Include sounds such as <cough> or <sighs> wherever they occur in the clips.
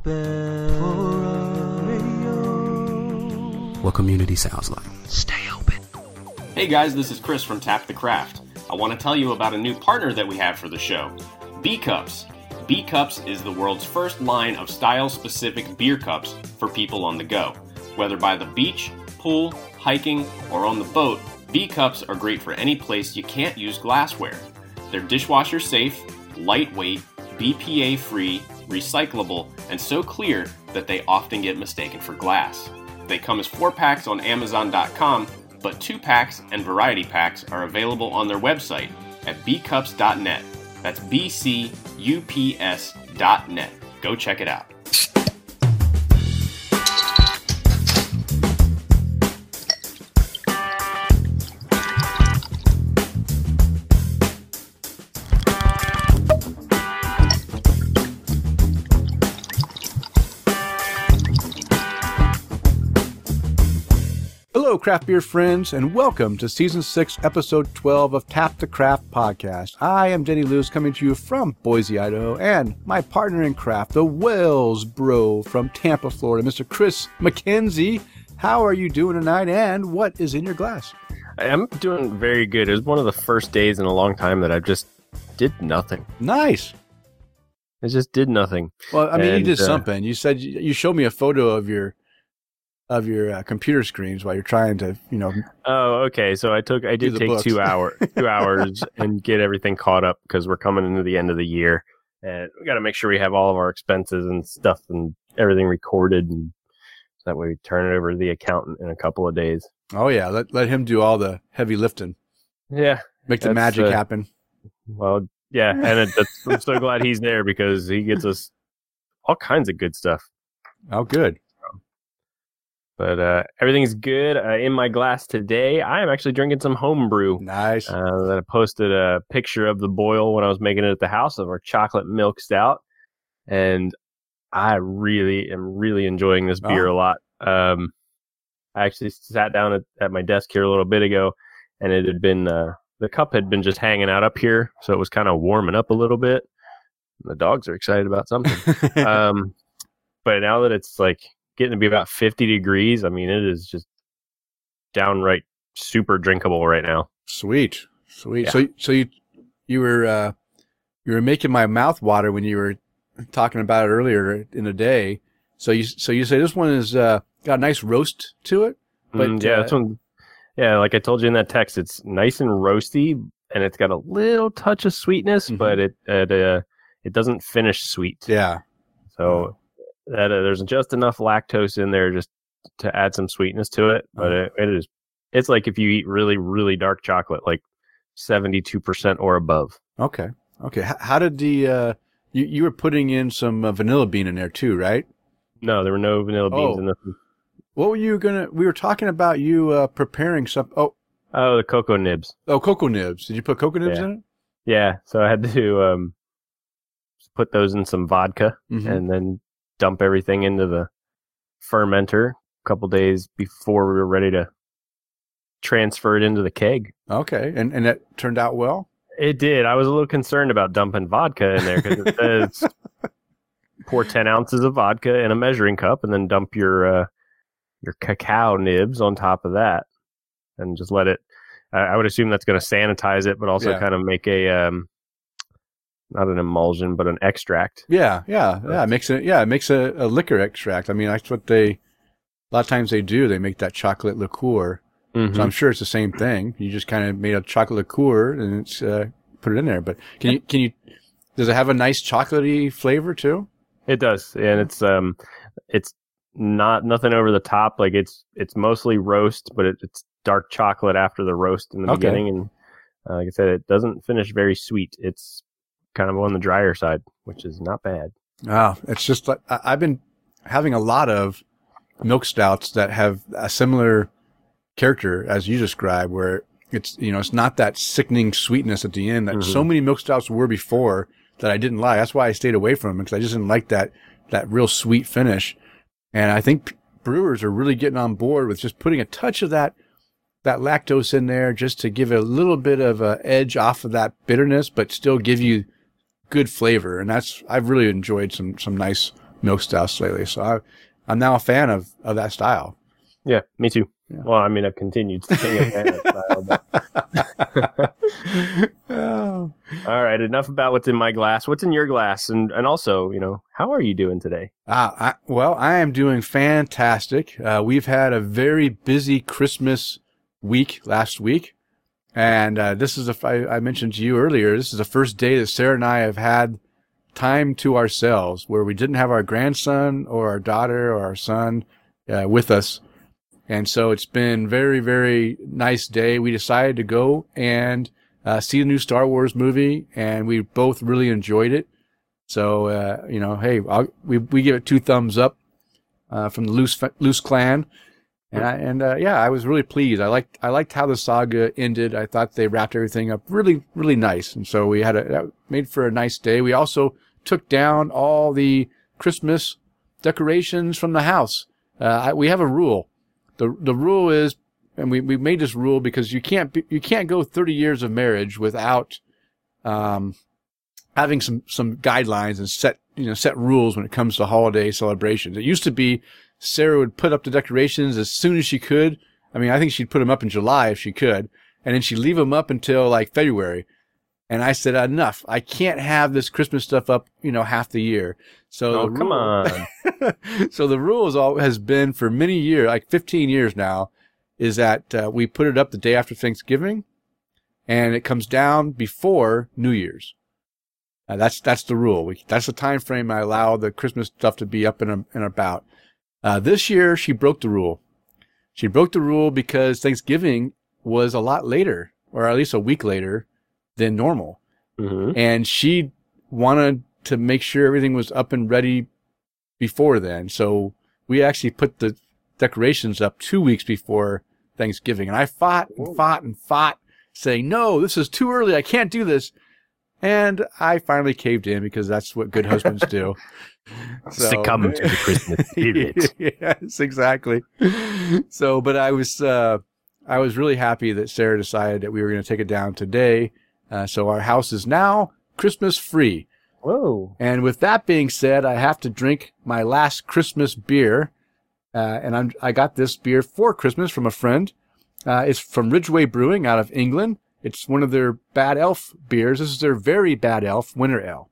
open for radio. What community sounds like. Stay open. Hey guys, this is Chris from Tap the Craft. I want to tell you about a new partner that we have for the show B Cups. B Cups is the world's first line of style specific beer cups for people on the go. Whether by the beach, pool, hiking, or on the boat, B Cups are great for any place you can't use glassware. They're dishwasher safe, lightweight, BPA free, recyclable, and so clear that they often get mistaken for glass. They come as four packs on Amazon.com, but two packs and variety packs are available on their website at bcups.net. That's B C U P S.net. Go check it out. Craft beer friends, and welcome to season six, episode 12 of Tap the Craft podcast. I am Denny Lewis coming to you from Boise, Idaho, and my partner in craft, the Wells Bro from Tampa, Florida, Mr. Chris McKenzie. How are you doing tonight, and what is in your glass? I'm doing very good. It was one of the first days in a long time that I just did nothing. Nice. I just did nothing. Well, I mean, And, you did uh, something. You said you showed me a photo of your of your uh, computer screens while you're trying to, you know, Oh, okay. So I took I did take books. two hour two <laughs> hours and get everything caught up because we're coming into the end of the year and we got to make sure we have all of our expenses and stuff and everything recorded and that way we turn it over to the accountant in a couple of days. oh yeah, let let him do all the heavy lifting, Yeah. make the magic uh, happen. Well, yeah, and it, I'm so <laughs> glad he's there because he gets us all kinds of good stuff. Oh, good. But uh, everything's good uh, in my glass today. I am actually drinking some homebrew. Nice. Uh, that I posted a picture of the boil when I was making it at the house of our chocolate milk stout, and I really am really enjoying this beer Oh. a lot. Um, I actually sat down at, at my desk here a little bit ago, and it had been uh, the cup had been just hanging out up here, so it was kind of warming up a little bit. The dogs are excited about something <laughs> um, but now that it's like getting to be about 50 degrees, I mean, it is just downright super drinkable right now. Sweet, sweet. Yeah. So, so you you were uh, you were making my mouth water when you were talking about it earlier in the day. So you so you say this one is uh, got a nice roast to it. But, Mm, yeah, uh, that's one. Yeah, like I told you in that text, it's nice and roasty, and it's got a little touch of sweetness, Mhm. but it it uh, it doesn't finish sweet. Yeah, So that uh, there's just enough lactose in there just to add some sweetness to it. But Oh. it, it is it's like if you eat really really dark chocolate, like seventy two percent or above. Okay. Okay. H- how did the uh, you you were putting in some uh, vanilla bean in there too, right? No, there were no vanilla beans Oh. in this. What were you gonna? We were talking about you uh, preparing some. Oh, Oh, the cocoa nibs. oh, cocoa nibs. Did you put cocoa nibs Yeah. in it? Yeah, so I had to um, put those in some vodka Mhm. and then dump everything into the fermenter a couple days before we were ready to transfer it into the keg. Okay, and and that turned out well. It did. I was a little concerned about dumping vodka in there because it <laughs> says pour 10 ounces of vodka in a measuring cup and then dump your uh, your cacao nibs on top of that and just let it. I I would assume that's going to sanitize it, but also Yeah. kind of make a um, not an emulsion, but an extract. Yeah, yeah, yeah. It makes it. Yeah, it makes a, a liquor extract. I mean, that's what they. A lot of times they do. They make that chocolate liqueur. Mhm. So I'm sure it's the same thing. You just kind of made a chocolate liqueur and it's uh, put it in there. But can you can you? Does it have a nice chocolatey flavor too? It does, and it's um, it's not nothing over the top. Like it's it's mostly roast, but it, it's dark chocolate after the roast in the Okay. beginning, and uh, like I said, it doesn't finish very sweet. It's kind of on the drier side, which is not bad. Oh, it's just like I've been having a lot of milk stouts that have a similar character as you described, where it's you know it's not that sickening sweetness at the end that so mm-hmm. many milk stouts were before that I didn't like. That's why I stayed away from them because I just didn't like that that real sweet finish. And I think brewers are really getting on board with just putting a touch of that that lactose in there just to give it a little bit of a edge off of that bitterness, but still give you good flavor. And that's I've really enjoyed some some nice milk stouts lately. So I, I'm now a fan of, of that style. Yeah, me too. Yeah. Well, I mean, I've continued to sing it. that style, but- Oh. <laughs> <laughs> All right, enough about what's in my glass. What's in your glass, and and also, you know, how are you doing today? Ah, I, well, I am doing fantastic. Uh, we've had a very busy Christmas week last week. And uh, this is, a, I, I mentioned to you earlier, this is the first day that Sarah and I have had time to ourselves where we didn't have our grandson or our daughter or our son uh, with us. And so it's been very, very nice day. We decided to go and uh, see the new Star Wars movie, and we both really enjoyed it. So uh, you know, hey, I'll, we we give it two thumbs up uh, from the loose loose clan, and I, and uh, yeah, I was really pleased. I liked I liked how the saga ended. I thought they wrapped everything up really really nice, and so we had a that made for a nice day. We also took down all the Christmas decorations from the house. Uh, I, we have a rule. the The rule is, and we we made this rule because you can't be, you can't go thirty years of marriage without um, having some some guidelines and set you know set rules when it comes to holiday celebrations. It used to be Sarah would put up the decorations as soon as she could. I mean, I think she'd put them up in July if she could, and then she'd leave them up until like February. And I said, enough. I can't have this Christmas stuff up, you know, half the year. So Oh, the come rule- on. <laughs> so the rule is all has been for many years, like 15 years now, is that uh, we put it up the day after Thanksgiving, and it comes down before New Year's. Uh, that's that's the rule. We, that's the time frame I allow the Christmas stuff to be up and, and about. Uh, this year she broke the rule. She broke the rule because Thanksgiving was a lot later, or at least a week later than normal hmm and she wanted to make sure everything was up and ready before then. So we actually put the decorations up two weeks before Thanksgiving, and I fought and fought and fought, saying, "No, this is too early. I can't do this." And I finally caved in because that's what good husbands do. <laughs> <laughs> So- Succumb to the Christmas <laughs> spirit. yes, exactly. So, but I was, uh, I was really happy that Sarah decided that we were going to take it down today. Uh, so our house is now Christmas free. Whoa. And with that being said, I have to drink my last Christmas beer. Uh, and I'm, I got this beer for Christmas from a friend. Uh, it's from Ridgeway Brewing out of England. It's one of their Bad Elf beers. This is their very Bad Elf Winter Ale.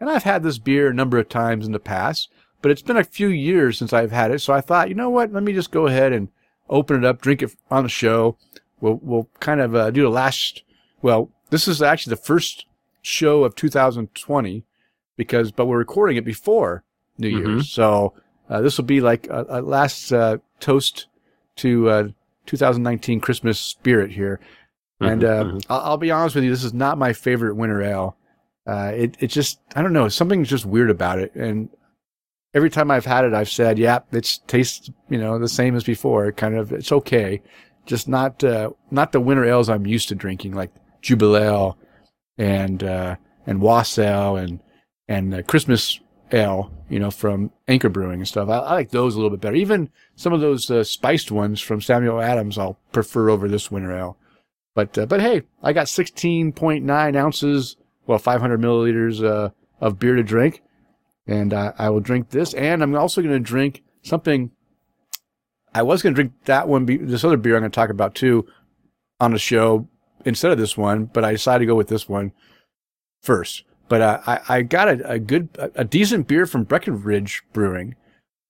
And I've had this beer a number of times in the past, but it's been a few years since I've had it. So I thought, you know what? Let me just go ahead and open it up, drink it on the show. We'll, we'll kind of uh, do the last, well, this is actually the first show of 2020 because, but we're recording it before New Mhm. Year's. So uh, this will be like a, a last uh, toast to uh, 2019 Christmas spirit here. And Mhm, uh, mhm. I'll, I'll be honest with you, this is not my favorite winter ale. Uh, it it just I don't know something's just weird about it. And every time I've had it, I've said, "Yeah, it tastes you know the same as before. Kind of it's okay, just not uh, not the winter ales I'm used to drinking, like Jubelale and uh, and Wassail and and uh, Christmas ale, you know, from Anchor Brewing and stuff. I, I like those a little bit better. Even some of those uh, spiced ones from Samuel Adams, I'll prefer over this winter ale. But uh, but hey, I got 16.9 ounces, well, 500 milliliters uh, of beer to drink, and uh, I will drink this. And I'm also going to drink something. I was going to drink that one, be- this other beer I'm going to talk about too, on the show instead of this one, but I decided to go with this one first. But uh, I, I got a, a good, a, a decent beer from Breckenridge Brewing.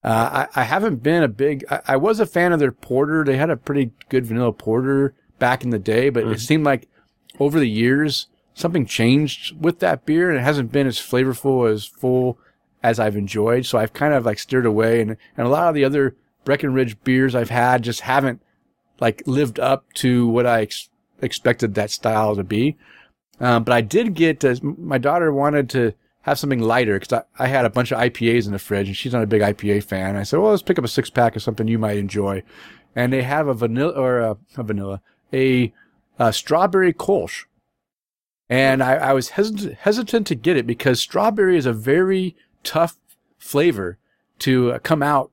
Uh, I, I haven't been a big, I, I was a fan of their porter. They had a pretty good vanilla porter back in the day, but it seemed like over the years, something changed with that beer and it hasn't been as flavorful, as full as I've enjoyed. So I've kind of like steered away and, and a lot of the other Breckenridge beers I've had just haven't like lived up to what I ex- expected that style to be. Um, but I did get, uh, my daughter wanted to have something lighter because I, I had a bunch of IPAs in the fridge and she's not a big IPA fan. I said, well, let's pick up a six pack of something you might enjoy. And they have a vanilla or a, a vanilla, a, a strawberry Kolsch. And I, I was hesitant, hesitant to get it because strawberry is a very tough flavor to uh, come out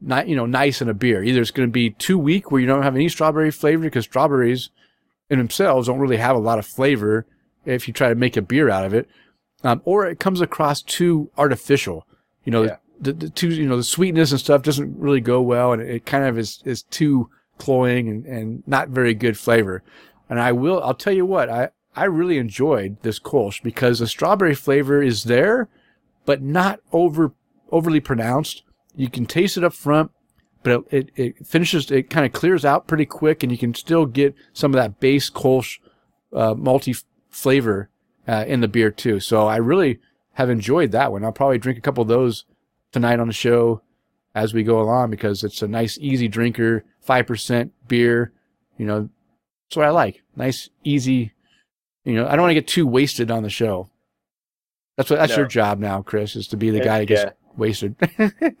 not, you know, nice in a beer. Either it's going to be too weak where you don't have any strawberry flavor because strawberries in themselves don't really have a lot of flavor if you try to make a beer out of it. Um, or it comes across too artificial. You know, Yeah. the, the too you know the sweetness and stuff doesn't really go well, and it, it kind of is is too cloying and, and not very good flavor. And I will I'll tell you what I I really enjoyed this Kolsch because the strawberry flavor is there, but not over overly pronounced. You can taste it up front, but it, it, finishes, it kind of clears out pretty quick and you can still get some of that base Kolsch, uh, multi flavor, uh, in the beer too. So I really have enjoyed that one. I'll probably drink a couple of those tonight on the show as we go along because it's a nice, easy drinker, 5% beer. You know, that's what I like. Nice, easy. You know, I don't want to get too wasted on the show. That's what, that's No. your job now, Chris, is to be the guy that gets yeah. wasted.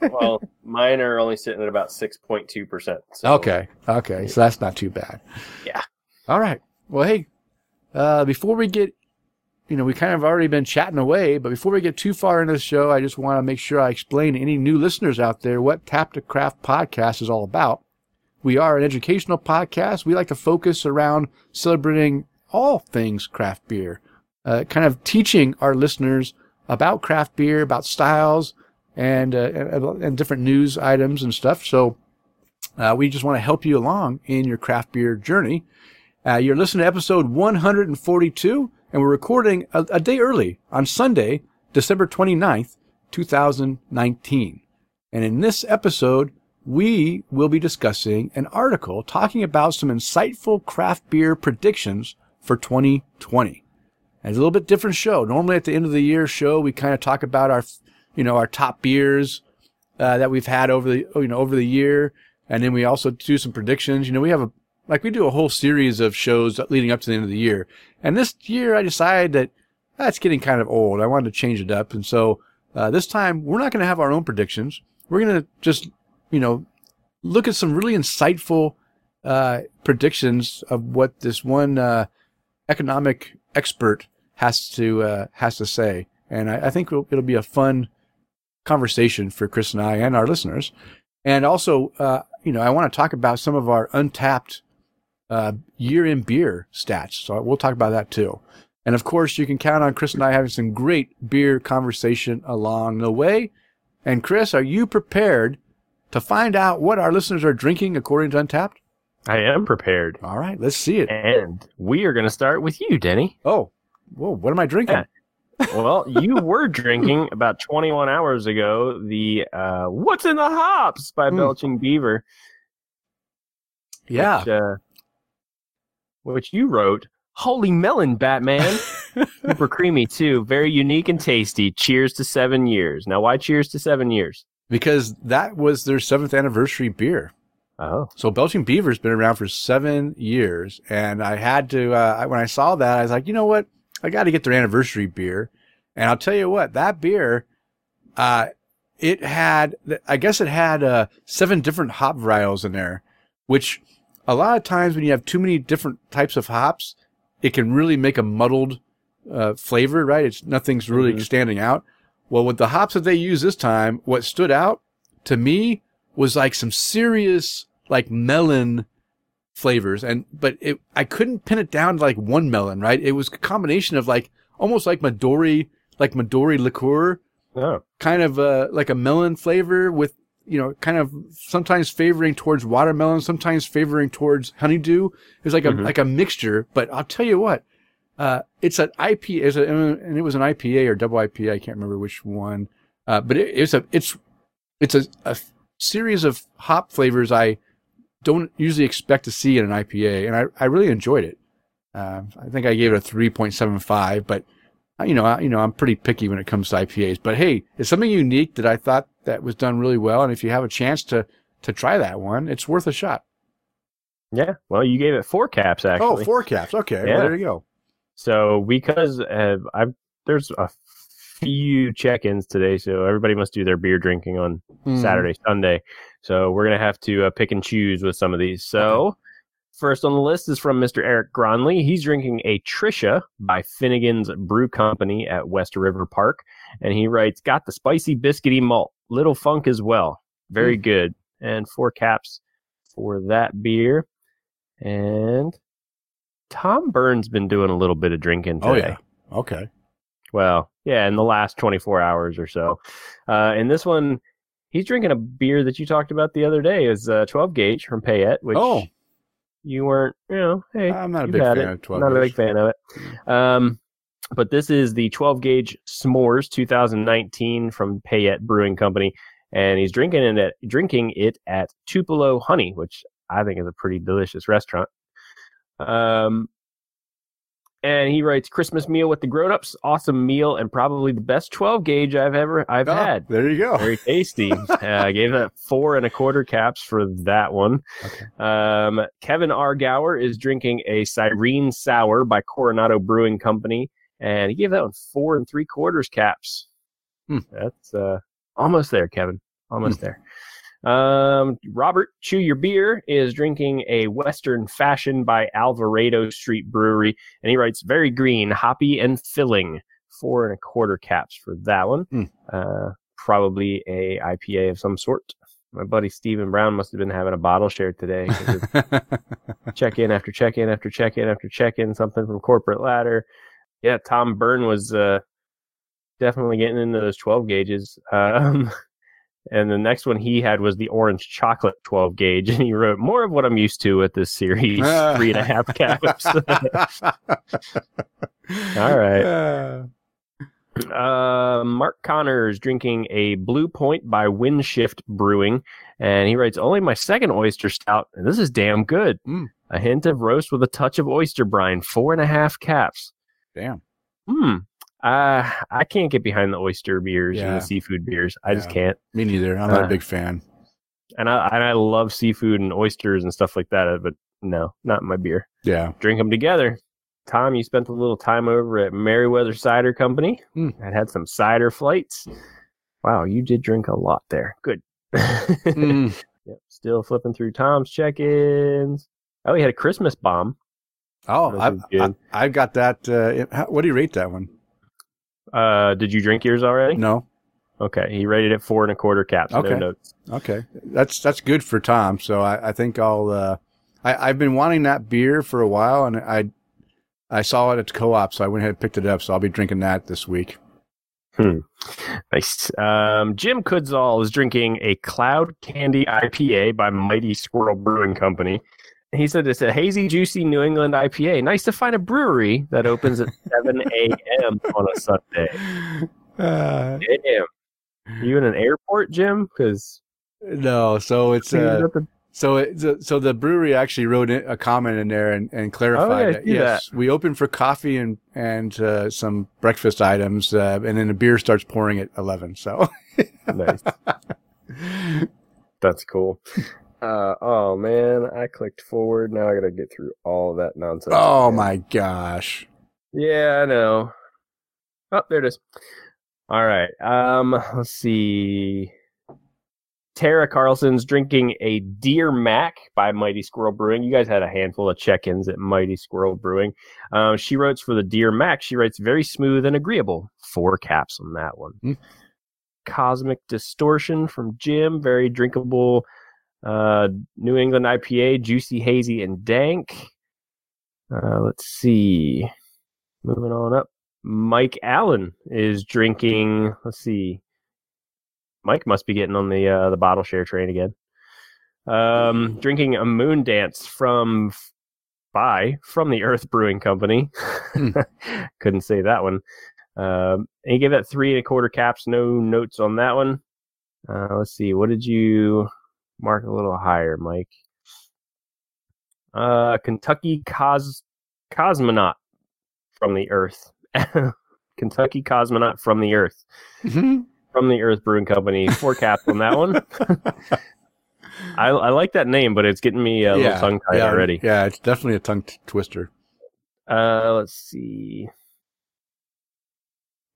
<laughs> well, mine are only sitting at about six point two percent. Okay. Okay. So that's not too bad. Yeah. All right. Well, hey, uh, before we get, you know, we kind of already been chatting away, but before we get too far into the show, I just want to make sure I explain to any new listeners out there what Tap to Craft podcast is all about. We are an educational podcast. We like to focus around celebrating all things craft beer, uh, kind of teaching our listeners about craft beer, about styles, and, uh, and, different news items and stuff. So, uh, we just want to help you along in your craft beer journey. Uh, you're listening to episode 142, and we're recording a, a day early on Sunday, December 29th, 2019. And in this episode, we will be discussing an article talking about some insightful craft beer predictions for 2020. And it's a little bit different show. Normally at the end of the year show, we kind of talk about our, you know, our top beers, uh, that we've had over the, you know, over the year. And then we also do some predictions. You know, we have a, like we do a whole series of shows leading up to the end of the year. And this year I decided that that's getting kind of old. I wanted to change it up. And so, uh, this time we're not going to have our own predictions. We're going to just, you know, look at some really insightful, uh, predictions of what this one, uh, economic expert has to, uh, has to say. And I, I think it'll, it'll be a fun conversation for Chris and I and our listeners. And also, uh, you know, I want to talk about some of our Untappd uh, year in beer stats. So we'll talk about that too. And of course, you can count on Chris and I having some great beer conversation along the way. And Chris, are you prepared to find out what our listeners are drinking according to Untappd? I am prepared, All right, let's see it. and we are going to start with you, Denny. Oh, whoa, what am I drinking? Yeah. well, you <laughs> were drinking about 21 hours ago the uh, "What's in the Hops" by Hmm. Belching Beaver. Yeah. which, uh, which you wrote. Holy melon, Batman! <laughs> Super creamy too. Very unique and tasty. Cheers to seven years. Now, why cheers to seven years? Because that was their seventh anniversary beer. Oh, So Belching Beaver's been around for seven years, and I had to uh, when I saw that I was like, you know what, I got to get their anniversary beer, and I'll tell you what, that beer, uh, it had I guess it had uh, seven different hop varietals in there, which a lot of times when you have too many different types of hops, it can really make a muddled uh, flavor, right? It's nothing's really Mhm. standing out. Well, with the hops that they used this time, what stood out to me was like some serious like melon flavors and but it I couldn't pin it down to like one melon, right? It was a combination of like almost like Midori like Midori liqueur, oh, kind of uh like a melon flavor with you know, kind of sometimes favoring towards watermelon, sometimes favoring towards honeydew. It's like a Mhm. like a mixture, but I'll tell you what, uh, it's an IPA, it's a, and it was an IPA or double IPA. I can't remember which one, uh, but it, it's a it's it's a, a series of hop flavors I don't usually expect to see in an IPA, and I I really enjoyed it. Uh, I think I gave it a three point seven five, but uh, you know, I, you know, I'm pretty picky when it comes to IPAs. But hey, it's something unique that I thought that was done really well, and if you have a chance to to try that one, it's worth a shot. yeah. Well, you gave it four caps actually. Oh, four caps. Okay, Yeah. well, there you go. So because uh, I've there's a few check-ins today, so everybody must do their beer drinking on Hmm. Saturday, Sunday. So we're gonna have to uh, pick and choose with some of these. So first on the list is from Mr. Eric Gronley. He's drinking a Trisha by Finnegan's Brew Company at West River Park, and he writes, "Got the spicy biscuity malt, little funk as well, very good." And four caps for that beer. And Tom Burns been doing a little bit of drinking today. Oh yeah. Okay. Well, yeah, in the last 24 hours or so. Uh, and this one, he's drinking a beer that you talked about the other day. Is uh, 12 gauge from Payette, which Oh. you weren't. You know, hey, I'm not a big fan it. of 12 Not a big fan of it. Um, but this is the 12 gauge S'mores 2019 from Payette Brewing Company, and he's drinking it at drinking it at Tupelo Honey, which I think is a pretty delicious restaurant. Um, and he writes Christmas meal with the grown-ups, awesome meal, and probably the best 12 gauge I've ever I've Oh, had. There you go. Very tasty. <laughs> uh, I gave that four and a quarter caps for that one. Okay. Um, Kevin R. Gower is drinking a Cyrene Sour by Coronado Brewing Company, and he gave that one four and three quarters caps. Hmm. That's uh, almost there, Kevin. Almost there. Um, Robert Chew Your Beer is drinking a Western Fashion by Alvarado Street Brewery, and he writes very green, hoppy, and filling. Four and a quarter caps for that one. Hmm. Uh, probably a IPA of some sort. My buddy Stephen Brown must have been having a bottle share today. <laughs> check in after check in after check in after check in, something from Corporate Ladder. Yeah, Tom Byrne was uh, definitely getting into those 12 gauges. Um, <laughs> and the next one he had was the orange chocolate 12 gauge, <laughs> and he wrote more of what I'm used to with this series, <laughs> three and a half caps. <laughs> All right. Uh, Mark Connors drinking a Blue Point by Windshift Brewing, and he writes, "Only my second oyster stout, and this is damn good. Mm. A hint of roast with a touch of oyster brine, four and a half caps. damn. Hmm. Uh, I can't get behind the oyster beers and the seafood beers. I just can't. Me neither. I'm not Uh, a big fan. And I and I love seafood and oysters and stuff like that, but no, not my beer. Yeah. Drink them together. Tom, you spent a little time over at Meriwether Cider Company. Hmm. I had some cider flights. Wow, you did drink a lot there. Good. Mm. <laughs> Yep, still flipping through Tom's check-ins. Oh, he had a Christmas bomb. Oh, I've. I, I've got that. Uh, how, what do you rate that one? Uh, did you drink yours already? No. Okay, he rated it four and a quarter caps. Okay. No notes. Okay, that's that's good for Tom. So I, I think I'll. Uh, I, I've been wanting that beer for a while, and I I saw it at the co-op, so I went ahead and picked it up. So I'll be drinking that this week. Nice. Um, Jim Kudzall is drinking a Cloud Candy IPA by Mighty Squirrel Brewing Company. He said it's a hazy, juicy New England IPA. Nice to find a brewery that opens at <laughs> 7 a.m. on a Sunday. Uh, Damn. You in an airport, Jim? Because no, so it's uh, so it, so- the brewery actually wrote a comment in there and, and clarified Oh, yeah, that yes, we open for coffee and and uh, some breakfast items, uh, and then the beer starts pouring at eleven. So nice. <laughs> That's cool. Uh, oh man, I clicked forward. Now I gotta get through all that nonsense. oh my gosh, Yeah, I know. Oh, there it is. All right. Um, let's see. Tara Carlson's drinking a Deer Mac by Mighty Squirrel Brewing. You guys had a handful of check-ins at Mighty Squirrel Brewing. Um, she writes for the Deer Mac. She writes very smooth and agreeable. Four caps on that one. Hmm. Cosmic Distortion from Jim. Very drinkable. Uh, New England IPA, juicy, hazy, and dank. Uh, let's see. Moving on up. Mike Allen is drinking. Let's see. Mike must be getting on the uh, the bottle share train again. Um, drinking a moon dance from by from the Earth Brewing Company. Hmm. <laughs> Couldn't say that one. Um, and he gave that three and a quarter caps. No notes on that one. Uh, let's see. What did you mark a little higher, Mike? Uh, Kentucky Cos Cosmonaut from the Earth. <laughs> Kentucky Cosmonaut from the Earth. From the Earth Brewing Company. Four caps on that one. <laughs> I, I like that name, but it's getting me a little tongue tied yeah, already. Yeah, it's definitely a tongue t- twister. Uh, let's see.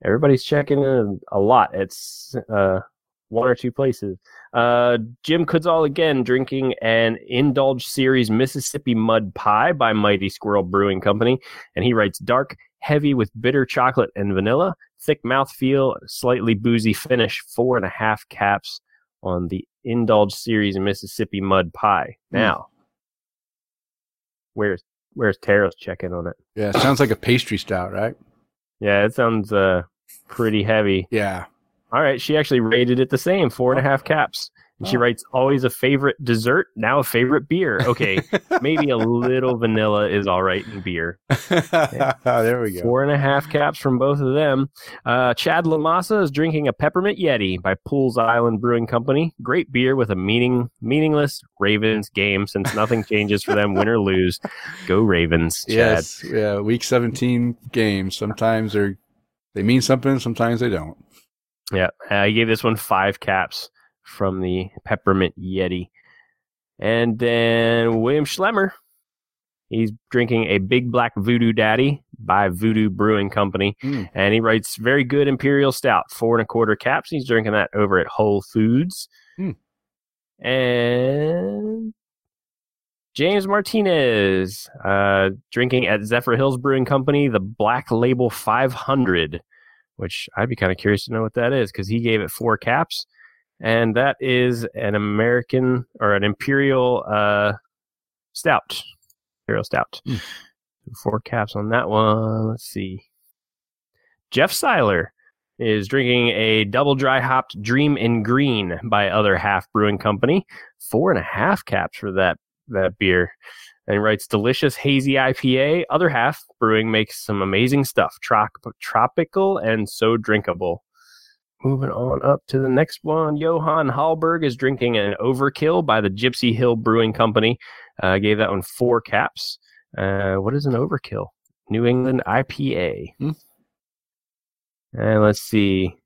Everybody's checking in a lot. It's uh one or two places. Uh, Jim Kudzall again drinking an Indulge Series Mississippi Mud Pie by Mighty Squirrel Brewing Company, and he writes dark, heavy with bitter chocolate and vanilla, thick mouthfeel, slightly boozy finish. Four and a half caps on the Indulge Series Mississippi Mud Pie. Now, where's where's Tara's checking on it? Yeah, it sounds like a pastry stout, right? Yeah, it sounds uh pretty heavy. Yeah. All right, she actually rated it the same, four and a half caps. And she Oh. writes, always a favorite dessert, now a favorite beer. Okay, <laughs> maybe a little vanilla is all right in beer. <laughs> there we go. Four and a half caps from both of them. Uh, Chad Lamassa is drinking a Peppermint Yeti by Pooles Island Brewing Company. Great beer with a meaning meaningless Ravens game since nothing changes for them, win or lose. Go Ravens, Chad. Yes. Yeah. Week 17 games. Sometimes they're, they mean something. Sometimes they don't. Yeah, I gave this one five caps from the Peppermint Yeti. And then William Schlemmer, he's drinking a Big Black Voodoo Daddy by Voodoo Brewing Company. Mm. And he writes very good Imperial Stout, four and a quarter caps. He's drinking that over at Whole Foods. Hmm. And James Martinez, uh, drinking at Zephyrhills Brewing Company, the Black Label 500, which I'd be kind of curious to know what that is because he gave it four caps. And that is an American or an Imperial uh, Stout. Imperial Stout. Hmm. Four caps on that one. Let's see. Jeff Seiler is drinking a double dry hopped Dream in Green by Other Half Brewing Company. Four and a half caps for that that beer. And he writes delicious hazy IPA. Other Half Brewing makes some amazing stuff. Trop- tropical and so drinkable. Moving on up to the next one. Johann Hallberg is drinking an Overkill by the Gipsy Hill Brewing Company. Uh, gave that one four caps. Uh, what is an Overkill? New England IPA. Hmm. And let's see.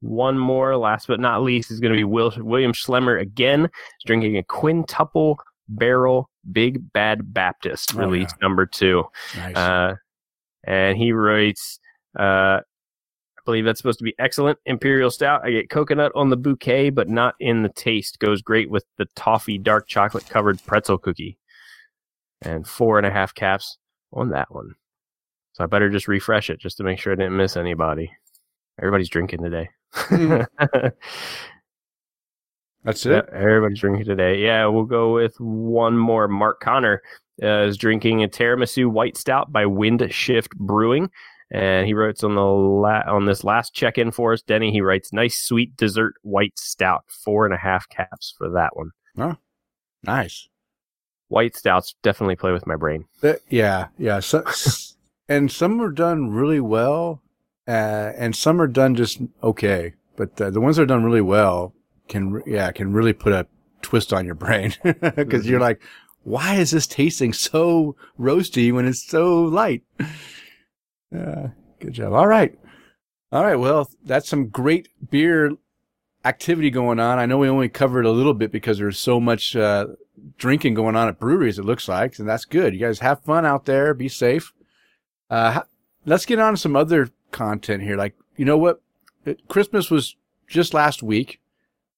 One more, last but not least, is going to be Will, William Schlemmer again. He's drinking a quintuple barrel Big Bad Baptist, Oh, release yeah. number two. Nice. Uh, and he writes, uh, I believe that's supposed to be excellent. Imperial Stout. I get coconut on the bouquet, but not in the taste. Goes great with the toffee dark chocolate covered pretzel cookie. And four and a half caps on that one. So I better just refresh it just to make sure I didn't miss anybody. Everybody's drinking today. <laughs> That's Yeah, it. everybody's drinking today. Yeah, we'll go with one more. Mark Connor uh, is drinking a tiramisu white stout by Wind Shift Brewing, and he writes on the la- on this last check in for us. Denny, he writes, "Nice sweet dessert white stout, four and a half caps for that one." Oh, nice. White stouts definitely play with my brain. Uh, yeah. Yeah. So, <laughs> and some are done really well, uh, and some are done just okay. But uh, the ones that are done really well can, yeah, can really put a twist on your brain <laughs> because you're like, why is this tasting so roasty when it's so light? <laughs> Yeah, good job. All right. All right. Well, that's some great beer activity going on. I know we only covered a little bit because there's so much uh, drinking going on at breweries, it looks like, and that's good. You guys have fun out there. Be safe. Uh, let's get on to some other content here. Like, you know what? Christmas was just last week,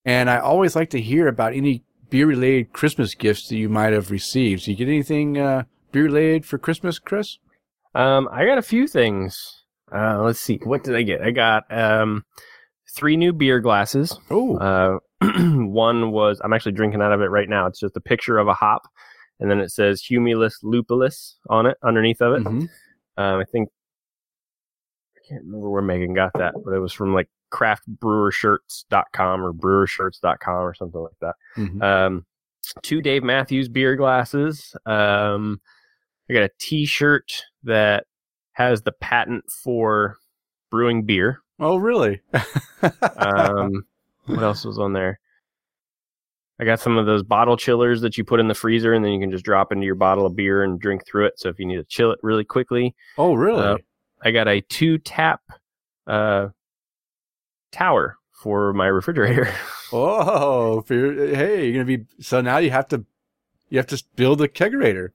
and I always like to hear about any beer related Christmas gifts that you might have received. So you get anything uh, beer related for Christmas, Chris? Um, I got a few things. Uh, let's see, what did I get? I got um, three new beer glasses. Oh, Uh, <clears throat> one was I'm actually drinking out of it right now. It's just a picture of a hop, and then it says Humulus lupulus on it underneath of it. mhm. Um, I think I can't remember where Megan got that, but it was from like craftbrewershirts.com or brewershirts.com or something like that. Mhm. Um, two Dave Matthews beer glasses. Um, I got a T-shirt that has the patent for brewing beer. oh, really? Um, <laughs> what else was on there? I got some of those bottle chillers that you put in the freezer, and then you can just drop into your bottle of beer and drink through it. So if you need to chill it really quickly, oh, really? uh, I got a two tap uh, tower for my refrigerator. <laughs> Oh, for your, hey, you're gonna be so now you have to you have to build a kegerator,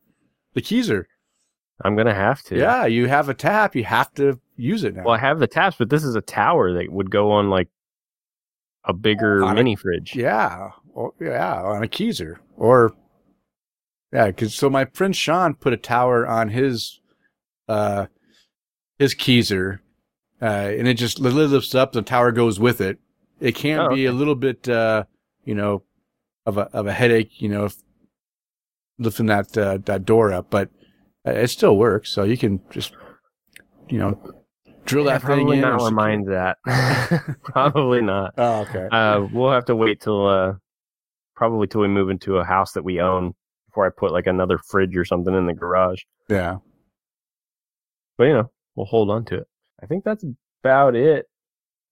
the keezer. I'm gonna have to. Yeah, you have a tap, you have to use it now. Well, I have the taps, but this is a tower that would go on like a bigger On a- mini fridge. yeah, or, yeah, on a keezer or yeah, because so my friend Sean put a tower on his uh his keezer, uh, and it just lifts up. The tower goes with it. It can Oh, be a little bit, uh, you know, of a of a headache, you know, if lifting that uh, that door up, but uh, it still works. So you can just, you know, drill Yeah, that thing in. probably not or where secure- mine's at. <laughs> <laughs> probably not. Oh, okay. Uh, we'll have to wait till uh, probably till we move into a house that we own before I put like another fridge or something in the garage. yeah. But you know, we'll hold on to it. I think that's about it.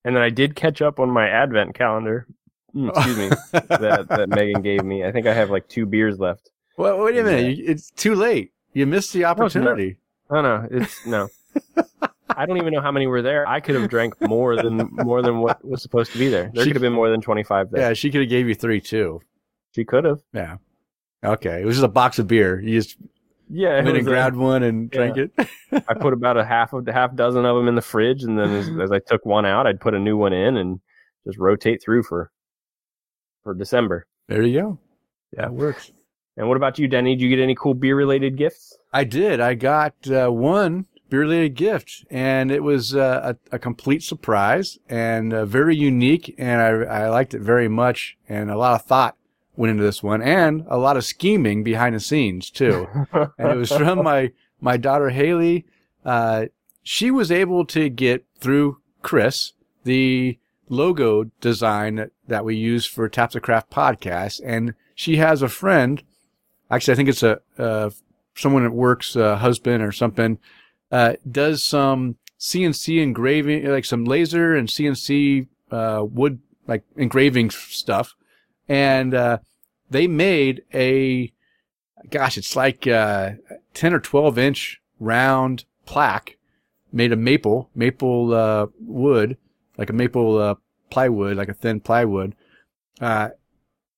And then I did catch up on my advent calendar. Mm, <laughs> excuse me. that that Megan gave me. I think I have like two beers left. well, wait a minute. Yeah. It's too late. You missed the opportunity. Oh no, it's no. <laughs> I don't even know how many were there. I could have drank more than more than what was supposed to be there. There She- could have been more than twenty five there. yeah, she could have gave you three too. She could have. Yeah. Okay. It was just a box of beer. You just Yeah, went and a- grabbed one and yeah. drank it. I put about a half of half dozen of them in the fridge, and then as, as I took one out, I'd put a new one in and just rotate through for for December. there you go. Yeah. That works. And what about you, Denny? Did you get any cool beer related gifts? I did. I got uh, one beer related gift, and it was uh, a, a complete surprise and uh, very unique. And I, I liked it very much. And a lot of thought went into this one, and a lot of scheming behind the scenes too. <laughs> and it was from my my daughter Haley. Uh, she was able to get through Chris the logo design that, that we use for Taps of Craft podcast, and she has a friend. Actually, I think it's a uh, someone at work's uh, husband or something. Uh, does some CNC engraving, like some laser and CNC uh, wood, like engraving stuff, and uh, they made a gosh, it's like uh, 10 or 12 inch round plaque made of maple, maple uh, wood, like a maple uh, plywood, like a thin plywood. Uh,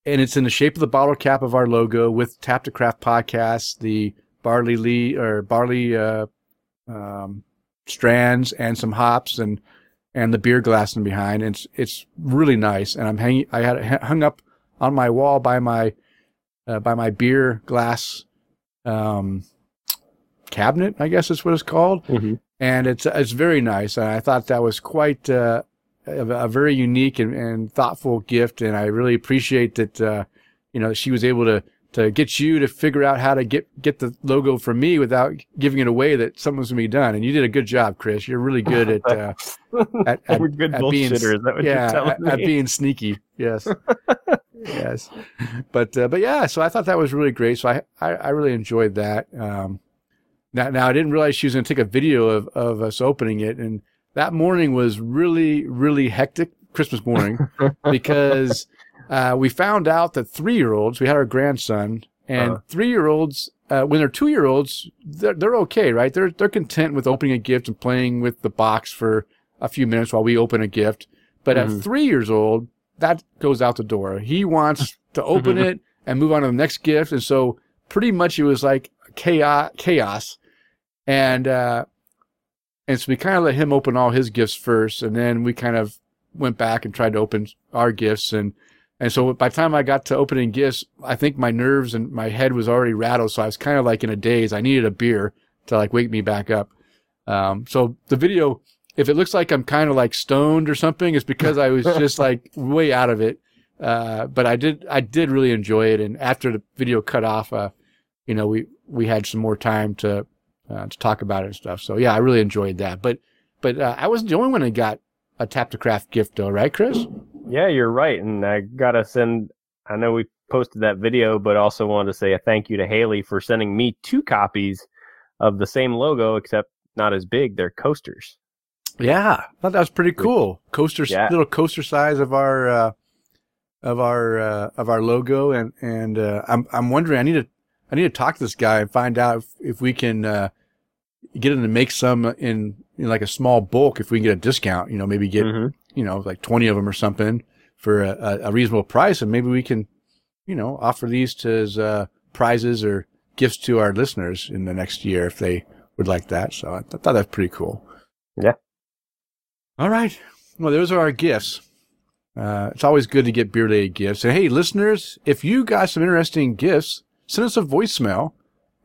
and it's in the shape of the bottle cap of our logo with Tap to Craft podcast, the barley lee or barley um, strands and some hops and and the beer glass in behind. It's it's really nice, and I'm hanging. I had it hung up on my wall by my uh, by my beer glass um, cabinet, I guess is what it's called. Mm-hmm. And it's it's very nice. And I thought that was quite uh, a, a very unique and, and thoughtful gift. And I really appreciate that. Uh, you know, she was able to to get you to figure out how to get get the logo from me without giving it away that something was going to be done. And you did a good job, Chris. You're really good at uh, <laughs> at, at, good at being. Is that what yeah, you're telling at, at being sneaky. Yes, <laughs> yes. But uh, but yeah, so I thought that was really great. So I I, I really enjoyed that. Um, now now I didn't realize she was going to take a video of of us opening it, and that morning was really really hectic. Christmas morning <laughs> because uh, we found out that three year olds, we had our grandson, and Uh-huh. three year olds, uh, when they're two year olds, they're, they're okay, right? They're, they're content with opening a gift and playing with the box for a few minutes while we open a gift. But Mhm. at three years old, that goes out the door. He wants to open <laughs> it and move on to the next gift. And so pretty much it was like chaos, chaos. And, uh, and so we kind of let him open all his gifts first. And then we kind of went back and tried to open our gifts. And, and so by the time I got to opening gifts, I think my nerves and my head was already rattled. So I was kind of like in a daze. I needed a beer to like wake me back up. Um, so the video, if it looks like I'm kind of like stoned or something, it's because I was just <laughs> like way out of it. Uh, but I did, I did really enjoy it. And after the video cut off, uh, you know, we, we had some more time to, uh, to talk about it and stuff. So yeah, I really enjoyed that. But, but, uh, I wasn't the only one that got a tap to craft gift though, right, Chris? Yeah, you're right. And I gotta send. I know we posted that video, but also wanted to say a thank you to Haley for sending me two copies of the same logo, except not as big. They're coasters. Yeah, I thought that was pretty cool. Coaster, Yeah. little coaster size of our, uh, of our, uh, of our logo. And, and, uh, I'm, I'm wondering, I need to, I need to talk to this guy and find out if, if we can, uh, get him to make some in, in like a small bulk. If we can get a discount, you know, maybe get, Mhm. You know, like 20 of them or something for a, a- reasonable price. And maybe we can, you know, offer these to as, uh, prizes or gifts to our listeners in the next year if they would like that. So I, th- thought that's pretty cool. Yeah. All right. Well, those are our gifts. Uh, it's always good to get beer related gifts. And hey, listeners, if you got some interesting gifts, send us a voicemail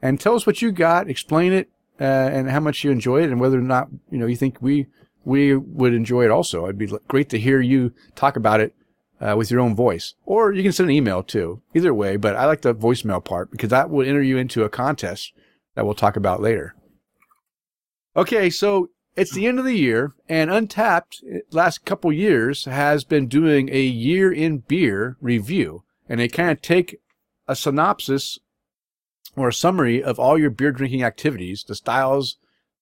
and tell us what you got, explain it, uh, and how much you enjoy it and whether or not, you know, you think we, we would enjoy it also. It'd be great to hear you talk about it, uh, with your own voice. Or you can send an email too. Either way, but I like the voicemail part because that will enter you into a contest that we'll talk about later. Okay. So it's the end of the year, and Untappd last couple years has been doing a year in beer review, and they kind of take a synopsis or a summary of all your beer drinking activities, the styles,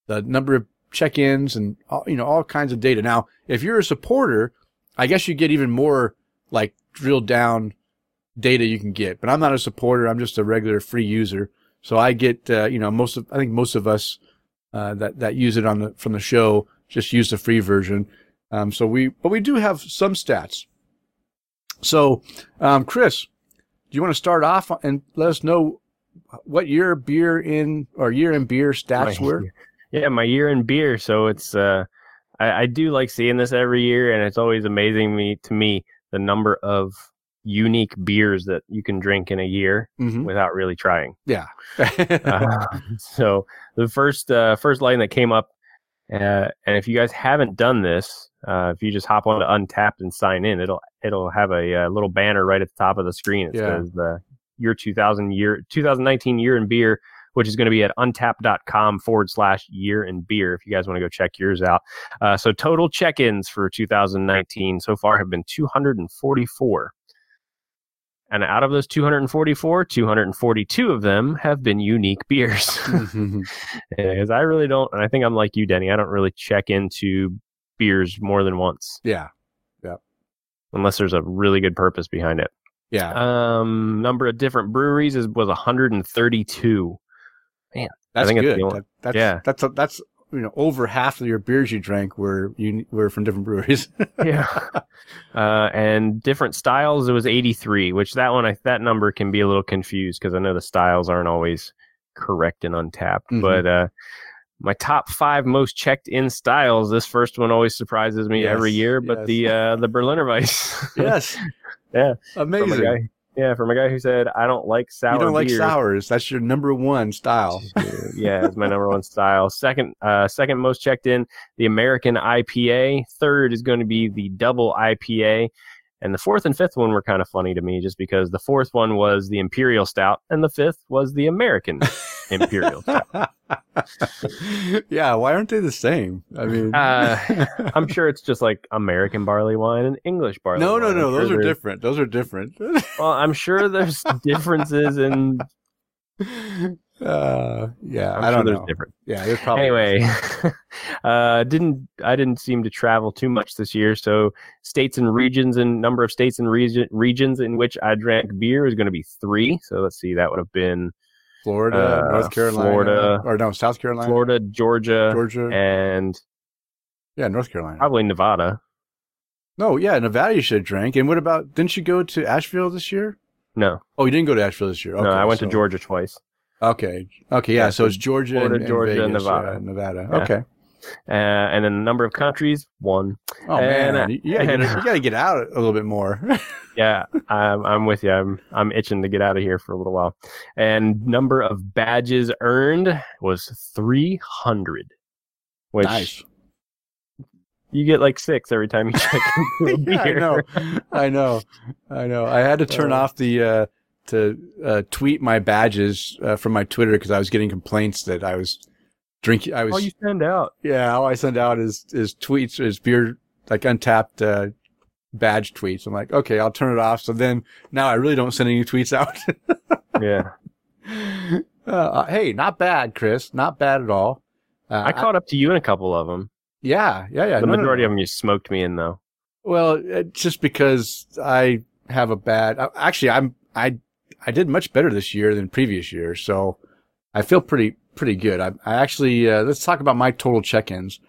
the number of check-ins, and all, you know all kinds of data. Now, if you're a supporter, I guess you get even more like drilled down data you can get. But I'm not a supporter; I'm just a regular free user. So I get uh, you know most of I think most of us uh, that that use it on the from the show just use the free version. Um, so we but we do have some stats. So, um, Chris, do you want to start off and let us know what your beer in or year in beer stats My- were? Yeah, my year in beer. So it's uh, I, I do like seeing this every year, and it's always amazing me to me the number of unique beers that you can drink in a year Mm-hmm. without really trying. Yeah. <laughs> Uh, so the first uh, first line that came up, uh, and if you guys haven't done this, uh, if you just hop on to Untappd and sign in, it'll it'll have a, uh little banner right at the top of the screen. It Yeah. says the year 2000 year 2019 year in beer, which is going to be at untappd.com forward slash year in beer. If you guys want to go check yours out. Uh, so total check-ins for 2019 so far have been 244. And out of those 244, 242 of them have been unique beers. <laughs> <laughs> Because I really don't, and I think I'm like you, Denny. I don't really check into beers more than once, yeah. unless there's a really good purpose behind it. Yeah. Um, number of different breweries is was 132. That's think it's good. the only- That- that's, yeah. That's, that's, you know, over half of your beers you drank were, you were from different breweries. <laughs> Yeah. uh, and different styles, it was 83, which that one, I, that number can be a little confused because I know the styles aren't always correct and Untappd. Mhm. But uh, my top five most checked in styles, this first one always surprises me every year. But yes. the uh, the Berliner Weiss, <laughs> yes. Yeah. Amazing. Yeah, from a guy who said I don't like sour. you don't like beer." sours. That's your number one style. yeah, it's my number one style. Second, uh, second most checked in, the American IPA. Third is going to be the double IPA. And the fourth and fifth one were kind of funny to me just because the fourth one was the Imperial Stout and the fifth was the American <laughs> Imperial <laughs> Stout. yeah, why aren't they the same? I mean, Uh, <laughs> I'm sure it's just like American barley wine and English barley no, wine. no, I'm no. sure Those are there's- different. Those are different. <laughs> Well, I'm sure there's differences in. uh, yeah, I'm I don't there's know. different. Yeah, there's probably anyway uh didn't i didn't seem to travel too much this year so states and regions and number of states and region, regions in which i drank beer is going to be three so let's see that would have been Florida, uh, North Carolina, Florida, or no, South Carolina, florida georgia, Georgia, and yeah, North Carolina. probably nevada No, yeah, Nevada you should have drank. And what about? Didn't you go to Asheville this year? no Oh, you didn't go to Asheville this year. Okay, no i went to georgia twice Okay, okay, yeah. Yeah, so so it's Georgia, Florida, and, and Georgia, and Vegas, Nevada. yeah, Nevada. Yeah. Okay. Uh, and then the number of countries one Oh And, man, uh, you, gotta, get, <laughs> you gotta get out a little bit more. <laughs> yeah I'm, I'm with you I'm, I'm itching to get out of here for a little while and number of badges earned was 300 which nice. you get like six every time you check into <laughs> a Yeah, I know. I know. I know. I had to turn Uh, off the uh, to uh, tweet my badges uh, from my Twitter because I was getting complaints that I was drinking. I was Oh, you send out. yeah. All I send out is is tweets is beer like Untappd uh, badge tweets. I'm like, okay, I'll turn it off. So then now I really don't send any tweets out. <laughs> Yeah, uh, hey, not bad, Chris. Not bad at all. Uh, I caught up to you in a couple of them. yeah, yeah, yeah. the No, no, majority no. of them you smoked me in though. Well, it's just because I have a bad. uh, Actually, I'm I I did much better this year than previous years, so I feel pretty pretty good. I, I actually uh, let's talk about my total check-ins.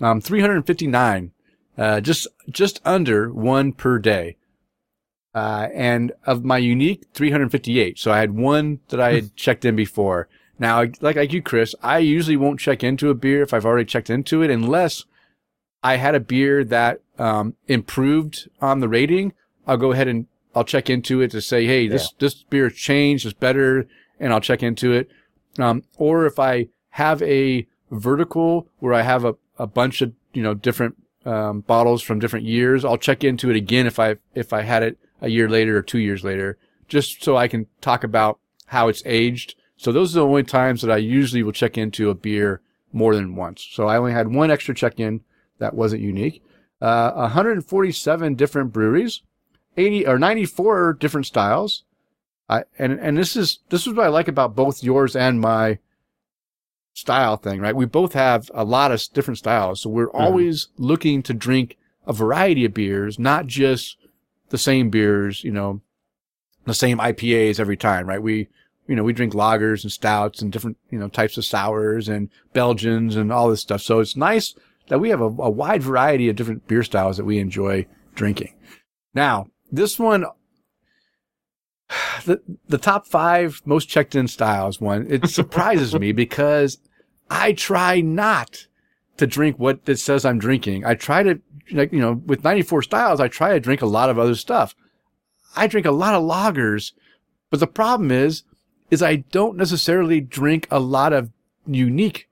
Um, 359, uh, just just under one per day. Uh, and of my unique 358. So I had one that I had checked in before. Now, like like you, Chris, I usually won't check into a beer if I've already checked into it, unless I had a beer that um, improved on the rating. I'll go ahead and I'll check into it to say, hey, this this beer changed, it's better, and I'll check into it. Um, or if I have a vertical where I have a, a bunch of you know different um, bottles from different years, I'll check into it again if I if I had it a year later or two years later, just so I can talk about how it's aged. So those are the only times that I usually will check into a beer more than once. So I only had one extra check-in that wasn't unique. Uh, 147 different breweries, 80 or 94 different styles. I, and, and this is, this is what I like about both yours and my style thing, right? We both have a lot of different styles. So we're mm-hmm. always looking to drink a variety of beers, not just the same beers, you know, the same IPAs every time, right? We, you know, we drink lagers and stouts and different, you know, types of sours and Belgians and all this stuff. So it's nice that we have a, a wide variety of different beer styles that we enjoy drinking. Now, this one, <sighs> the, the top five most checked in styles one, it <laughs> surprises me because I try not to drink what it says I'm drinking. I try to, like, you know, with 94 styles, I try to drink a lot of other stuff. I drink a lot of lagers, but the problem is, is I don't necessarily drink a lot of unique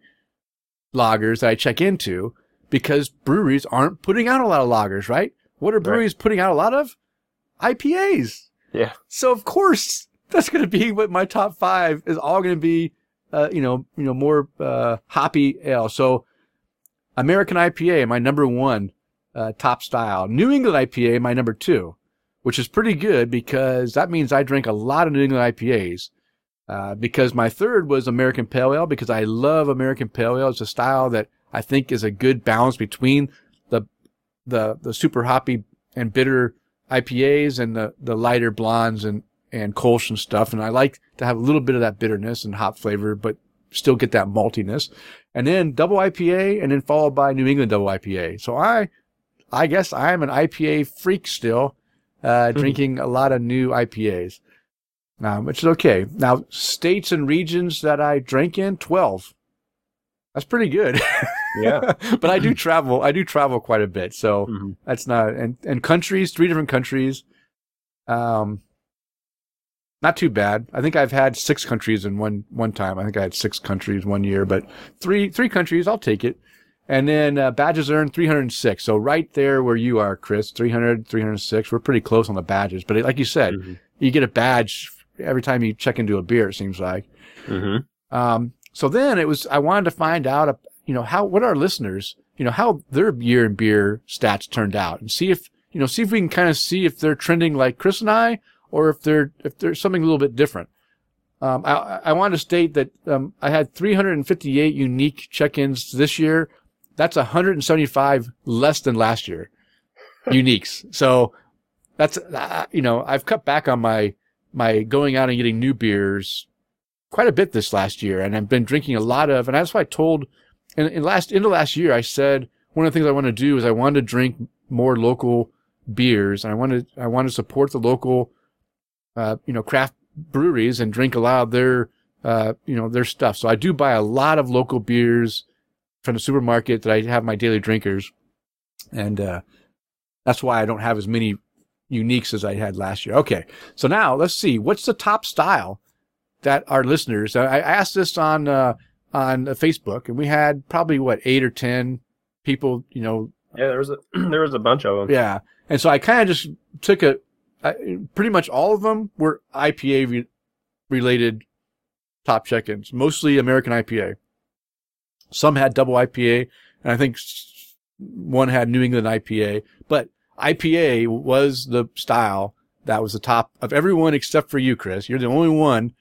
lagers that I check into because breweries aren't putting out a lot of lagers, right? What are breweries putting out a lot of? IPAs. Yeah. So of course that's going to be what my top five is all going to be, uh, you know, you know, more, uh, hoppy ale. So American IPA, my number one, uh, top style. New England IPA, my number two, which is pretty good because that means I drink a lot of New England IPAs. Uh, because my third was American Pale Ale because I love American Pale Ale. It's a style that I think is a good balance between the, the, the super hoppy and bitter IPAs and the, the lighter blondes and, and Kolsch and stuff. And I like to have a little bit of that bitterness and hop flavor, but still get that maltiness. And then double IPA and then followed by New England double IPA. So I, I guess I'm an IPA freak still, uh, drinking a lot of new IPAs. Um, which is okay. Now, states and regions that I drank in, 12. That's pretty good. <laughs> Yeah. <laughs> but I do travel, I do travel quite a bit. So Mhm. that's not, and, and countries, three different countries. Um, not too bad. I think I've had six countries in one, one time. I think I had six countries one year, but three, three countries, I'll take it. And then, uh, badges earned 306. So right there where you are, Chris, 300, 306. We're pretty close on the badges, but like you said, Mhm. you get a badge every time you check into a beer, it seems like. Mhm. Um, so then it was, I wanted to find out, you know, how, what our listeners, you know, how their year in beer stats turned out and see if, you know, see if we can kind of see if they're trending like Chris and I or if they're, if there's something a little bit different. Um, I, I want to state that, um, I had 358 unique check-ins this year. That's 175 less than last year. Uniques. <laughs> So that's, uh, you know, I've cut back on my, my going out and getting new beers quite a bit this last year, and I've been drinking a lot of. And that's why I told in, in last into last year, I said one of the things I want to do is I want to drink more local beers, and I want to I want to support the local, uh, you know, craft breweries and drink a lot of their, uh, you know, their stuff. So I do buy a lot of local beers from the supermarket that I have my daily drinkers, and uh, that's why I don't have as many uniques as I had last year. Okay, so now let's see what's the top style that our listeners. I I asked this on uh, on uh, Facebook, and we had probably what eight or ten people. You know, Yeah, there was a <clears throat> there was a bunch of them. yeah. And so I kind of just took a, I, pretty much all of them were IPA re- related top check-ins, mostly American IPA. Some had double IPA, and I think one had New England IPA, but IPA was the style that was the top of everyone except for you, Chris. You're the only one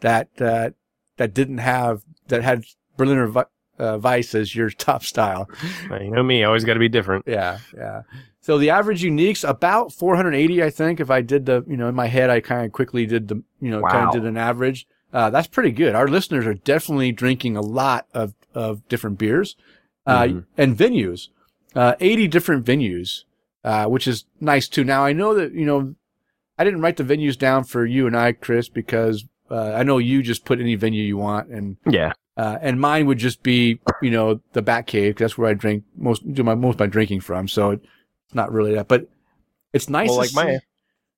that, uh, that didn't have, that had Berliner Vi- uh, Weiss as your <laughs> top style. You know me, always got to be different. Yeah, yeah. So the average uniques about 480, I think. If I did the, you know, in my head, I kind of quickly did the, you know, kind of did an average. Uh, that's pretty good. Our listeners are definitely drinking a lot of, of different beers, uh, Mhm. and venues, uh, 80 different venues, uh, which is nice too. Now I know that, you know, I didn't write the venues down for you and I, Chris, because, uh, I know you just put any venue you want and, Yeah. uh, and mine would just be, you know, the Bat Cave. 'cause That's where I drink most, do my, most of my drinking from. So it's not really that, but it's nice. Well, to like my,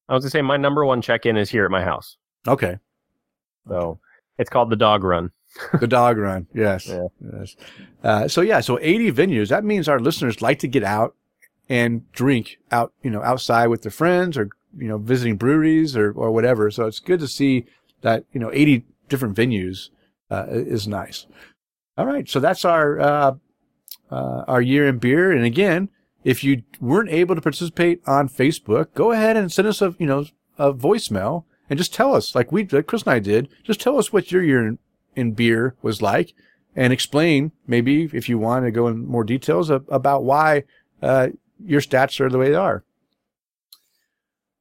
I was gonna say my number one check in is here at my house. okay. So it's called the Dog Run. <laughs> The dog run. Yes. Yeah. Yes. Uh, so yeah, so 80 venues. That means our listeners like to get out and drink out, you know, outside with their friends or, you know, visiting breweries or, or whatever. So it's good to see that, you know, 80 different venues, uh, is nice. All right. So that's our, uh, uh, our year in beer. And again, if you weren't able to participate on Facebook, go ahead and send us a, you know, a voicemail and just tell us like we, like Chris and I did, just tell us what your year in, in beer was like and explain maybe if you want to go in more details about why, uh, your stats are the way they are.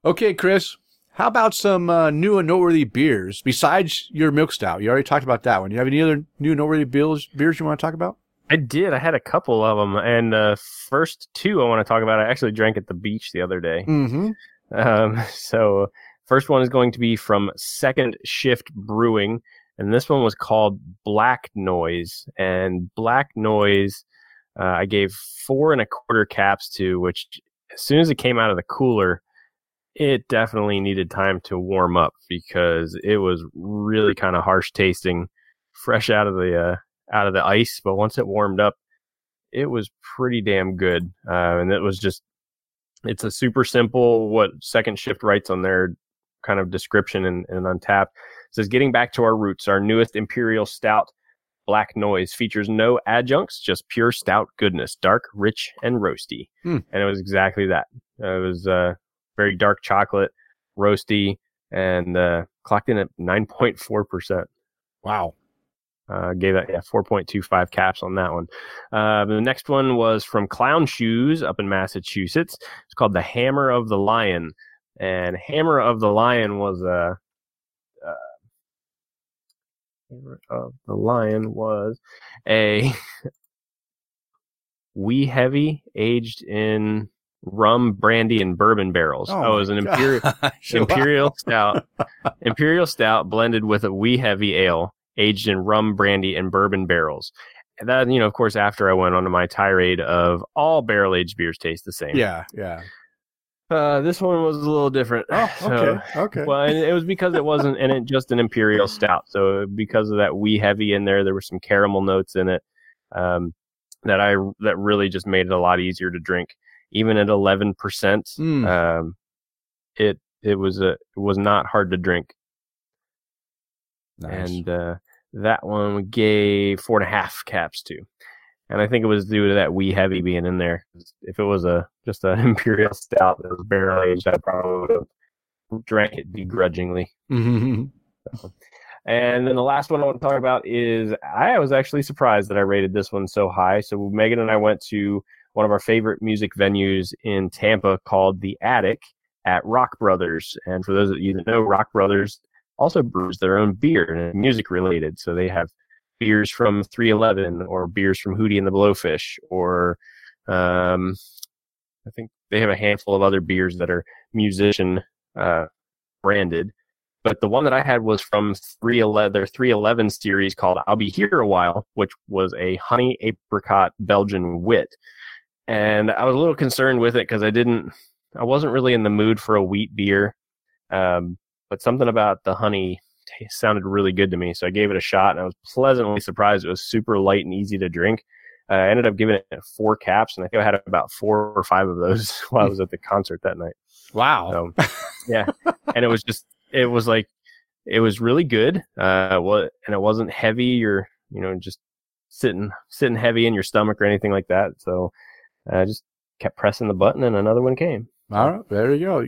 Okay, Chris, how about some uh, new and noteworthy beers besides your milk stout? You already talked about that one. Do you have any other new noteworthy beers, beers you want to talk about? I did. I had a couple of them, and uh, first two I want to talk about. I actually drank at the beach the other day. Mm-hmm. Um, <laughs> so first one is going to be from Second Shift Brewing, and this one was called Black Noise. And Black Noise, uh, I gave four and a quarter caps to, which as soon as it came out of the cooler, it definitely needed time to warm up because it was really kind of harsh tasting, fresh out of the uh, out of the ice. But once it warmed up, it was pretty damn good. Uh, and it was just, it's a super simple what Second Shift writes on their kind of description and, and Untappd. It says, getting back to our roots, our newest Imperial Stout Black Noise features no adjuncts, just pure stout goodness, dark, rich, and roasty. Hmm. And it was exactly that. it was uh, very dark chocolate, roasty, and uh, clocked in at 9.4%. Wow. Uh, gave that yeah 4.25 caps on that one. Uh, the next one was from Clown Shoes up in Massachusetts. It's called the Hammer of the Lion, and Hammer of the Lion was a. Uh, Hammer of the Lion was a <laughs> wee heavy aged in rum, brandy, and bourbon barrels. Oh, it was an <laughs> <laughs> imperial imperial stout, imperial stout blended with a wee heavy ale aged in rum, brandy, and bourbon barrels. And that, you know, of course, after I went on to my tirade of all barrel aged beers taste the same. Yeah, yeah. Uh, this one was a little different. Oh, <laughs> okay, so, okay. Well, and it was because it wasn't in it just an imperial stout. So because of that wee heavy in there, there were some caramel notes in it um, that I that really just made it a lot easier to drink. Even at eleven percent, mm. um, it it was a it was not hard to drink. Nice. And uh, that one we gave four and a half caps to. And I think it was due to that wee heavy being in there. If it was a just an <laughs> imperial stout that was barrel aged, I probably would have drank it begrudgingly. Mm-hmm. <laughs> So. And then the last one I want to talk about is I was actually surprised that I rated this one so high. So Megan and I went to one of our favorite music venues in Tampa called The Attic at Rock Brothers. And for those of you that know, Rock Brothers also brews their own beer and music related. So they have beers from 311 or beers from Hootie and the Blowfish or um, I think they have a handful of other beers that are musician uh, branded. But the one that I had was from 311, their 311 series called I'll Be Here a While, which was a honey apricot Belgian wit. And I was a little concerned with it because I didn't, I wasn't really in the mood for a wheat beer. Um, but something about the honey t- sounded really good to me. So I gave it a shot and I was pleasantly surprised. It was super light and easy to drink. Uh, I ended up giving it four caps and I think I had about four or five of those <laughs> while I was at the concert that night. Wow. So, <laughs> yeah. and it was just, it was like, it was really good. Uh, well, and it wasn't heavy or, you know, just sitting, sitting heavy in your stomach or anything like that. So I just kept pressing the button and another one came. All right. There you go.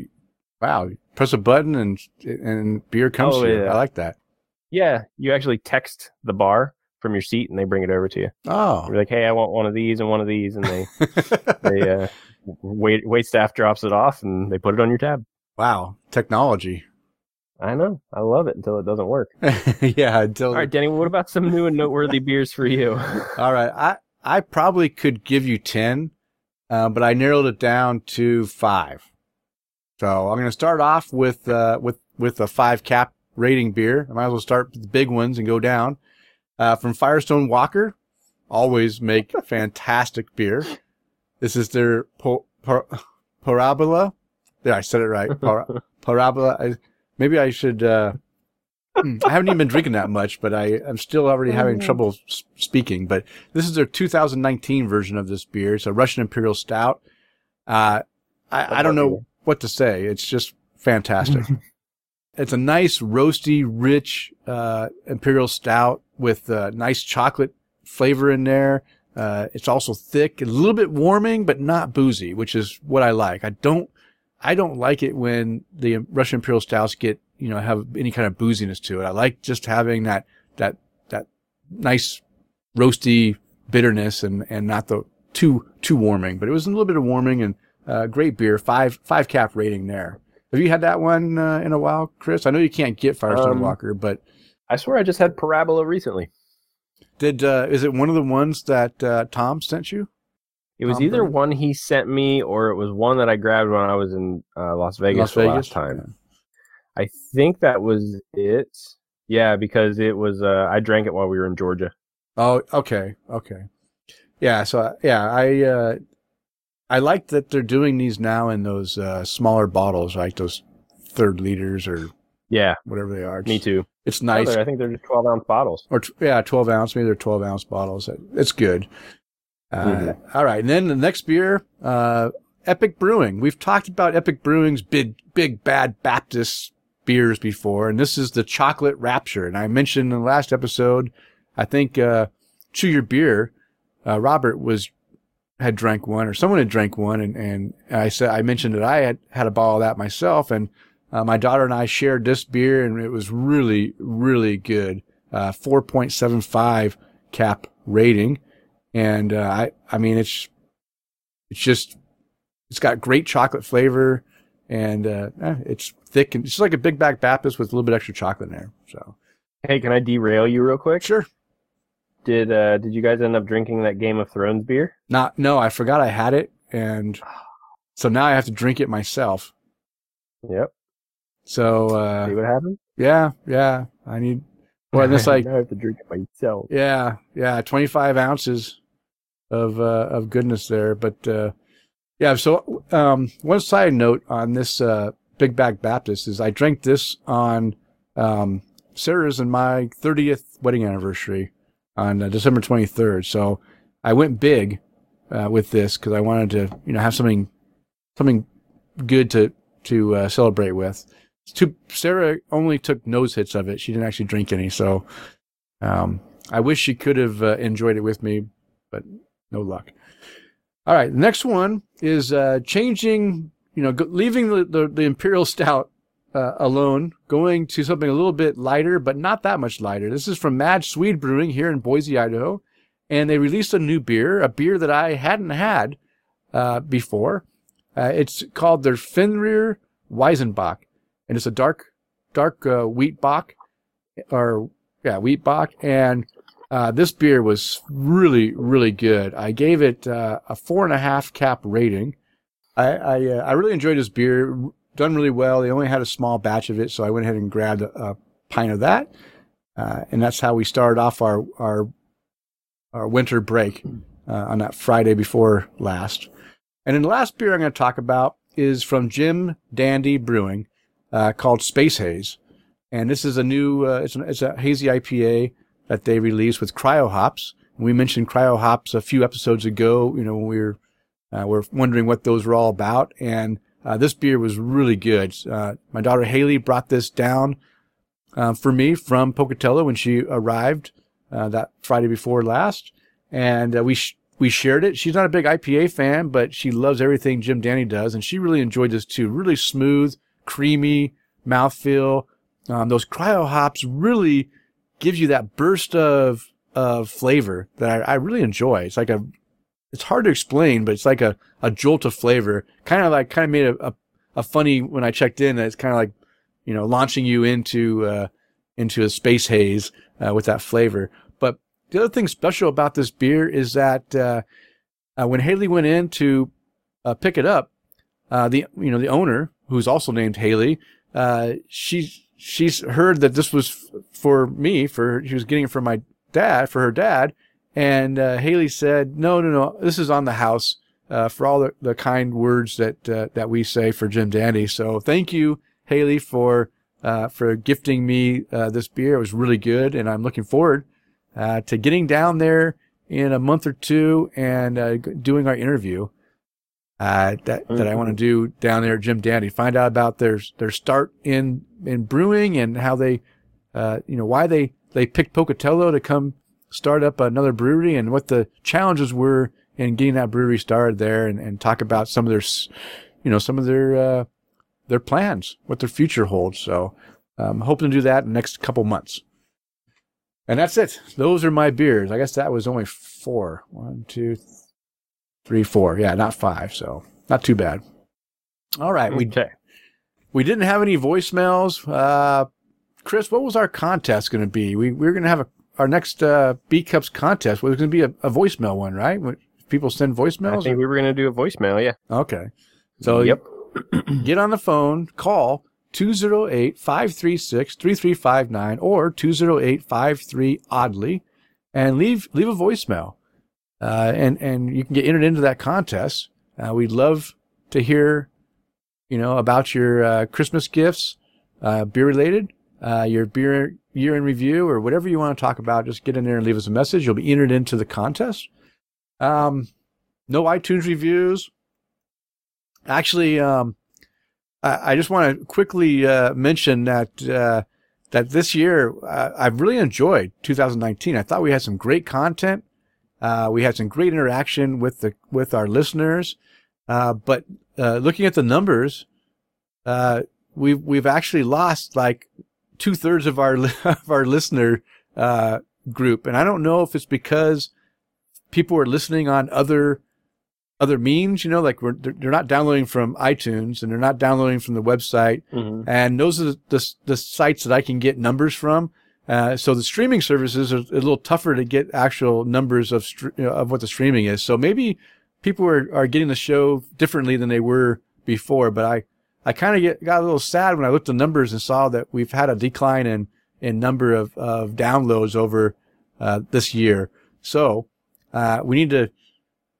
Wow. Press a button and, and beer comes Oh, to you. yeah. I like that. Yeah, you actually text the bar from your seat and they bring it over to you. Oh. You're like, hey, I want one of these and one of these, and they <laughs> they uh, wait wait staff drops it off and they put it on your tab. wow. Technology. I know, I love it until it doesn't work. <laughs> yeah. Until, All right, Denny, what about some new and noteworthy beers for you? <laughs> All right. I, I probably could give you 10, uh, but I narrowed it down to five. So I'm going to start off with, uh, with, with a five cap rating beer. I might as well start with the big ones and go down. Uh, from Firestone Walker, always make <laughs> fantastic beer. This is their po- par- parabola. Yeah, I said it right. Par- <laughs> parabola. I, maybe I should, uh, I haven't even been drinking that much, but I, I'm still already having trouble speaking. But this is their 2019 version of this beer. It's a Russian Imperial Stout. Uh, I, I don't know what to say. It's just fantastic. <laughs> it's a nice, roasty, rich, uh, Imperial Stout with, uh, nice chocolate flavor in there. Uh, it's also thick, a little bit warming, but not boozy, which is what I like. I don't, I don't like it when the Russian Imperial stouts get, you know, have any kind of booziness to it. I like just having that, that, that nice roasty bitterness and, and not the too, too warming, but it was a little bit of warming and, uh, great beer. Five, five cap rating there. Have you had that one, uh, in a while, Chris? I know you can't get Firestone Um, Walker, but I swear I just had Parabola recently. did, uh, is it one of the ones that, uh, Tom sent you? It was Tom either Brady? one he sent me or it was one that I grabbed when I was in uh, Las Vegas Las the Vegas? last time. I think that was it. Yeah, because it was. Uh, I drank it while we were in Georgia. Oh, okay, okay, yeah. So uh, yeah, I uh, I like that they're doing these now in those uh, smaller bottles, like those third liters or Yeah, whatever they are. me too. it's nice. I think they're just twelve ounce bottles. or t- yeah, twelve ounce. Maybe they're twelve ounce bottles. It's good. Uh, Mhm. all right, and then the next beer, uh, Epic Brewing. We've talked about Epic Brewing's big, big bad Baptist beers before, and this is the Chocolate Rapture. And I mentioned in the last episode, I think uh, Chew Your Beer, uh, Robert was had drank one, or someone had drank one, and and I said I mentioned that I had had a bottle of that myself, and uh, my daughter and I shared this beer, and it was really, really good. Uh, 4.75 cap rating. And, uh, I, I mean, it's, it's just, it's got great chocolate flavor and, uh, eh, it's thick and it's just like a Big Bad Baptist with a little bit extra chocolate in there. So Hey, can I derail you real quick? sure. Did uh, Did you guys end up drinking that Game of Thrones beer? Not, no, I forgot I had it. And so now I have to drink it myself. Yep. So, See uh, what happened? yeah, yeah, I need, well, it's <laughs> like, I have to drink it myself. Yeah, yeah, 25 ounces of uh, of goodness there. But uh, yeah, so um, one side note on this uh, Big Bad Baptist is I drank this on um, Sarah's and my 30th wedding anniversary on uh, December 23rd. So I went big uh, with this because I wanted to, you know, have something something good to to uh, celebrate with. Sarah only took nose hits of it. She didn't actually drink any, so um, I wish she could have uh, enjoyed it with me, but no luck. All right, the next one is uh, changing. You know, go, leaving the, the, the imperial stout uh, alone, going to something a little bit lighter, but not that much lighter. This is from Mad Swede Brewing here in Boise, Idaho, and they released a new beer, a beer that I hadn't had uh, before. Uh, it's called their Fenrir Weizenbock, and it's a dark, dark uh, wheat bock, or yeah, wheat bock, and uh, this beer was really, really good. I gave it uh, a four and a half cap rating. I I, uh, I really enjoyed this beer. Done really well. They only had a small batch of it, so I went ahead and grabbed a, a pint of that, uh, and that's how we started off our our our winter break uh, on that Friday before last. And then the last beer I'm going to talk about is from Jim Dandy Brewing, uh, called Space Haze, and this is a new uh, it's, an, it's a hazy IPA that they released with cryo hops. We mentioned cryo hops a few episodes ago. You know when we were uh, we're wondering what those were all about, and uh, this beer was really good. Uh, my daughter Haley brought this down uh, for me from Pocatello when she arrived uh, that Friday before last, and uh, we sh- we shared it. She's not a big IPA fan, but she loves everything Jim Dandy does, and she really enjoyed this too. Really smooth, creamy mouthfeel. Um, those cryo hops really gives you that burst of of flavor that I, I really enjoy. It's like a it's hard to explain, but it's like a, a jolt of flavor. Kind of like kind of made a, a, a funny when I checked in. that It's kind of like you know launching you into uh, into a space haze uh, with that flavor. But the other thing special about this beer is that uh, uh, when Haley went in to uh, pick it up, uh, the you know the owner who's also named Haley, she's she's heard that this was f- for me for she was getting it for my dad for her dad, and uh, Haley said no no no this is on the house uh, for all the, the kind words that uh, that we say for Jim Dandy. So thank you Haley for uh, for gifting me uh, this beer. It was really good, and I'm looking forward uh, to getting down there in a month or two and uh, doing our interview uh, that that I want to do down there at Jim Dandy. Find out about their their start in in brewing and how they, uh, you know, why they they picked Pocatello to come start up another brewery and what the challenges were in getting that brewery started there and, and talk about some of their, you know, some of their, uh, their plans, what their future holds. So, um, hoping to do that in the next couple months. And that's it. Those are my beers. I guess that was only four. One, two, th- three, four. Yeah, not five. So not too bad. All right. We, Okay. we didn't have any voicemails. Uh, Chris, what was our contest going to be? We, we were going to have a, our next, uh, B Cups contest was going to be a, a voicemail one, right? When people send voicemails. I think we were going to do a voicemail. Yeah. Okay. So Yep. <clears throat> get on the phone, call 208-536-3359 or 208-53 and leave leave a voicemail. Uh, and and you can get entered into that contest. Uh, we'd love to hear, you know, about your uh, Christmas gifts, uh, beer related, uh, your beer year in review, or whatever you want to talk about. Just get in there and leave us a message. You'll be entered into the contest. Um, no iTunes reviews. Actually, um, I, I just want to quickly uh, mention that uh, that this year uh, I've really enjoyed 2019. I thought we had some great content. Uh, we had some great interaction with the with our listeners. Uh, but uh, looking at the numbers, we've we've actually lost like two thirds of our <laughs> of our listener uh, group, and I don't know if it's because people are listening on other other means. You know, like we're, they're they're not downloading from iTunes and they're not downloading from the website, Mm-hmm. and those are the, the, the sites that I can get numbers from. Uh, so the streaming services are a little tougher to get actual numbers of you know, of what the streaming is. So maybe people are, are getting the show differently than they were before. But I I kind of got a little sad when I looked at the numbers and saw that we've had a decline in in number of of downloads over uh, this year. So uh, we need to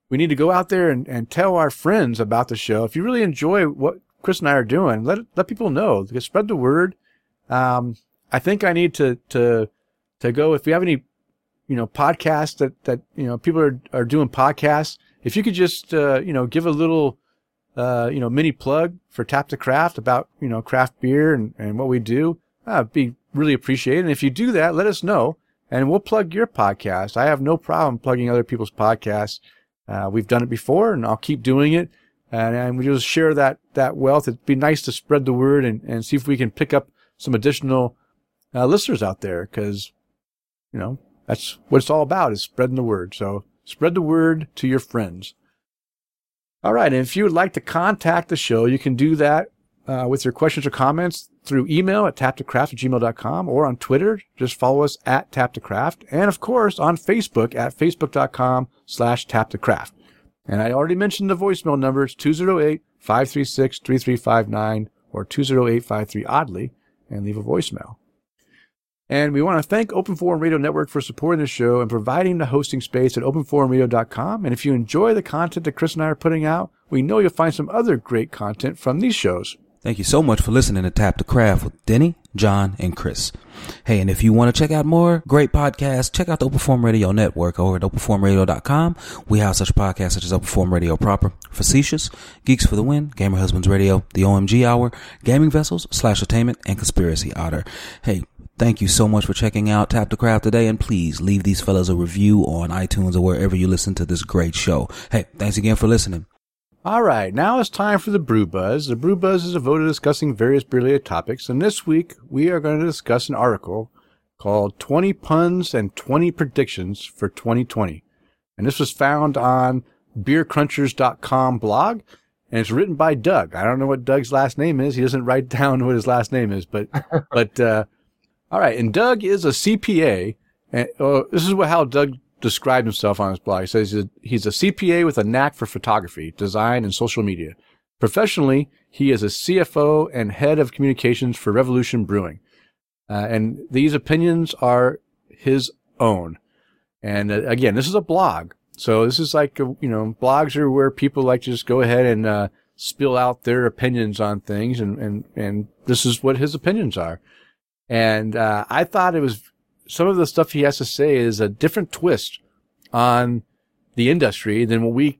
we need to go out there and, and tell our friends about the show. If you really enjoy what Chris and I are doing, let let people know. Spread the word. Um, I think I need to to to go. If you have any, you know, podcasts that that you know people are are doing podcasts. If you could just uh, you know give a little uh, you know mini plug for Tap to Craft about you know craft beer and and what we do, uh, be really appreciated. And if you do that, let us know, and we'll plug your podcast. I have no problem plugging other people's podcasts. Uh, we've done it before, and I'll keep doing it. And, and we just share that that wealth. It'd be nice to spread the word and, and see if we can pick up some additional uh, listeners out there because you know that's what it's all about is spreading the word. So spread the word to your friends. All right, and if you would like to contact the show, you can do that uh, with your questions or comments through email at taptocraft at gmail.com or on Twitter. Just follow us at taptocraft. And of course, on Facebook at facebook.com slash taptocraft. And I already mentioned the voicemail number. It's 208-536-3359 or 208-53-ODDLY and leave a voicemail. And we want to thank Open Forum Radio Network for supporting the show and providing the hosting space at openforumradio.com. And if you enjoy the content that Chris and I are putting out, we know you'll find some other great content from these shows. Thank you so much for listening to Tap the Craft with Denny, John, and Chris. Hey, and if you want to check out more great podcasts, check out the Open Forum Radio Network over at openforumradio.com. We have such podcasts such as Open Forum Radio Proper, Facetious, Geeks for the Win, Gamer Husbands Radio, The OMG Hour, Gaming Vessels, Slash Attainment, and Conspiracy Otter. Hey, Thank you so much for checking out Tap the Craft today, and please leave these fellas a review on iTunes or wherever you listen to this great show. Hey, thanks again for listening. All right, now it's time for the Brew Buzz. The Brew Buzz is a vote discussing various beer-related topics, and this week we are going to discuss an article called 20 Puns and 20 Predictions for 2020. And this was found on beercrunchers.com blog, and it's written by Doug. I don't know what Doug's last name is. He doesn't write down what his last name is, but, <laughs> but, uh, all right. And Doug is a CPA. And uh, this is what, how Doug described himself on his blog. He says he's a, he's a CPA with a knack for photography, design, and social media. Professionally, he is a CFO and head of communications for Revolution Brewing. Uh, and these opinions are his own. And uh, again, this is a blog. So this is like, uh, you know, blogs are where people like to just go ahead and, uh, spill out their opinions on things. And, and, and this is what his opinions are. And, uh, I thought it was some of the stuff he has to say is a different twist on the industry than what we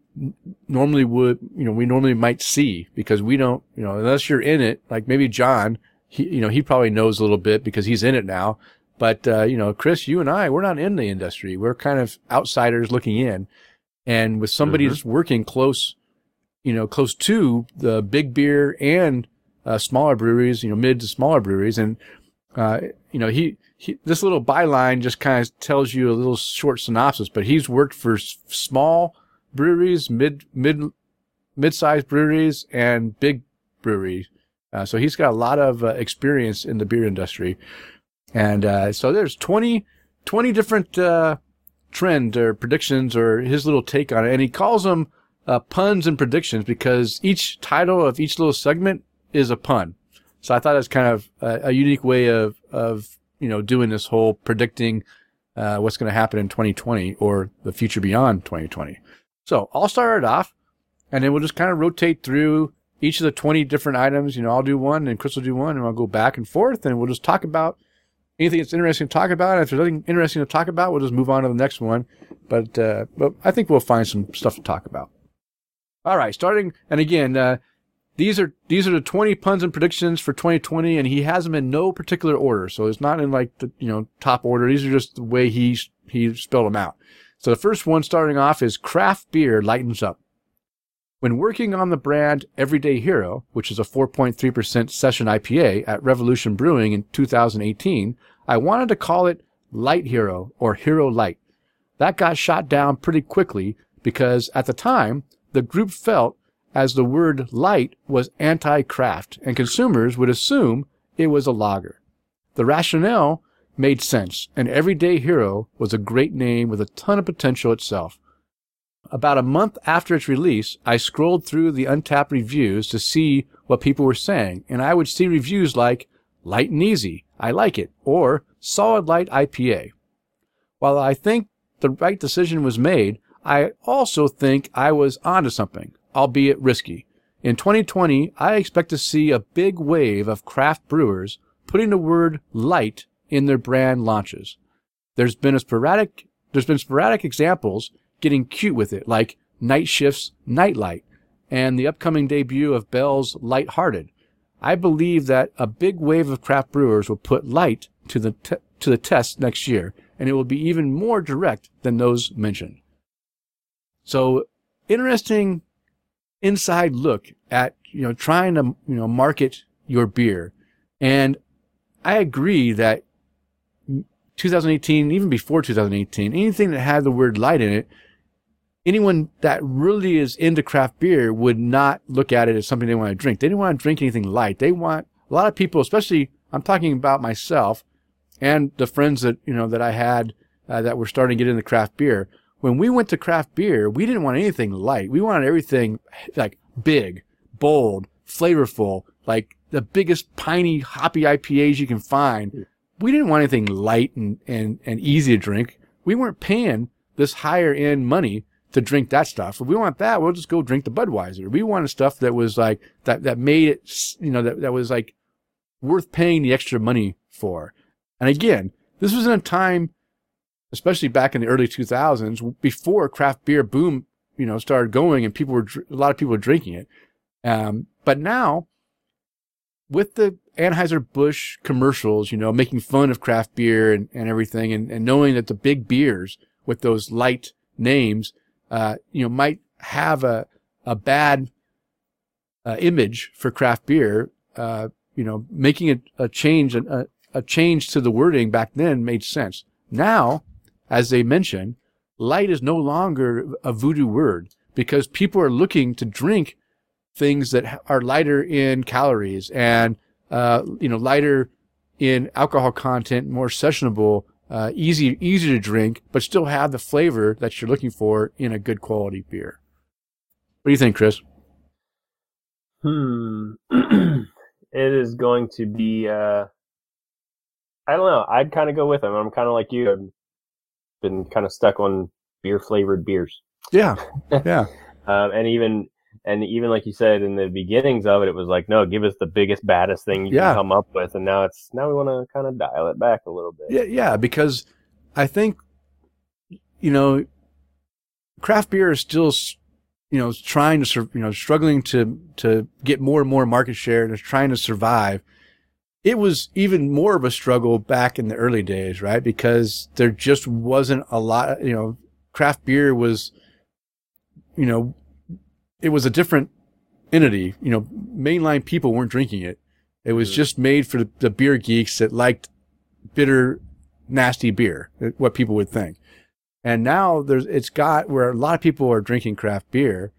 normally would, you know, we normally might see because we don't, you know, unless you're in it, like maybe John, he, you know, he probably knows a little bit because he's in it now. But, uh, you know, Chris, you and I, we're not in the industry. We're kind of outsiders looking in. And with somebody Mhm. that's working close, you know, close to the big beer and uh, smaller breweries, you know, mid to smaller breweries. And, uh, you know, he, he, this little byline just kind of tells you a little short synopsis, but he's worked for s- small breweries, mid, mid, mid-sized breweries and big breweries. Uh, so he's got a lot of uh, experience in the beer industry. And, uh, so there's 20, 20 different, uh, trend or predictions or his little take on it. And he calls them, uh, puns and predictions because each title of each little segment is a pun. So I thought it was kind of a, a unique way of, of, you know, doing this whole predicting, uh, what's going to happen in 2020 or the future beyond 2020. So I'll start it off and then we'll just kind of rotate through each of the 20 different items. You know, I'll do one and Chris will do one and I'll go back and forth and we'll just talk about anything that's interesting to talk about. And if there's nothing interesting to talk about, we'll just move on to the next one. But, uh, but I think we'll find some stuff to talk about. All right. Starting, and again, uh, these are, these are the 20 puns and predictions for 2020 and he has them in no particular order. So it's not in like the, you know, top order. These are just the way he, he spelled them out. So the first one starting off is craft beer lightens up. When working on the brand Everyday Hero, which is a 4.3% session IPA at Revolution Brewing in 2018, I wanted to call it Light Hero or Hero Light. That got shot down pretty quickly because at the time, the group felt as the word light was anti-craft and consumers would assume it was a lager. The rationale made sense and Everyday Hero was a great name with a ton of potential itself. About a month after its release, I scrolled through the Untappd reviews to see what people were saying, and I would see reviews like light and easy, I like it, or solid light IPA. While I think the right decision was made, I also think I was onto something, albeit risky. In 2020, I expect to see a big wave of craft brewers putting the word light in their brand launches. There's been a sporadic, there's been sporadic examples getting cute with it, like Night Shift's Nightlight and the upcoming debut of Bell's Lighthearted. I believe that a big wave of craft brewers will put light to the te- to the test next year, and it will be even more direct than those mentioned. So, interesting inside look at you know trying to you know market your beer, and I agree that 2018, even before 2018, anything that had the word light in it, anyone that really is into craft beer would not look at it as something they want to drink. They didn't want to drink anything light. They want a lot of people, especially I'm talking about myself and the friends that you know that I had uh, that were starting to get into craft beer. When we went to craft beer, we didn't want anything light. We wanted everything like big, bold, flavorful, like the biggest piney hoppy IPAs you can find. We didn't want anything light and, and, and easy to drink. We weren't paying this higher end money to drink that stuff. If we want that, we'll just go drink the Budweiser. We wanted stuff that was like, that, that made it, you know, that, that was like worth paying the extra money for. And again, this was in a time, especially back in the early 2000s, before craft beer boom, you know, started going and people were, a lot of people were drinking it. Um, but now with the Anheuser-Busch commercials, you know, making fun of craft beer and, and everything and, and knowing that the big beers with those light names, uh, you know, might have a, a bad, uh, image for craft beer, uh, you know, making a, a change, a, a change to the wording back then made sense. Now, as they mentioned, light is no longer a voodoo word because people are looking to drink things that are lighter in calories and, uh, you know, lighter in alcohol content, more sessionable, uh, easy, easy to drink, but still have the flavor that you're looking for in a good quality beer. What do you think, Chris? Hmm. <clears throat> it is going to be. Uh, I don't know. I'd kind of go with him. I'm kind of like you. I've been kind of stuck on beer flavored beers, Yeah. <laughs> Yeah. um, and even and even like you said in the beginnings of it, it was like, no, give us the biggest, baddest thing you Yeah. can come up with, and now it's now we want to kind of dial it back a little bit. Yeah, yeah, because I think you know craft beer is still you know trying to you know struggling to to get more and more market share and is trying to survive it was even more of a struggle back in the early days, right? Because there just wasn't a lot, you know, craft beer was, you know, it was a different entity. You know, mainline people weren't drinking it. It was just made for the, the beer geeks that liked bitter, nasty beer, uh, what people would think. And now there's, it's got where a lot of people are drinking craft beer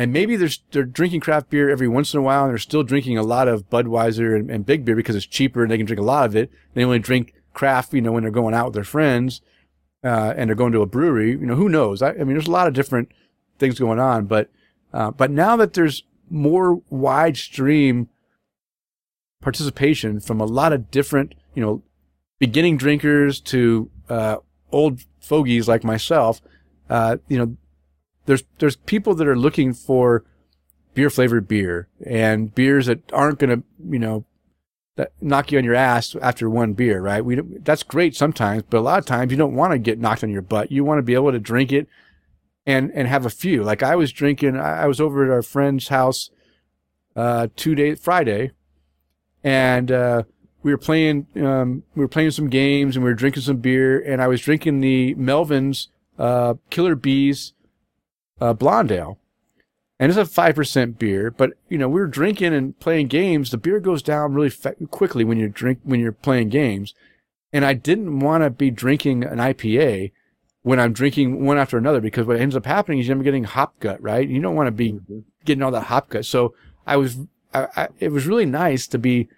and maybe they're, they're drinking craft beer every once in a while and they're still drinking a lot of Budweiser and, and big beer because it's cheaper and they can drink a lot of it. They only drink craft, you know, when they're going out with their friends, uh, and they're going to a brewery, you know, who knows? I, I mean, there's a lot of different things going on, but, uh, but now that there's more wide stream participation from a lot of different, you know, beginning drinkers to, uh, old fogies like myself, uh, you know, there's there's people that are looking for beer flavored beer and beers that aren't going to you know knock you on your ass after one beer, right? We that's great sometimes, but a lot of times you don't want to get knocked on your butt. You want to be able to drink it and and have a few. Like I was drinking, I was over at our friend's house uh, two days Friday, and uh, we were playing um, we were playing some games and we were drinking some beer, and I was drinking the Melvin's uh, Killer Bees uh, blonde ale. And it's a 5% beer, but you know, we were drinking and playing games. The beer goes down really fa- quickly when you drink, when you're playing games. And I didn't want to be drinking an IPA when I'm drinking one after another because what ends up happening is you're getting hop gut, right? You don't want to be mm-hmm. getting all that hop gut. So I was, I, I, it was really nice to be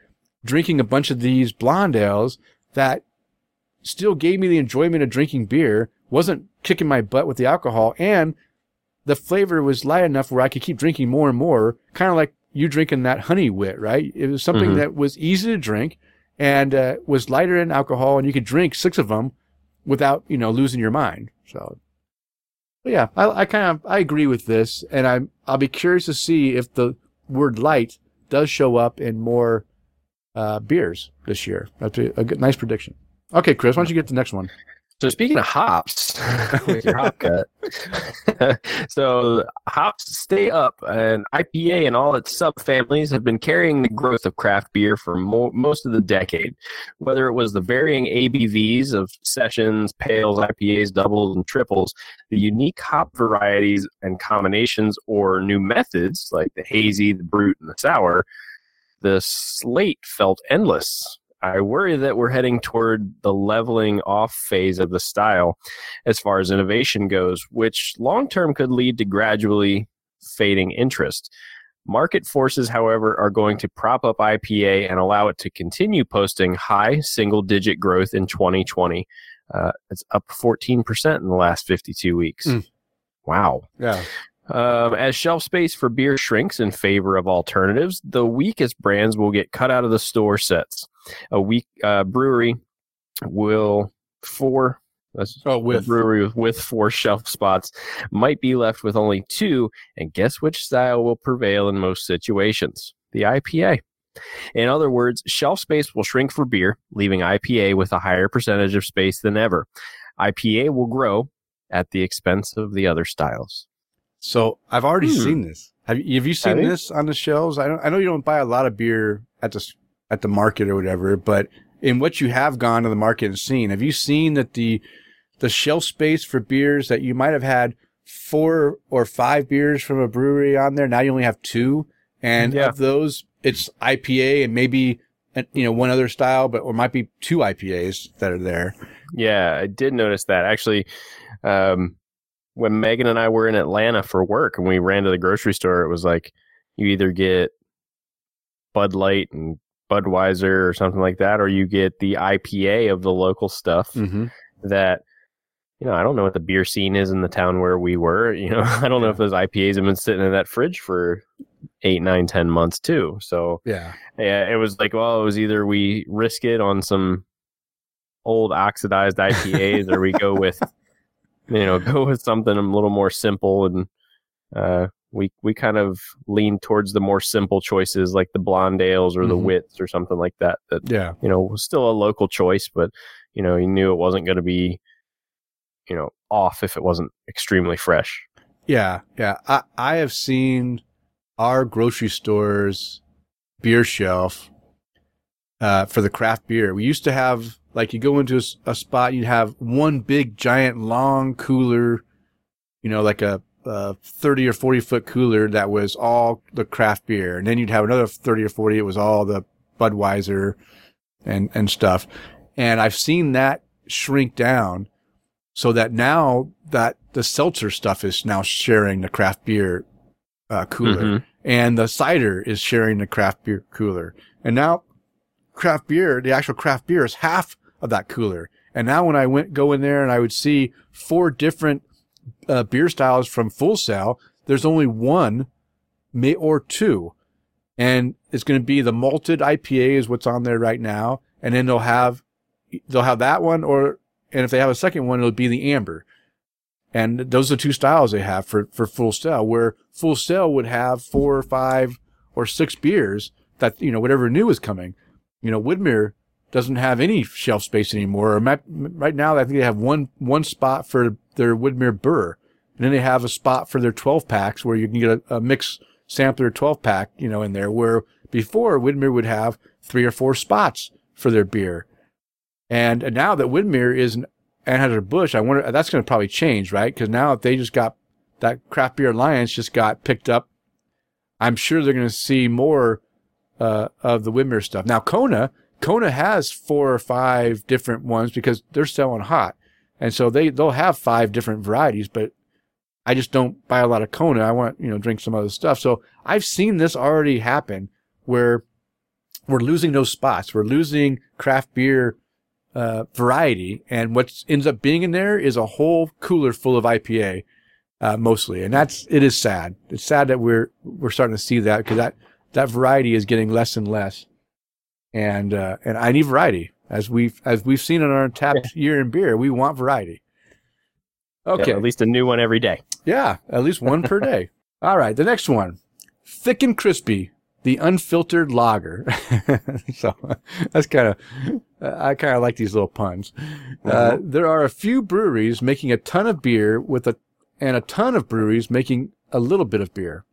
drinking a bunch of these blonde ales that still gave me the enjoyment of drinking beer, wasn't kicking my butt with the alcohol, and the flavor was light enough where I could keep drinking more and more, kind of like you drinking that honey wit, right? It was something mm-hmm. that was easy to drink and uh, was lighter in alcohol, and you could drink six of them without, you know, losing your mind. So, yeah, I, I kind of I agree with this, and I'm I'll be curious to see if the word light does show up in more uh, beers this year. That's a, a good, nice prediction. Okay, Chris, why don't you get to the next one? So speaking of hops, <laughs> with your hop cut, <laughs> so hops stay up, and IPA and all its subfamilies have been carrying the growth of craft beer for mo- most of the decade. Whether it was the varying ABVs of sessions, pales, IPAs, doubles, and triples, the unique hop varieties and combinations, or new methods like the hazy, the brut, and the sour, the slate felt endless I worry that we're heading toward the leveling off phase of the style as far as innovation goes, which long term could lead to gradually fading interest. Market forces, however, are going to prop up IPA and allow it to continue posting high single digit growth in 2020. Uh, it's up 14% in the last 52 weeks. Mm. Wow. Yeah. Um, as shelf space for beer shrinks in favor of alternatives, the weakest brands will get cut out of the store sets. A weak uh, brewery will four. oh, with brewery with, with four <laughs> shelf spots might be left with only two, and guess which style will prevail in most situations? The IPA. In other words, shelf space will shrink for beer, leaving IPA with a higher percentage of space than ever. IPA will grow at the expense of the other styles. So I've already hmm. seen this. Have you, have you seen have this on the shelves? I don't, I know you don't buy a lot of beer at the, at the market or whatever, but in what you have gone to the market and seen, have you seen that the, the shelf space for beers that you might have had four or five beers from a brewery on there. Now you only have two. And yeah. of those, it's IPA and maybe, you know, one other style, but, or might be two IPAs that are there. Yeah. I did notice that actually. Um, when Megan and I were in Atlanta for work and we ran to the grocery store, it was like you either get Bud Light and Budweiser or something like that, or you get the IPA of the local stuff mm-hmm. that you know, I don't know what the beer scene is in the town where we were. You know, <laughs> I don't know if those IPAs have been sitting in that fridge for eight, nine, ten months too. So yeah, yeah, it was like, well, it was either we risk it on some old oxidized IPAs, or we go <laughs> with you know, go with something a little more simple and uh, we we kind of lean towards the more simple choices like the blonde ales or the mm-hmm. wits or something like that that yeah you know was still a local choice but you know you knew it wasn't going to be you know off if it wasn't extremely fresh yeah yeah i i have seen our grocery stores beer shelf uh, for the craft beer. We used to have like you go into a spot, you'd have one big giant long cooler, you know, like a, a 30 or 40 foot cooler that was all the craft beer. And then you'd have another 30 or 40. It was all the Budweiser and, and stuff. And I've seen that shrink down so that now that the seltzer stuff is now sharing the craft beer uh, cooler Mhm. and the cider is sharing the craft beer cooler. And now craft beer, the actual craft beer is half of that cooler. And now when I went, go in there and I would see four different uh, beer styles from Full Sail, there's only one may or two. And it's going to be the malted IPA is what's on there right now. And then they'll have, they'll have that one or, and if they have a second one, it'll be the amber. And those are the two styles they have for, for Full Sail, where Full Sail would have four or five or six beers that, you know, whatever new is coming. You know, Widmer doesn't have any shelf space anymore. Or Right now, I think they have one, one spot for their Widmer Burr. And then they have a spot for their 12 packs where you can get a, a mix sampler 12 pack, you know, in there where before Widmer would have three or four spots for their beer. And now that Widmer is an Anheuser-Busch, I wonder, that's going to probably change, right? Because now if they just got, that craft beer alliance just got picked up, I'm sure they're going to see more, uh, of the Widmer stuff. Now Kona, Kona has four or five different ones because they're selling hot. And so they, they'll have five different varieties, but I just don't buy a lot of Kona. I want, you know, drink some other stuff. So I've seen this already happen where we're losing those spots. We're losing craft beer, uh, variety. And what ends up being in there is a whole cooler full of IPA, uh, mostly. And that's, it is sad. It's sad that we're, we're starting to see that because that, that variety is getting less and less. And, uh, and I need variety as we've, as we've seen in our tapped year in beer. We want variety. Yeah, Okay. at least a new one every day. Yeah, at least one per day. <laughs> All right, the next one. Thick and crispy, the unfiltered lager. <laughs> so that's kind of, I kind of like these little puns. Uh, there are a few breweries making a ton of beer with a, and a ton of breweries making a little bit of beer.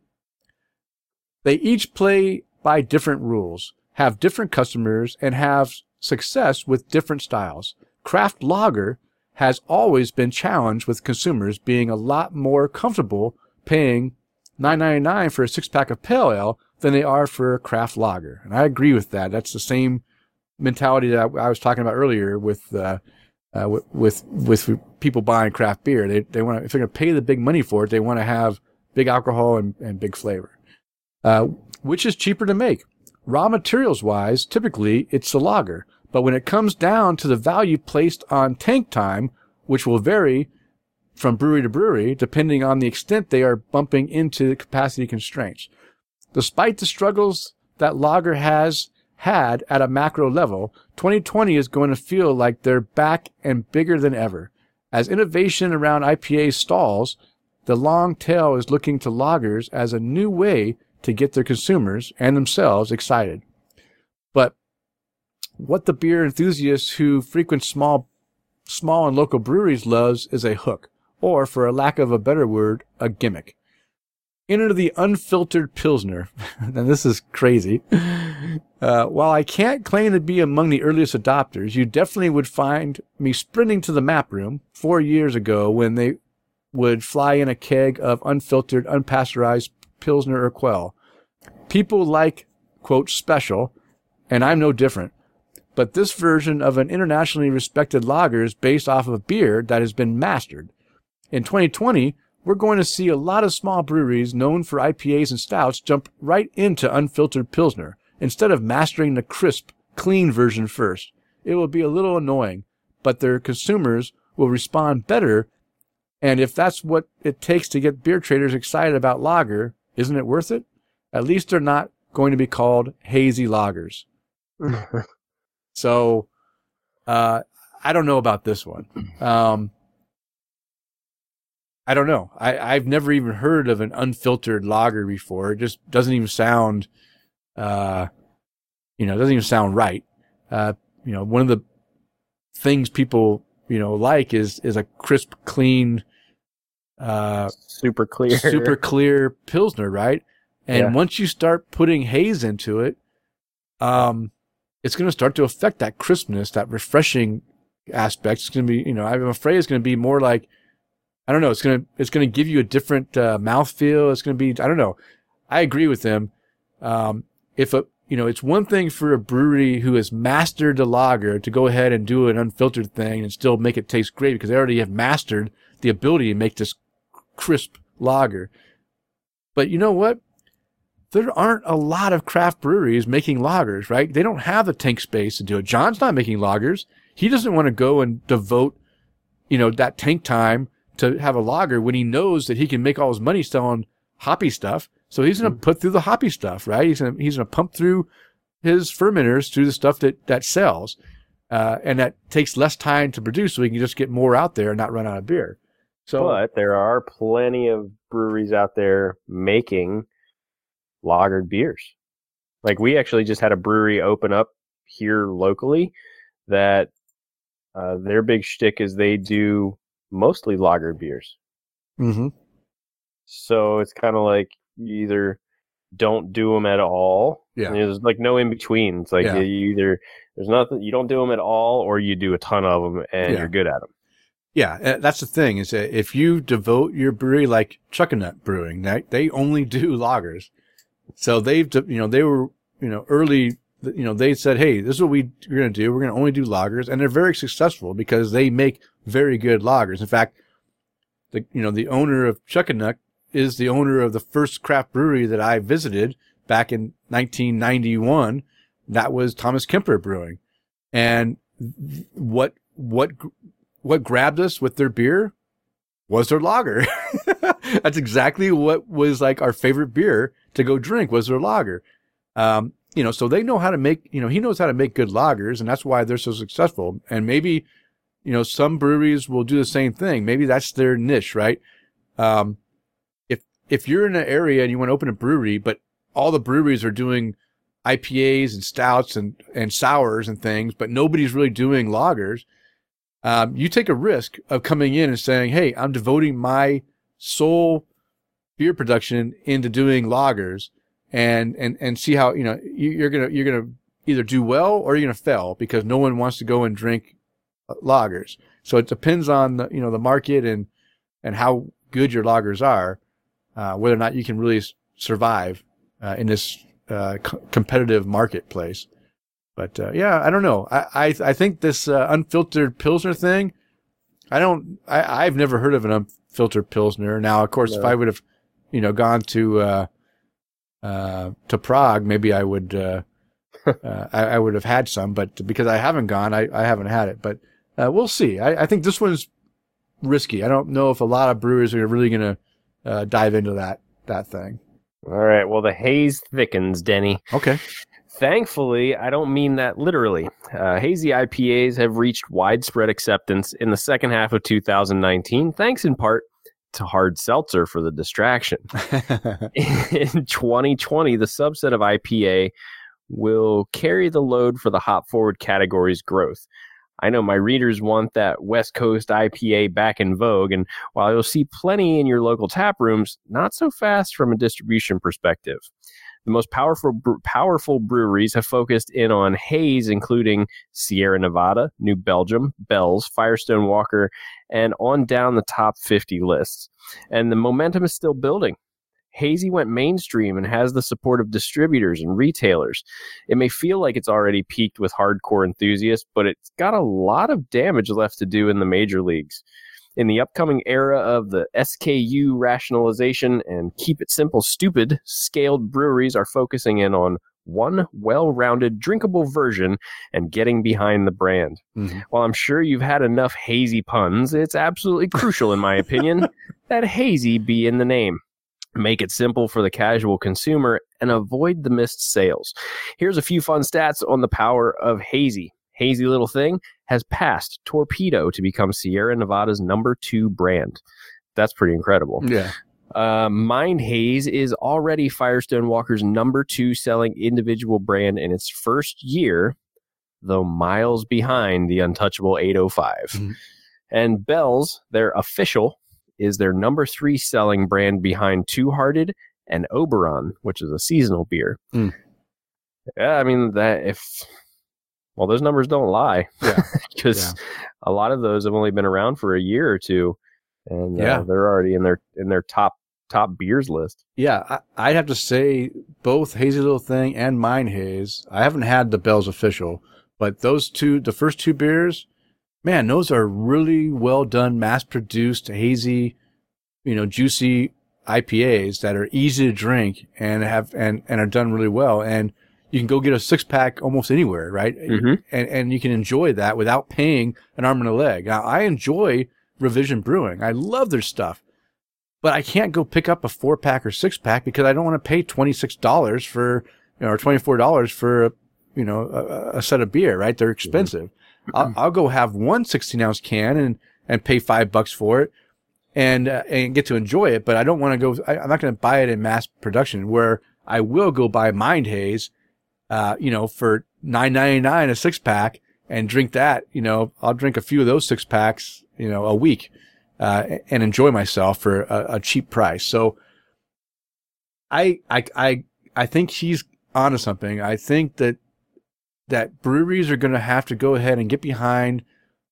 They each play by different rules, have different customers, and have success with different styles. Craft lager has always been challenged with consumers being a lot more comfortable paying $9.99 for a six pack of pale ale than they are for a craft lager. And I agree with that. That's the same mentality that I, was talking about earlier with, uh, uh, with, with, with people buying craft beer. They, they want to, if they're going to pay the big money for it, they want to have big alcohol and, and big flavor. Uh, which is cheaper to make? Raw materials wise, typically it's the lager. But when it comes down to the value placed on tank time, which will vary from brewery to brewery, depending on the extent they are bumping into capacity constraints. Despite the struggles that lager has had at a macro level, 2020 is going to feel like they're back and bigger than ever. As innovation around IPA stalls, the long tail is looking to lagers as a new way to get their consumers and themselves excited. What the beer enthusiasts who frequent small, small and local breweries loves is a hook, or for a lack of a better word, a gimmick. Enter the unfiltered Pilsner. <laughs> and this is crazy. Uh, while I can't claim to be among the earliest adopters, you definitely would find me sprinting to the map room four years ago when they would fly in a keg of unfiltered, unpasteurized Pilsner Urquell. People like, quote, special, and I'm no different. But this version of an internationally respected lager is based off of beer that has been mastered. In 2020, we're going to see a lot of small breweries known for IPAs and stouts jump right into unfiltered Pilsner instead of mastering the crisp, clean version first. It will be a little annoying, but their consumers will respond better. And if that's what it takes to get beer traders excited about lager, isn't it worth it? At least they're not going to be called hazy lagers. <laughs> So, uh, I don't know about this one. Um, I don't know. I, I've never even heard of an unfiltered lager before. It just doesn't even sound, uh, you know, it doesn't even sound right. Uh, you know, one of the things people, you know, like is, is a crisp, clean, uh, Super clear. super clear Pilsner, right? And Yeah. once you start putting haze into it, um, it's going to start to affect that crispness, that refreshing aspect. It's going to be, you know, I'm afraid it's going to be more like, I don't know, it's going to, it's going to give you a different uh, mouthfeel. It's going to be, I don't know. I agree with them. Um, if a, you know, it's one thing for a brewery who has mastered the lager to go ahead and do an unfiltered thing and still make it taste great because they already have mastered the ability to make this crisp lager. But you know what? There aren't a lot of craft breweries making lagers, right? They don't have the tank space to do it. John's not making lagers. He doesn't want to go and devote, you know, that tank time to have a lager when he knows that he can make all his money selling hoppy stuff. So he's going to put through the hoppy stuff, right? He's going to, he's going to pump through his fermenters through the stuff that, that sells. Uh, and that takes less time to produce so he can just get more out there and not run out of beer. So, but there are plenty of breweries out there making lagered beers. Like we actually just had a brewery open up here locally that uh, their big shtick is they do mostly lagered beers. mm-hmm. So it's kind of like you either don't do them at all. Yeah. There's like no in between. It's like Yeah. you either there's nothing you don't do them at all, or you do a ton of them and Yeah. you're good at them. Yeah, uh, that's the thing is that if you devote your brewery like Chuckanut Brewing, they, they only <laughs> do lagers. So they've, you know, they were, you know, early, you know, they said, Hey, this is what we, we're going to do. We're going to only do loggers. And they're very successful because they make very good loggers. In fact, the, you know, the owner of Chuckanut is the owner of the first craft brewery that I visited back in 1991. That was Thomas Kemper Brewing. And what, what, what grabbed us with their beer was their lager. <laughs> <laughs> That's exactly what was like our favorite beer to go drink was their lager. Um, you know, so they know how to make, you know, he knows how to make good lagers and that's why they're so successful. And maybe, you know, some breweries will do the same thing. Maybe that's their niche, right? Um, if, if you're in an area and you want to open a brewery, but all the breweries are doing IPAs and stouts and, and sours and things, but nobody's really doing lagers, um, you take a risk of coming in and saying, Hey, I'm devoting my sole beer production into doing lagers and, and, and see how, you know, you, you're to, you're to either do well or you're to fail because no one wants to go and drink uh, lagers. So it depends on the, you know, the market and, and how good your lagers are, uh, whether or not you can really survive, uh, in this, uh, co- competitive marketplace. But uh, yeah, I don't know. I I, I think this uh, unfiltered pilsner thing. I don't. I I've never heard of an unfiltered pilsner. Now, of course, if I would have, you know, gone to uh, uh, to Prague, maybe I would. Uh, <laughs> uh, I, I would have had some, but because I haven't gone, I, I haven't had it. But uh, we'll see. I, I think this one's risky. I don't know if a lot of brewers are really going to uh, dive into that that thing. All right. Well, the haze thickens, Denny. Okay. Thankfully, I don't mean that literally. Uh, hazy IPAs have reached widespread acceptance in the second half of 2019, thanks in part to hard seltzer for the distraction. <laughs> in 2020, the subset of IPA will carry the load for the hop forward category's growth. I know my readers want that West Coast IPA back in vogue, and while you'll see plenty in your local tap rooms, not so fast from a distribution perspective. The most powerful powerful breweries have focused in on haze, including Sierra Nevada, New Belgium, Bell's, Firestone Walker, and on down the top 50 lists. And the momentum is still building. Hazy went mainstream and has the support of distributors and retailers. It may feel like it's already peaked with hardcore enthusiasts, but it's got a lot of damage left to do in the major leagues. In the upcoming era of the SKU rationalization and keep it simple, stupid, scaled breweries are focusing in on one well rounded, drinkable version and getting behind the brand. Mhm. While I'm sure you've had enough hazy puns, it's absolutely crucial, in my <laughs> opinion, that hazy be in the name. Make it simple for the casual consumer and avoid the missed sales. Here's a few fun stats on the power of hazy. Hazy Little Thing has passed Torpedo to become Sierra Nevada's number two brand. That's pretty incredible. Yeah. Uh, Mind Haze is already Firestone Walker's number two selling individual brand in its first year, though miles behind the untouchable 805. Mhm. And Bell's, their official, is their number three selling brand behind Two Hearted and Oberon, which is a seasonal beer. Mm. Yeah, I mean that if Well, those numbers don't lie. Because <laughs> Yeah. a lot of those have only been around for a year or two, and uh, Yeah. they're already in their in their top top beers list. Yeah, I, I'd have to say both Hazy Little Thing and Mind Haze. I haven't had the Bell's official, but those two, the first two beers, man, those are really well done, mass produced, hazy, you know, juicy IPAs that are easy to drink and have and and are done really well. And you can go get a six pack almost anywhere, right? Mhm. And and you can enjoy that without paying an arm and a leg. Now, I enjoy Revision Brewing. I love their stuff but I can't go pick up a four pack or six pack because I don't want to pay twenty six dollars for you know or twenty four dollars for a, you know a, a set of beer. Right? They're expensive. I'll, I'll go have one 16 ounce can and and pay five bucks for it and uh, and get to enjoy it. But I don't want to go. I, I'm not going to buy it in mass production. Where I will go buy Mind Haze, uh, you know, for nine ninety nine a six pack and drink that. You know, I'll drink a few of those six packs. You know, a week uh, and enjoy myself for a, a cheap price. So I, I, I, I think he's onto something. I think that, that breweries are going to have to go ahead and get behind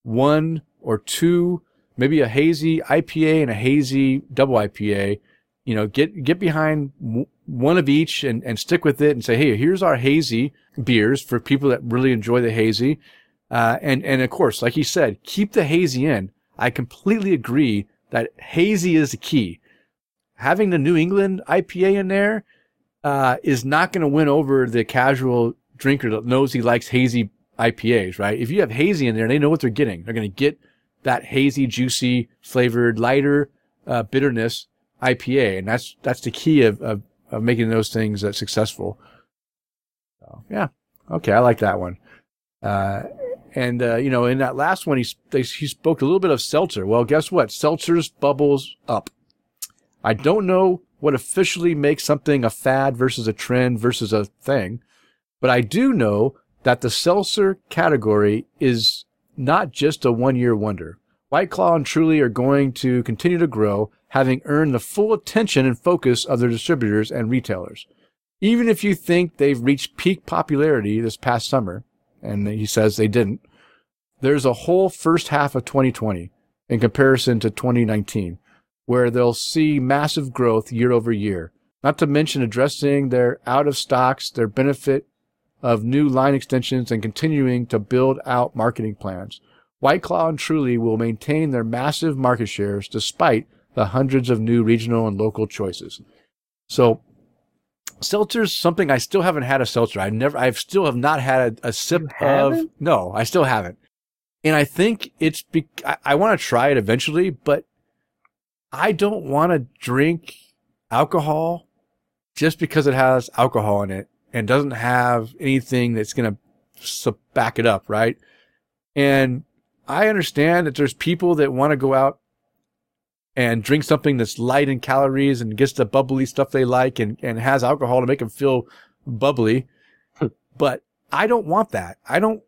one or two, maybe a hazy IPA and a hazy double IPA, you know, get, get behind one of each and, and stick with it and say, Hey, here's our hazy beers for people that really enjoy the hazy. Uh, and, and of course, like he said, keep the hazy in. I completely agree that hazy is the key. Having the New England IPA in there uh, is not going to win over the casual drinker that knows he likes hazy IPAs, right? If you have hazy in there, they know what they're getting. They're going to get that hazy, juicy, flavored, lighter uh, bitterness IPA, and that's that's the key of of, of making those things uh, successful. So, yeah, okay, I like that one. Uh, and uh, you know, in that last one, he they, he spoke a little bit of seltzer. Well, guess what? Seltzer's bubbles up. I don't know what officially makes something a fad versus a trend versus a thing, but I do know that the seltzer category is not just a one-year wonder. White Claw and Truly are going to continue to grow, having earned the full attention and focus of their distributors and retailers. Even if you think they've reached peak popularity this past summer, and he says they didn't, there's a whole first half of 2020 in comparison to 2019 where they'll see massive growth year over year. Not to mention addressing their out of stocks, their benefit of new line extensions and continuing to build out marketing plans. White Claw and Truly will maintain their massive market shares despite the hundreds of new regional and local choices. So seltzer's something I still haven't had a seltzer. I've never, I've still have not had a, a sip of, no, I still haven't. And I think it's, be, I, I want to try it eventually, but I don't want to drink alcohol just because it has alcohol in it and doesn't have anything that's going to back it up, right? And I understand that there's people that want to go out and drink something that's light in calories and gets the bubbly stuff they like and, and has alcohol to make them feel bubbly. but I don't want that. I don't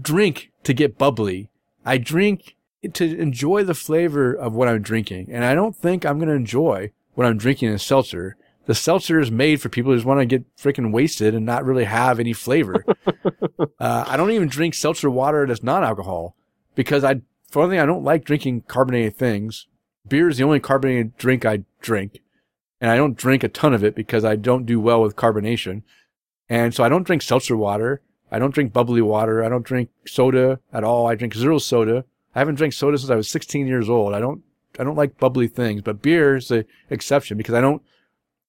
drink to get bubbly. I drink to enjoy the flavor of what I'm drinking. And I don't think I'm going to enjoy what I'm drinking in a seltzer. The seltzer is made for people who just want to get freaking wasted and not really have any flavor. <laughs> uh, I don't even drink seltzer water that's non-alcohol because I, for one thing, I don't like drinking carbonated things. Beer is the only carbonated drink I drink. And I don't drink a ton of it because I don't do well with carbonation. And so I don't drink seltzer water. I don't drink bubbly water. I don't drink soda at all. I drink zero soda. I haven't drank soda since I was 16 years old. I don't, I don't like bubbly things, but beer is the exception because I don't,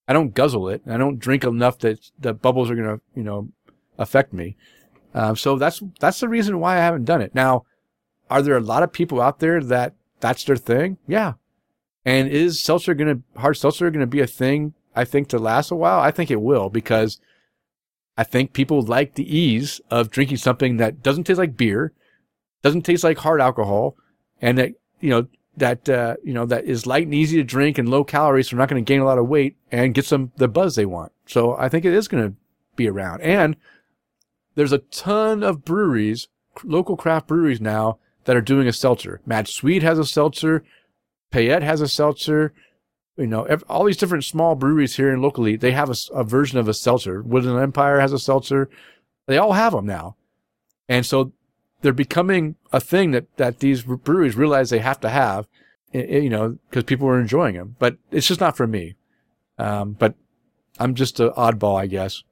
I don't guzzle it. I don't drink enough that the bubbles are going to, you know, affect me. Um, so that's, that's the reason why I haven't done it. Now, are there a lot of people out there that that's their thing? Yeah. And is seltzer going to, hard seltzer going to be a thing, I think, to last a while? I think it will because I think people like the ease of drinking something that doesn't taste like beer, doesn't taste like hard alcohol, and that, you know, that, uh, you know, that is light and easy to drink and low calories, so they're not going to gain a lot of weight and get some, the buzz they want. So I think it is going to be around. And there's a ton of breweries, local craft breweries now that are doing a seltzer. Mad Swede has a seltzer. Payette has a seltzer. You know, all these different small breweries here and locally, they have a version of a seltzer. Woodland Empire has a seltzer. They all have them now. And so they're becoming a thing that, that these breweries realize they have to have, you know, because people are enjoying them. But it's just not for me. Um, but I'm just an oddball, I guess.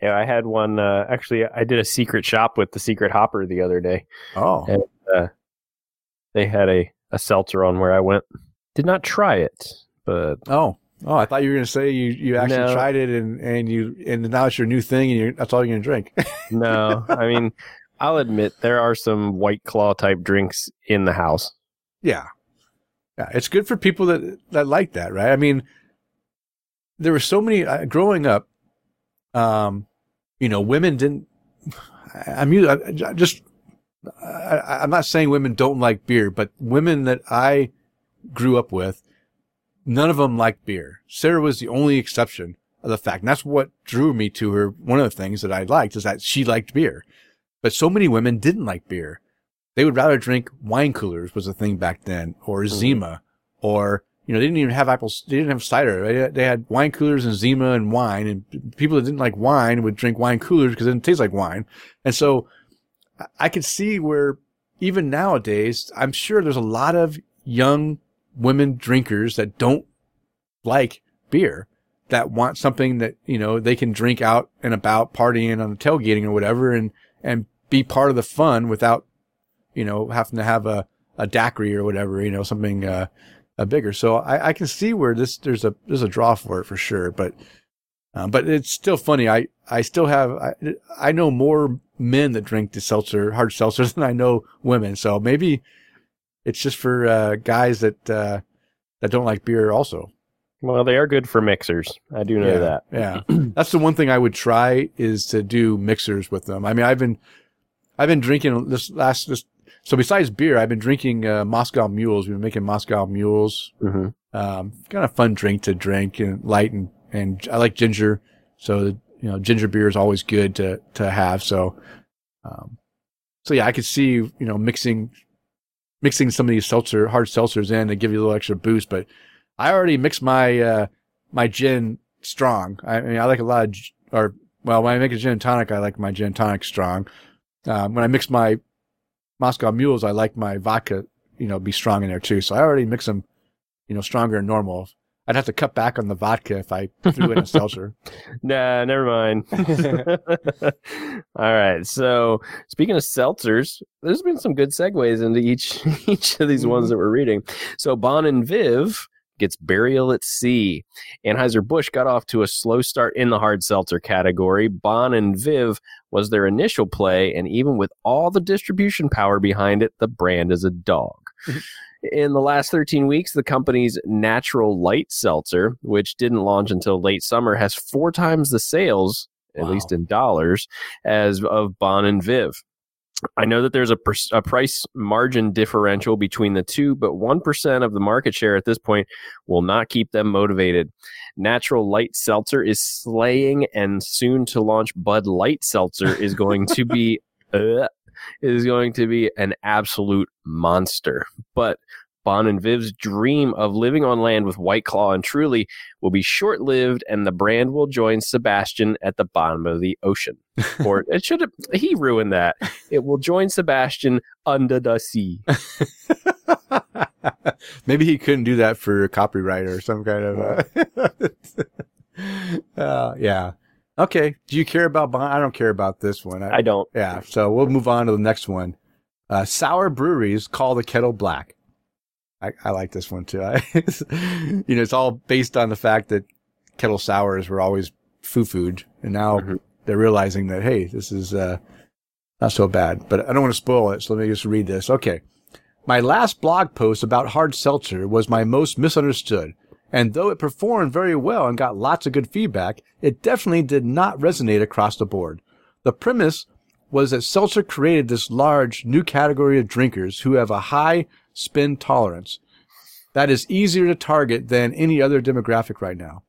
Yeah, I had one. Uh, actually, I did a secret shop with the Secret Hopper the other day. Oh, and uh, they had a, a seltzer on where I went. Did not try it, but oh, oh! I thought you were going to say you, you actually No. tried it and, and you and now it's your new thing and you're, that's all you're going to drink. <laughs> no. I mean, I'll admit there are some White Claw type drinks in the house. Yeah. Yeah. It's good for people that, that like that, right? I mean, there were so many, uh, growing up, um, you know, women didn't, <sighs> I'm I, I just, I, I'm not saying women don't like beer, but women that I grew up with, none of them liked beer. Sarah was the only exception of the fact. And that's what drew me to her. One of the things that I liked is that she liked beer, but so many women didn't like beer they would rather drink wine coolers was a thing back then, or mm-hmm. Zima, or you know they didn't even have apples. They didn't have cider. They had, they had wine coolers and Zima and wine, and people that didn't like wine would drink wine coolers because it didn't taste like wine. And so I- could see where even nowadays, I'm sure there's a lot of young women drinkers that don't like beer that want something that you know they can drink out and about partying on the tailgating or whatever and and be part of the fun without you know, having to have a, a daiquiri or whatever, you know, something, uh, a bigger. So I, I can see where this, there's a, there's a draw for it for sure. But, um, but it's still funny. I, I still have, I, I know more men that drink the seltzer, hard seltzers <laughs> than I know women. So maybe it's just for, uh, guys that, uh, that don't like beer also. Well, they are good for mixers. I do know yeah, that. Yeah. <clears throat> That's the one thing I would try is to do mixers with them. I mean, I've been, I've been drinking this last, this, so besides beer, I've been drinking, uh, Moscow mules. We've been making Moscow mules. hmm Um, kind of fun drink to drink and light and, and I like ginger. So, you know, ginger beer is always good to, to have. So, um, so yeah, I could see, you know, mixing, mixing some of these seltzer, hard seltzers in to give you a little extra boost, but I already mixed my, uh, my gin strong. I mean, I like a lot of, or, well, when I make a gin tonic, I like my gin tonic strong. Um, when I mix my Moscow mules, I like my vodka, you know, be strong in there too. So I already mix them, you know, stronger than normal. I'd have to cut back on the vodka if I threw in a <laughs> seltzer. Nah, never mind. <laughs> All right. So speaking of seltzers, there's been some good segues into each <laughs> each of these ones mm-hmm. that we're reading. So Bon and Viv gets burial at sea. Anheuser Busch got off to a slow start in the hard seltzer category. Bon and Viv was their initial play, and even with all the distribution power behind it, the brand is a dog. In the last 13 weeks, the company's Natural Light Seltzer, which didn't launch until late summer, has four times the sales, at least in dollars, as of Bon and Viv. I know that there's a, per- a price margin differential between the two, but 1% of the market share at this point will not keep them motivated. Natural Light Seltzer is slaying, and soon to launch Bud Light Seltzer is going to be <laughs> uh, is going to be an absolute monster. But Bon and Viv's dream of living on land with White Claw and Truly will be short lived, and the brand will join Sebastian at the bottom of the ocean. <laughs> or it should have, he ruined that. It will join Sebastian under the sea. <laughs> Maybe he couldn't do that for a copyright or some kind of. Uh, <laughs> uh, yeah. Okay. Do you care about Bon? I don't care about this one. I don't. Yeah. So we'll move on to the next one. Uh, sour breweries call the kettle black. I, I like this one too. <laughs> I, you know, it's all based on the fact that kettle sours were always foo food, and now Mhm. they're realizing that hey, this is uh, not so bad. But I don't want to spoil it, so let me just read this. Okay. My last blog post about hard seltzer was my most misunderstood. And though it performed very well and got lots of good feedback, it definitely did not resonate across the board. The premise was that seltzer created this large new category of drinkers who have a high spin tolerance that is easier to target than any other demographic right now.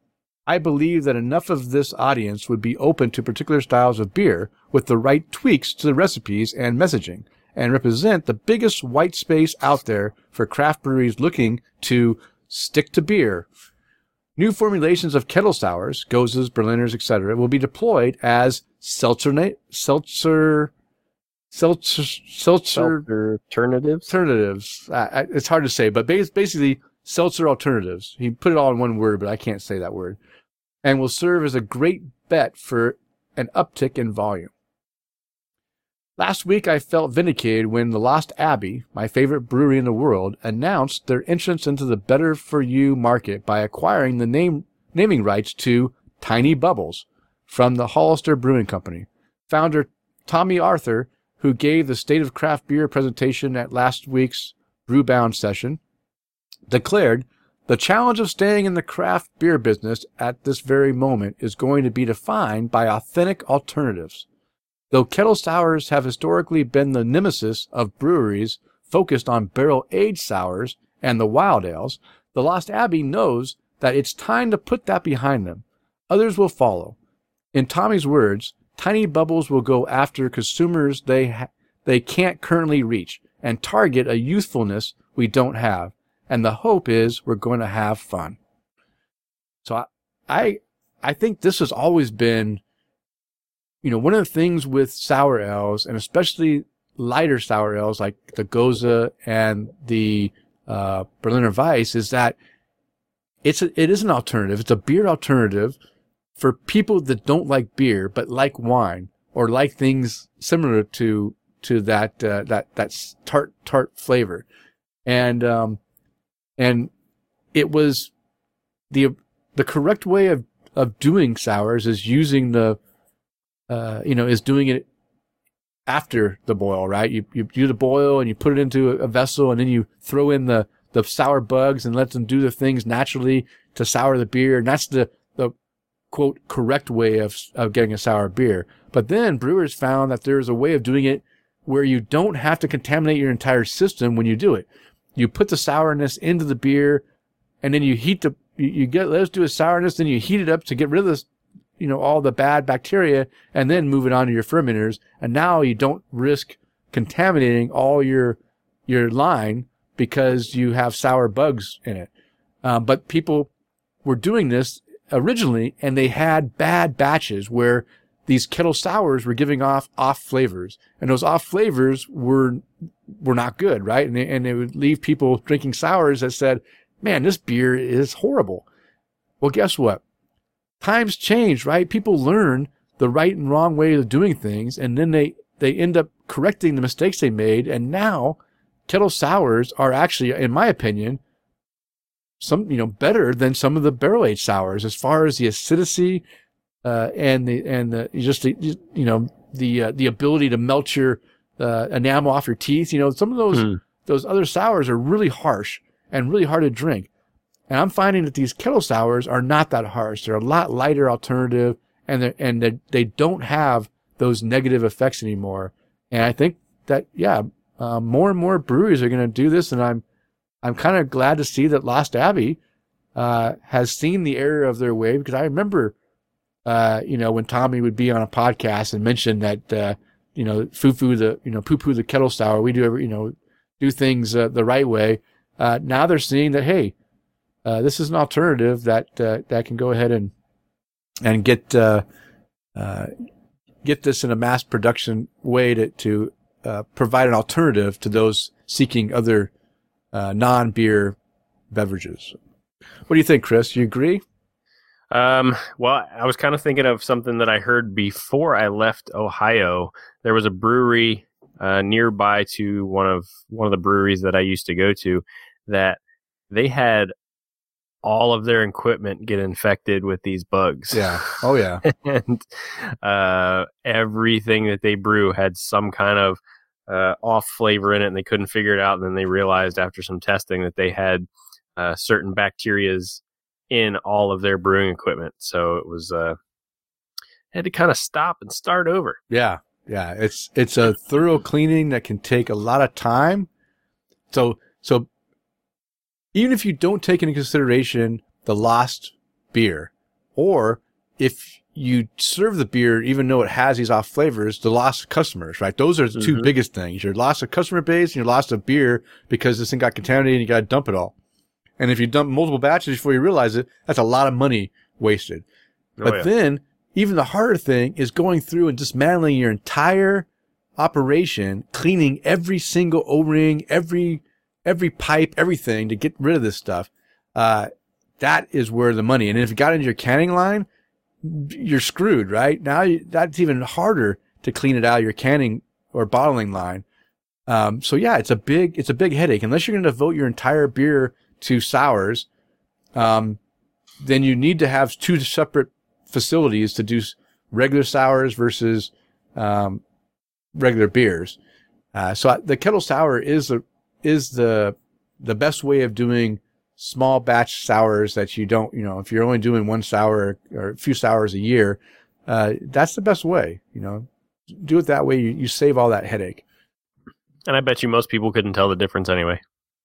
I believe that enough of this audience would be open to particular styles of beer with the right tweaks to the recipes and messaging and represent the biggest white space out there for craft breweries looking to stick to beer. New formulations of kettle sours, gozes, Berliners, etc., will be deployed as seltzer, seltzer, seltzer, seltzer alternatives. alternatives. Uh, it's hard to say, but basically seltzer alternatives. He put it all in one word, but I can't say that word. And will serve as a great bet for an uptick in volume. Last week, I felt vindicated when the Lost Abbey, my favorite brewery in the world, announced their entrance into the better for you market by acquiring the name naming rights to Tiny Bubbles from the Hollister Brewing Company. Founder Tomme Arthur, who gave the State of Craft Beer presentation at last week's Brewbound session, declared the challenge of staying in the craft beer business at this very moment is going to be defined by authentic alternatives. Though kettle sours have historically been the nemesis of breweries focused on barrel aged sours and the wild ales, the Lost Abbey knows that it's time to put that behind them. Others will follow. In Tomme's words, Tiny Bubbles will go after consumers they ha- they can't currently reach and target a youthfulness we don't have. And the hope is we're going to have fun. So I, I, I think this has always been, you know, one of the things with sour ales and especially lighter sour ales like the Gose and the uh, Berliner Weiss is that it's a, it is an alternative. It's a beer alternative for people that don't like beer but like wine or like things similar to to that uh, that that tart tart flavor, and um, and it was the the correct way of of doing sours is using the uh, you know is doing it after the boil, right? You you do the boil and you put it into a vessel and then you throw in the the sour bugs and let them do the things naturally to sour the beer, and that's the the quote correct way of of getting a sour beer. But then brewers found that there's a way of doing it where you don't have to contaminate your entire system when you do it. You put the sourness into the beer, and then you heat the you, you get let's do a sourness, then you heat it up to get rid of this, you know, all the bad bacteria, and then move it on to your fermenters. And now you don't risk contaminating all your your line because you have sour bugs in it. Um, but people were doing this originally, and they had bad batches where these kettle sours were giving off off flavors, and those off flavors were were not good, right? And they, and it would leave people drinking sours that said, "Man, this beer is horrible." Well, guess what? Times change, right? People learn the right and wrong way of doing things, and then they they end up correcting the mistakes they made, and now kettle sours are actually, in my opinion, some you know better than some of the barrel aged sours as far as the acidity uh, and the and the just the you know the uh, the ability to melt your uh, enamel off your teeth. You know, some of those Hmm. those other sours are really harsh and really hard to drink. And I'm finding that these kettle sours are not that harsh. They're a lot lighter alternative, and and they they don't have those negative effects anymore. And I think that yeah, uh, more and more breweries are going to do this, and I'm I'm kind of glad to see that Lost Abbey uh, has seen the error of their way because I remember uh, you know, when Tomme would be on a podcast and mention that, uh, you know, foo foo the, you know, poo poo the kettle sour, we do every, you know, do things uh, the right way. Uh, now they're seeing that, hey, uh, this is an alternative that, uh, that can go ahead and, and get, uh, uh, get this in a mass production way to, to, uh, provide an alternative to those seeking other, non beer beverages. What do you think, Chris? You agree? Um, well, I was kind of thinking of something that I heard before I left Ohio. There was a brewery nearby to one of one of the breweries that I used to go to that they had all of their equipment get infected with these bugs. Yeah. Oh yeah. <laughs> and uh, everything that they brew had some kind of uh, off flavor in it, and they couldn't figure it out. And then they realized after some testing that they had uh, certain bacterias in all of their brewing equipment. So it was uh, had to kind of stop and start over. Yeah, yeah. It's it's a thorough cleaning that can take a lot of time. So so even if you don't take into consideration the lost beer, or if you serve the beer even though it has these off flavors, the loss of customers, right? Those are the two Mhm. biggest things. Your loss of customer base and your loss of beer because this thing got contaminated and you got to dump it all. And if you dump multiple batches before you realize it, that's a lot of money wasted. Oh, but yeah. then even the harder thing is going through and dismantling your entire operation, cleaning every single O-ring, every, every pipe, everything to get rid of this stuff. Uh, that is where the money, and if it got into your canning line, you're screwed, right? Now you, that's even harder to clean it out of your canning or bottling line. Um, so yeah, it's a big, it's a big headache. Unless you're going to devote your entire beer to sours, um, then you need to have two separate facilities to do regular sours versus, um, regular beers. Uh, so I, the kettle sour is a, is the, the best way of doing small batch sours that you don't, you know, if you're only doing one sour or a few sours a year, uh, that's the best way, you know, do it that way. You, you save all that headache. And I bet you most people couldn't tell the difference anyway.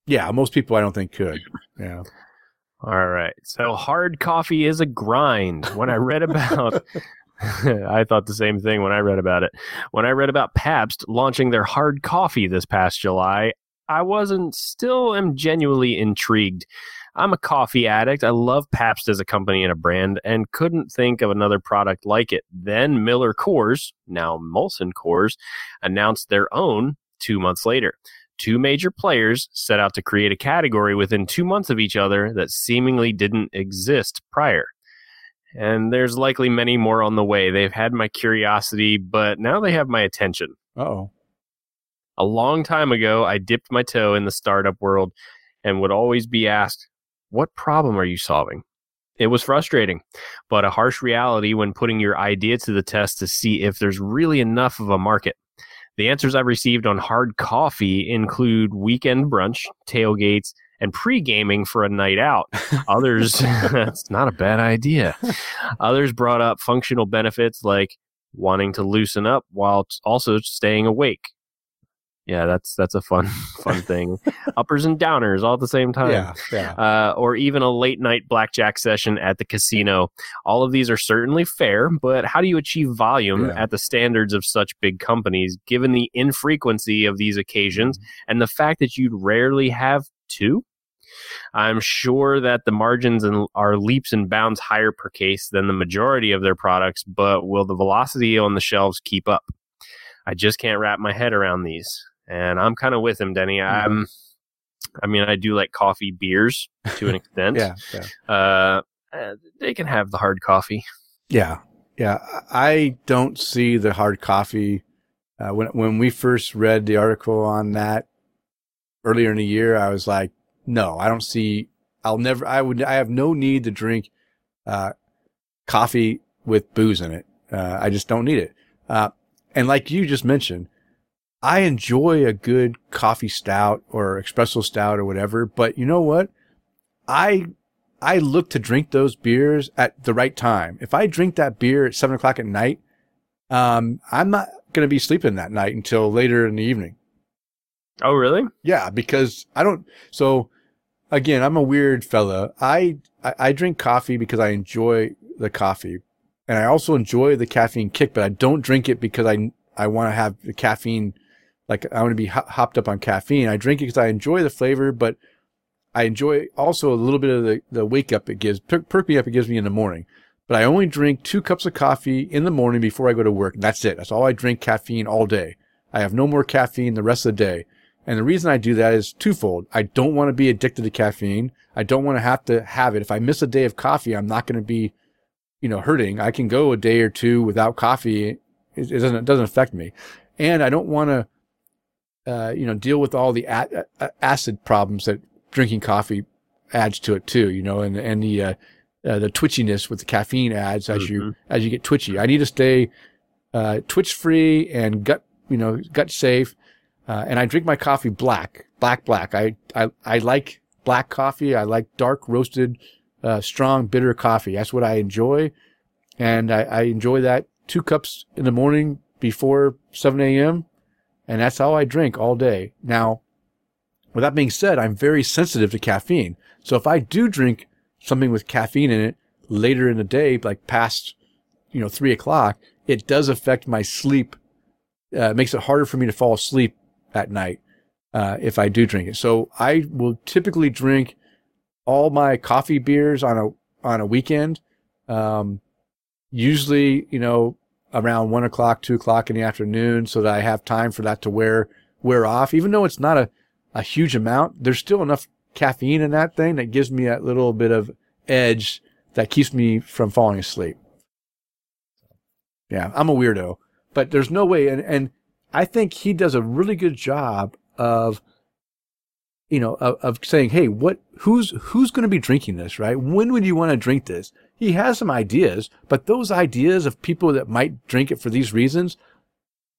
Yeah. Most people I don't think could. Yeah. All right. So hard coffee is a grind. When I read about <laughs> <laughs> I thought the same thing when I read about it. When I read about Pabst launching their hard coffee this past July, I wasn't still am genuinely intrigued. I'm a coffee addict. I love Pabst as a company and a brand and couldn't think of another product like it. Then Miller Coors, now Molson Coors, announced their own 2 months later. Two major players set out to create a category within 2 months of each other that seemingly didn't exist prior. And there's likely many more on the way. They've had my curiosity, but now they have my attention. Oh. A long time ago, I dipped my toe in the startup world and would always be asked, What problem are you solving? It was frustrating, but a harsh reality when putting your idea to the test to see if there's really enough of a market. The answers I've received on hard coffee include weekend brunch, tailgates, and pre gaming for a night out. Others, <laughs> <laughs> it's not a bad idea. Others brought up functional benefits like wanting to loosen up while also staying awake. Yeah, that's that's a fun <laughs> fun thing. Uppers and downers all at the same time. Yeah. Yeah. Uh, or even a late night blackjack session at the casino. All of these are certainly fair, but how do you achieve volume Yeah. at the standards of such big companies, given the infrequency of these occasions and the fact that you'd rarely have two? I'm sure that the margins in- are leaps and bounds higher per case than the majority of their products, but will the velocity on the shelves keep up? I just can't wrap my head around these. And I'm kind of with him, Denny. I'm, I mean, I do like coffee beers to an <laughs> extent. Yeah. Yeah. Uh, uh, they can have the hard coffee. Yeah, yeah. I don't see the hard coffee. Uh, when when we first read the article on that earlier in the year, I was like, no, I don't see. I'll never. I would. I have no need to drink uh, coffee with booze in it. Uh, I just don't need it. Uh, and like you just mentioned, I enjoy a good coffee stout or espresso stout or whatever. But you know what? I I look to drink those beers at the right time. If I drink that beer at seven o'clock at night, um, I'm not going to be sleeping that night until later in the evening. Oh, really? Yeah, because I don't. So again, I'm a weird fella. I, I I drink coffee because I enjoy the coffee, and I also enjoy the caffeine kick. But I don't drink it because I I want to have the caffeine. Like I want to be ho- hopped up on caffeine. I drink it because I enjoy the flavor, but I enjoy also a little bit of the, the wake up it gives, per- perk me up it gives me in the morning. But I only drink two cups of coffee in the morning before I go to work. That's it. That's all I drink caffeine all day. I have no more caffeine the rest of the day. And the reason I do that is twofold. I don't want to be addicted to caffeine. I don't want to have to have it. If I miss a day of coffee, I'm not going to be, you know, hurting. I can go a day or two without coffee. It, it doesn't, it doesn't affect me. And I don't want to, uh, you know, deal with all the a- acid problems that drinking coffee adds to it too, you know, and, and the, uh, uh, the twitchiness with the caffeine adds as you, Mhm. as you get twitchy. I need to stay, uh, twitch free and gut, you know, gut safe. Uh, and I drink my coffee black, black, black. I, I, I like black coffee. I like dark roasted, uh, strong, bitter coffee. That's what I enjoy. And I, I enjoy that two cups in the morning before 7 a.m. And that's how I drink all day. Now, with that being said, I'm very sensitive to caffeine. So if I do drink something with caffeine in it later in the day, like past, you know, three o'clock, it does affect my sleep. Uh, it makes it harder for me to fall asleep at night, uh, if I do drink it. So I will typically drink all my coffee beers on a on a weekend. Um, usually, you know, around one o'clock, two o'clock in the afternoon, so that I have time for that to wear wear off. Even though it's not a a huge amount, there's still enough caffeine in that thing that gives me that little bit of edge that keeps me from falling asleep. Yeah, I'm a weirdo, but there's no way. And, and I think he does a really good job of, you know, of, of saying, Hey, what, who's, who's going to be drinking this, right? When would you want to drink this? He has some ideas, but those ideas of people that might drink it for these reasons,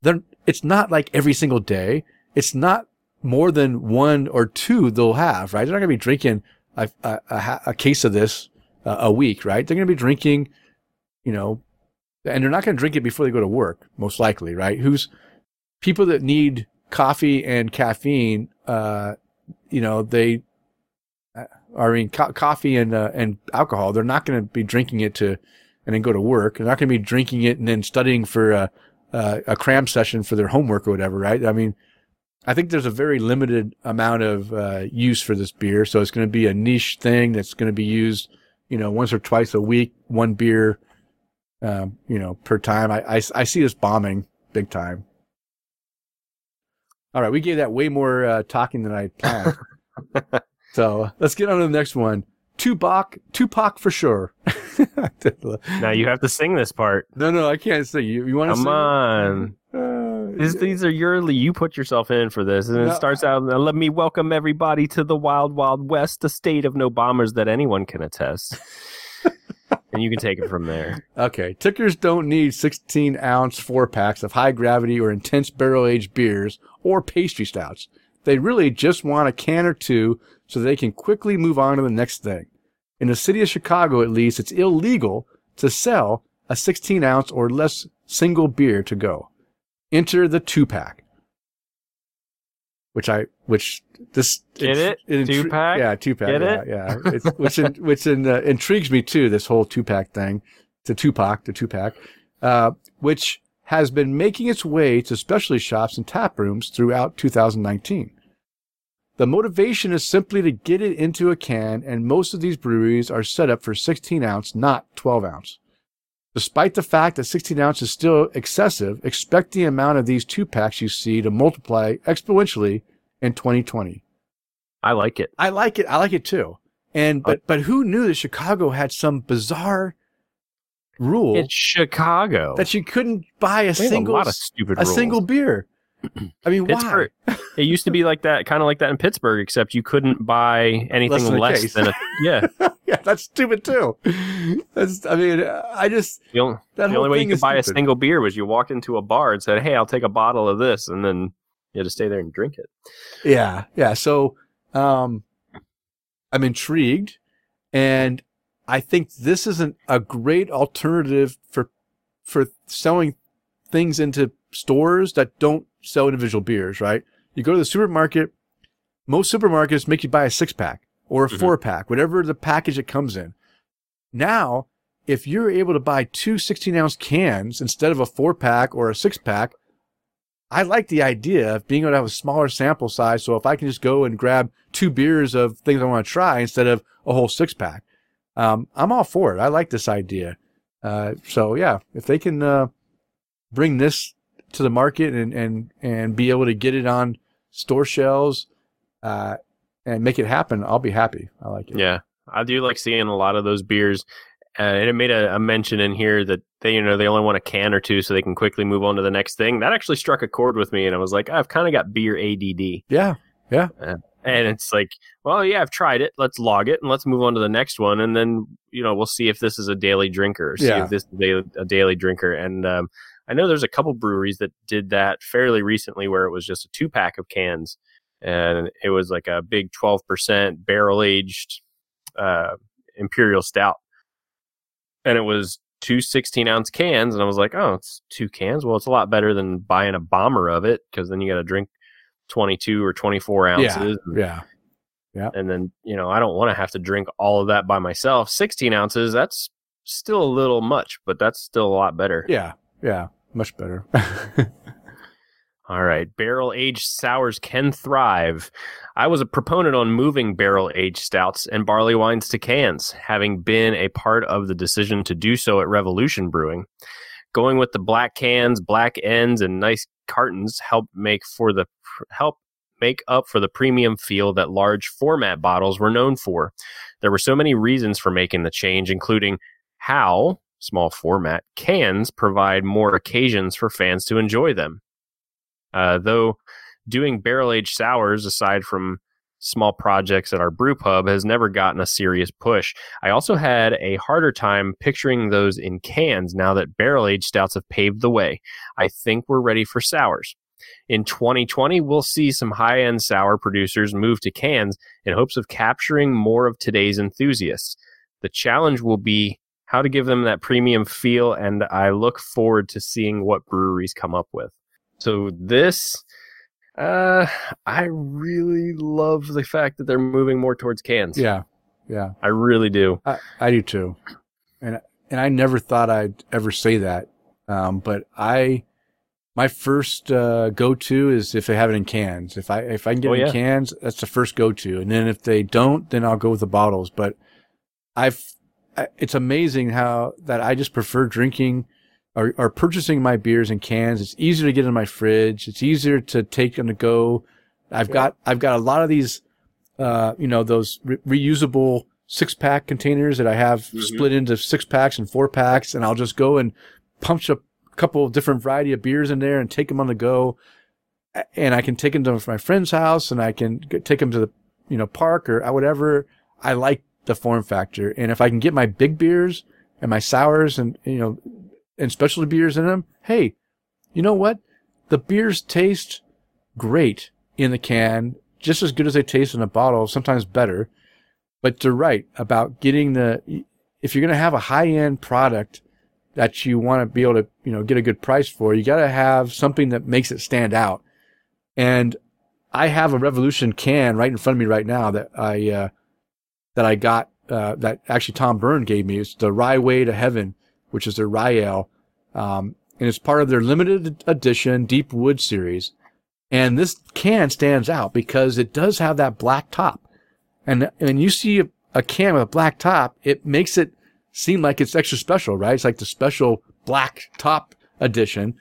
they're, it's not like every single day. It's not more than one or two they'll have, right? They're not going to be drinking a, a, a, a case of this uh, a week, right? They're going to be drinking, you know, and they're not going to drink it before they go to work, most likely, right? Who's people that need coffee and caffeine, uh, you know, they, I mean, co- coffee and, uh, and alcohol, they're not going to be drinking it to, and then go to work. They're not going to be drinking it and then studying for a, a, a cram session for their homework or whatever, right? I mean, I think there's a very limited amount of uh, use for this beer, so it's going to be a niche thing that's going to be used, you know, once or twice a week, one beer, um, you know, per time. I, I, I see this bombing big time. All right, we gave that way more uh, talking than I planned. <laughs> so let's get on to the next one. Tupac, Tupac for sure. <laughs> now you have to sing this part. No, no, I can't sing. You, you want to Come sing? on. Uh, This, these are yearly. You put yourself in for this, and No, it starts out. Let me welcome everybody to the wild, wild west, a state of no bombers that anyone can attest. <laughs> and you can take it from there. Okay, tickers don't need 16 ounce four packs of high gravity or intense barrel aged beers or pastry stouts. They really just want a can or two so they can quickly move on to the next thing. In the city of Chicago, at least, it's illegal to sell a 16 ounce or less single beer to go. Enter the two pack. Which I, which this Get it? intri- Two-pack? Yeah, two pack. Get yeah, it? yeah. It's, which in, <laughs> which in, uh, intrigues me too. This whole two pack thing, the Tupac, the two pack, uh, which has been making its way to specialty shops and tap rooms throughout 2019. The motivation is simply to get it into a can, and most of these breweries are set up for 16 ounce, not 12 ounce. Despite the fact that 16 ounce is still excessive, expect the amount of these two packs you see to multiply exponentially in 2020. I like it. I like it. I like it too. And uh, but but who knew that Chicago had some bizarre rule It's Chicago. that you couldn't buy a We have single a lot of stupid a rules. single beer? I mean, why? Pittsburgh. it used to be like that, kind of like that in Pittsburgh, except you couldn't buy anything than less case. than a yeah. <laughs> yeah, that's stupid too. That's I mean, I just The only, that the only way you could is buy a single beer was you walked into a bar and said, "Hey, I'll take a bottle of this," and then you had to stay there and drink it. Yeah, yeah. So, um, I'm intrigued, and I think this isn't a great alternative for for selling things into stores that don't sell individual beers. Right? You go to the supermarket. Most supermarkets make you buy a six pack or a Mhm. four pack, whatever the package it comes in. Now, if you're able to buy two 16 ounce cans instead of a four pack or a six pack, I like the idea of being able to have a smaller sample size. So if I can just go and grab two beers of things I want to try instead of a whole six pack, um, I'm all for it. I like this idea. Uh, so yeah, if they can, uh, bring this to the market and, and, and be able to get it on store shelves, uh, and make it happen, I'll be happy. I like it. Yeah, I do like seeing a lot of those beers. Uh, and it made a, a mention in here that they, you know, they only want a can or two so they can quickly move on to the next thing. That actually struck a chord with me, and I was like, I've kind of got beer ADD. Yeah. Yeah. And it's like, well, yeah, I've tried it. Let's log it and let's move on to the next one. And then, you know, we'll see if this is a daily drinker, see Yeah. if this is a, a daily drinker. And um, I know there's a couple breweries that did that fairly recently where it was just a two pack of cans and it was like a big 12% barrel aged uh, imperial stout. And it was two 16 ounce cans. And I was like, oh, it's two cans. Well, it's a lot better than buying a bomber of it because then you got to drink 22 or 24 ounces. Yeah. Yeah. And then, you know, I don't want to have to drink all of that by myself. 16 ounces, that's still a little much, but that's still a lot better. Yeah. Yeah. Much better. <laughs> All right. Barrel aged sours can thrive. I was a proponent on moving barrel aged stouts and barley wines to cans, having been a part of the decision to do so at Revolution Brewing. Going with the black cans, black ends, and nice cartons help make for the help make up for the premium feel that large format bottles were known for. There were so many reasons for making the change, including how small format cans provide more occasions for fans to enjoy them. Uh, though doing barrel aged sours, aside from small projects at our brew pub, has never gotten a serious push. I also had a harder time picturing those in cans now that barrel aged stouts have paved the way. I think we're ready for sours. In 2020, we'll see some high end sour producers move to cans in hopes of capturing more of today's enthusiasts. The challenge will be how to give them that premium feel, and I look forward to seeing what breweries come up with. So this, uh, I really love the fact that they're moving more towards cans. Yeah, yeah, I really do. I, I do too, and and I never thought I'd ever say that, um, but I. My first uh, go to is if they have it in cans. If I if I can get Oh, it in yeah. cans, that's the first go to. And then if they don't, then I'll go with the bottles. But I've it's amazing how that I just prefer drinking or, or purchasing my beers in cans. It's easier to get in my fridge. It's easier to take on the go. I've got I've got a lot of these, uh, you know, those re- reusable six pack containers that I have Mhm. split into six packs and four packs, and I'll just go and punch a couple of different variety of beers in there and take them on the go. And I can take them to my friend's house, and I can take them to the you know park or whatever. I like the form factor, and if I can get my big beers and my sours and you know and specialty beers in them, hey, you know what? The beers taste great in the can, just as good as they taste in a bottle, sometimes better. But you're right about getting the, if you're going to have a high end product that you want to be able to, you know, get a good price for, you got to have something that makes it stand out. And I have a Revolution can right in front of me right now that I, uh, that I got, uh, that actually Tom Byrne gave me. It's the Rye Way to Heaven, which is their rye ale. Um, and it's part of their limited edition Deep Wood series. And this can stands out because it does have that black top. And when you see a, a can with a black top, it makes it seem like it's extra special, right? It's like the special black top edition.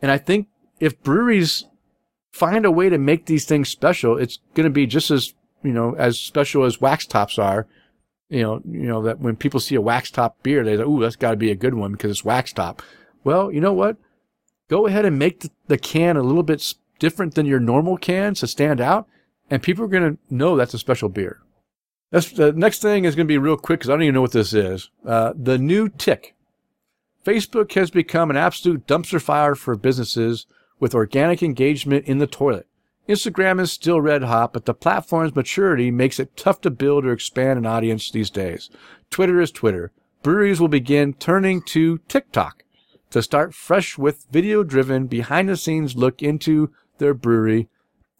And I think if breweries find a way to make these things special, it's going to be just as, you know, as special as wax tops are. You know, you know, that when people see a wax top beer, they say, ooh, that's got to be a good one because it's wax top. Well, you know what? Go ahead and make the, the can a little bit different than your normal cans to stand out, and people are going to know that's a special beer. That's, the next thing is going to be real quick because I don't even know what this is. Uh, the new tick. Facebook has become an absolute dumpster fire for businesses with organic engagement in the toilet. Instagram is still red hot, but the platform's maturity makes it tough to build or expand an audience these days. Twitter is Twitter. Breweries will begin turning to TikTok to start fresh with video driven behind the scenes look into their brewery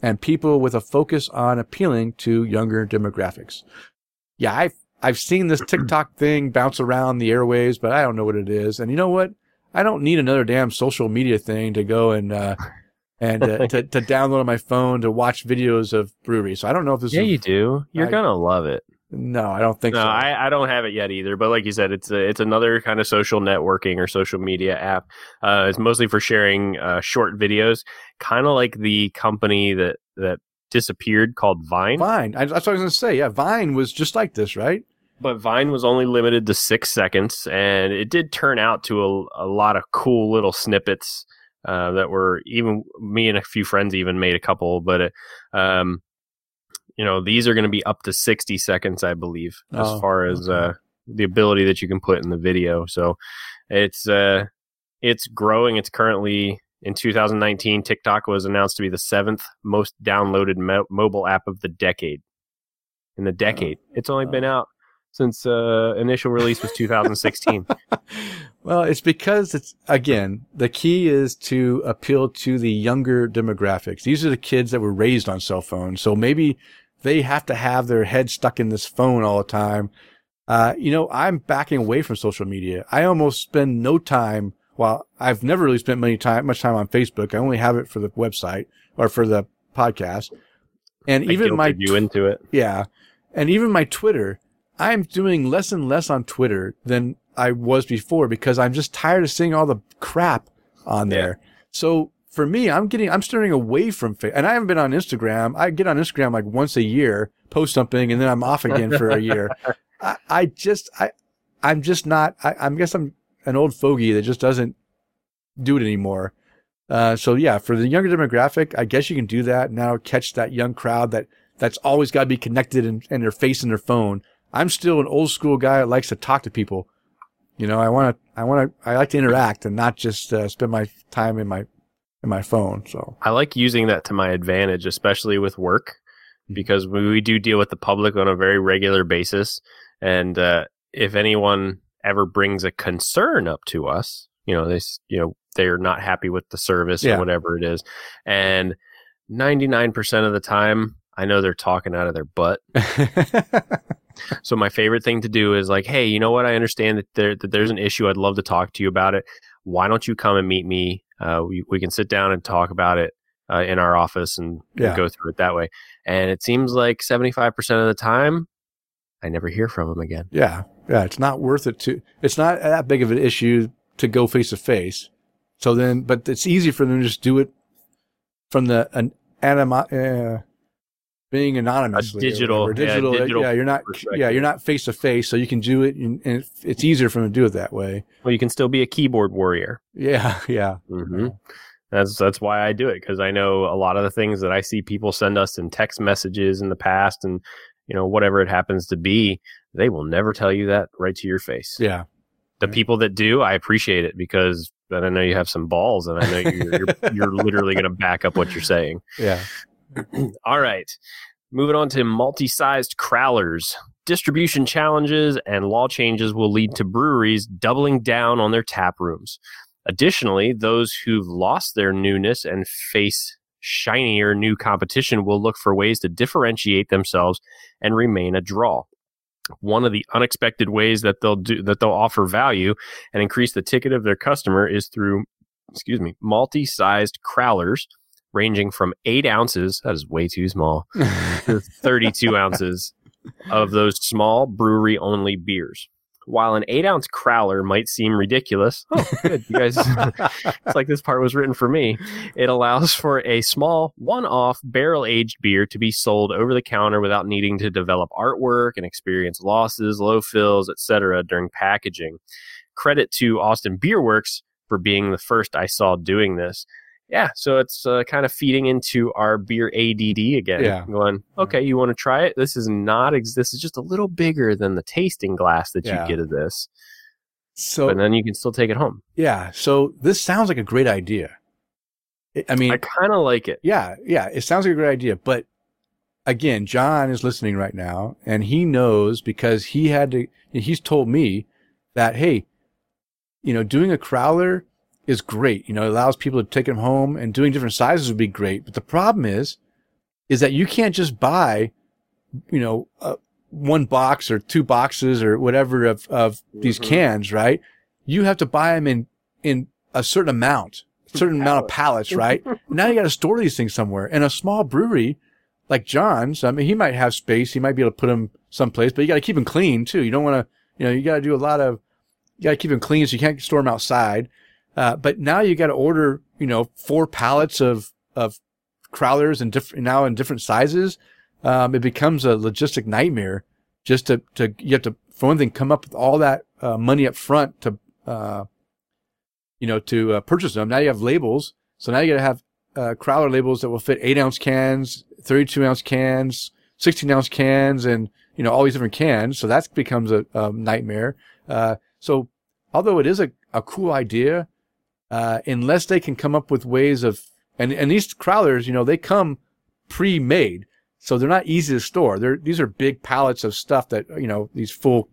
and people with a focus on appealing to younger demographics. Yeah, I've, I've seen this TikTok <clears throat> thing bounce around the airwaves, but I don't know what it is. And you know what? I don't need another damn social media thing to go and, uh, and uh, to, to download on my phone to watch videos of breweries. So I don't know if this Yeah, is, you do. You're I- gonna love it. no, I don't think No, so. I, I don't have it yet either. But like you said, it's a, it's another kind of social networking or social media app. Uh, it's mostly for sharing uh, short videos, kind of like the company that that disappeared called Vine. Vine. I, that's what I was going to say. Yeah, Vine was just like this, right? But Vine was only limited to six seconds, and it did turn out to a, a lot of cool little snippets uh, that were even me and a few friends even made a couple. But it, um, you know, these are going to be up to sixty seconds, I believe, as Oh, far as okay. uh, the ability that you can put in the video. So it's uh, it's growing. It's currently in 2019. TikTok was announced to be the seventh most downloaded mo- mobile app of the decade. In the decade, it's only been out since uh, initial release was 2016. <laughs> well, it's because it's again the key is to appeal to the younger demographics. These are the kids that were raised on cell phones, so maybe they have to have their head stuck in this phone all the time. Uh, you know, I'm backing away from social media. I almost spend no time while I've never really spent many time, much time on Facebook, I only have it for the website or for the podcast. And I even my you into it. yeah. And even my Twitter, I'm doing less and less on Twitter than I was before because I'm just tired of seeing all the crap on Yeah. there. So for me, I'm getting, I'm steering away from Facebook. And I haven't been on Instagram. I get on Instagram like once a year, post something, and then I'm off again for a year. <laughs> I, I just, I, I'm just not, I, I guess I'm an old fogey that just doesn't do it anymore. Uh, so yeah, for the younger demographic, I guess you can do that now. Catch that young crowd that that's always got to be connected and, and they're facing their phone. I'm still an old school guy that likes to talk to people. You know, I want to, I want to, I like to interact and not just uh, spend my time in my, in my phone. So I like using that to my advantage, especially with work, because we, do deal with the public on a very regular basis. And uh, if anyone ever brings a concern up to us, you know, they, you know, they're not happy with the service Yeah. or whatever it is, and ninety nine percent of the time, I know they're talking out of their butt. <laughs> So my favorite thing to do is like, hey, you know what? I understand that there that there's an issue. I'd love to talk to you about it. Why don't you come and meet me? Uh, we we can sit down and talk about it uh, in our office and, and go through it that way. And it seems like seventy five percent of the time, I never hear from them again. yeah, yeah, it's not worth it to, it's not that big of an issue to go face to face. So then, but it's easy for them to just do it from the an anima, uh, being anonymous. digital- yeah, digital, digital yeah, you're not, yeah, you're not face to face, so you can do it, and, and it's easier for them to do it that way. Well, you can still be a keyboard warrior. Yeah, <laughs> yeah, hmm That's that's why I do it because I know a lot of the things that I see people send us in text messages in the past, and you know whatever it happens to be, they will never tell you that right to your face. yeah, the people that do, I appreciate it because I know you have some balls, and I know you're you're, you're literally going to back up what you're saying. <laughs> yeah. <clears throat> All right, moving on to multi-sized crowlers. Distribution challenges and law changes will lead to breweries doubling down on their tap rooms. Additionally, those who've lost their newness and face shinier new competition will look for ways to differentiate themselves and remain a draw. One of the unexpected ways that they'll do that they'll offer value and increase the ticket of their customer is through, excuse me, multi-sized crowlers ranging from eight ounces, that is way too small, <laughs> to 32 ounces of those small brewery only beers. While an eight ounce crowler might seem ridiculous, oh, good, you guys, <laughs> it's like this part was written for me. It allows for a small one off barrel aged beer to be sold over the counter without needing to develop artwork and experience losses, low fills, etc. during packaging. Credit to Austin Beerworks for being the first I saw doing this yeah, so it's uh, kind of feeding into our beer ADD again. Yeah. Going, okay, you want to try it? This is not, ex- this is just a little bigger than the tasting glass that Yeah. you get of this. So But then you can still take it home. yeah, so this sounds like a great idea. I- I mean, I kind of like it. Yeah, yeah, it sounds like a great idea, but again, John is listening right now and he knows because he had to he's told me that hey, you know, doing a crowler is great. You know, it allows people to take them home and doing different sizes would be great. But the problem is is that you can't just buy you know, uh, one box or two boxes or whatever of of these Mhm. cans, right? You have to buy them in in a certain amount, a <laughs> certain amount of pallets, right? now you got to store these things somewhere. And a small brewery like John's, I mean, he might have space. He might be able to put them someplace, but you got to keep them clean too. You don't want to, you know, you got to do a lot of, you got to keep them clean so you can't store them outside. Uh, but now you got to order, you know, four pallets of, of crowlers and now in different sizes. Um, it becomes a logistic nightmare just to, to, you have to, for one thing, come up with all that, uh, money up front to, uh, you know, to uh, purchase them. Now you have labels. So now you got to have uh, crowler labels that will fit eight ounce cans, 32 ounce cans, 16 ounce cans, and, you know, all these different cans. So that becomes a, a nightmare. Uh, so although it is a, a cool idea, uh, unless they can come up with ways of, and, and these crowlers, you know, they come pre-made. So they're not easy to store. They're, these are big pallets of stuff that, you know, these full,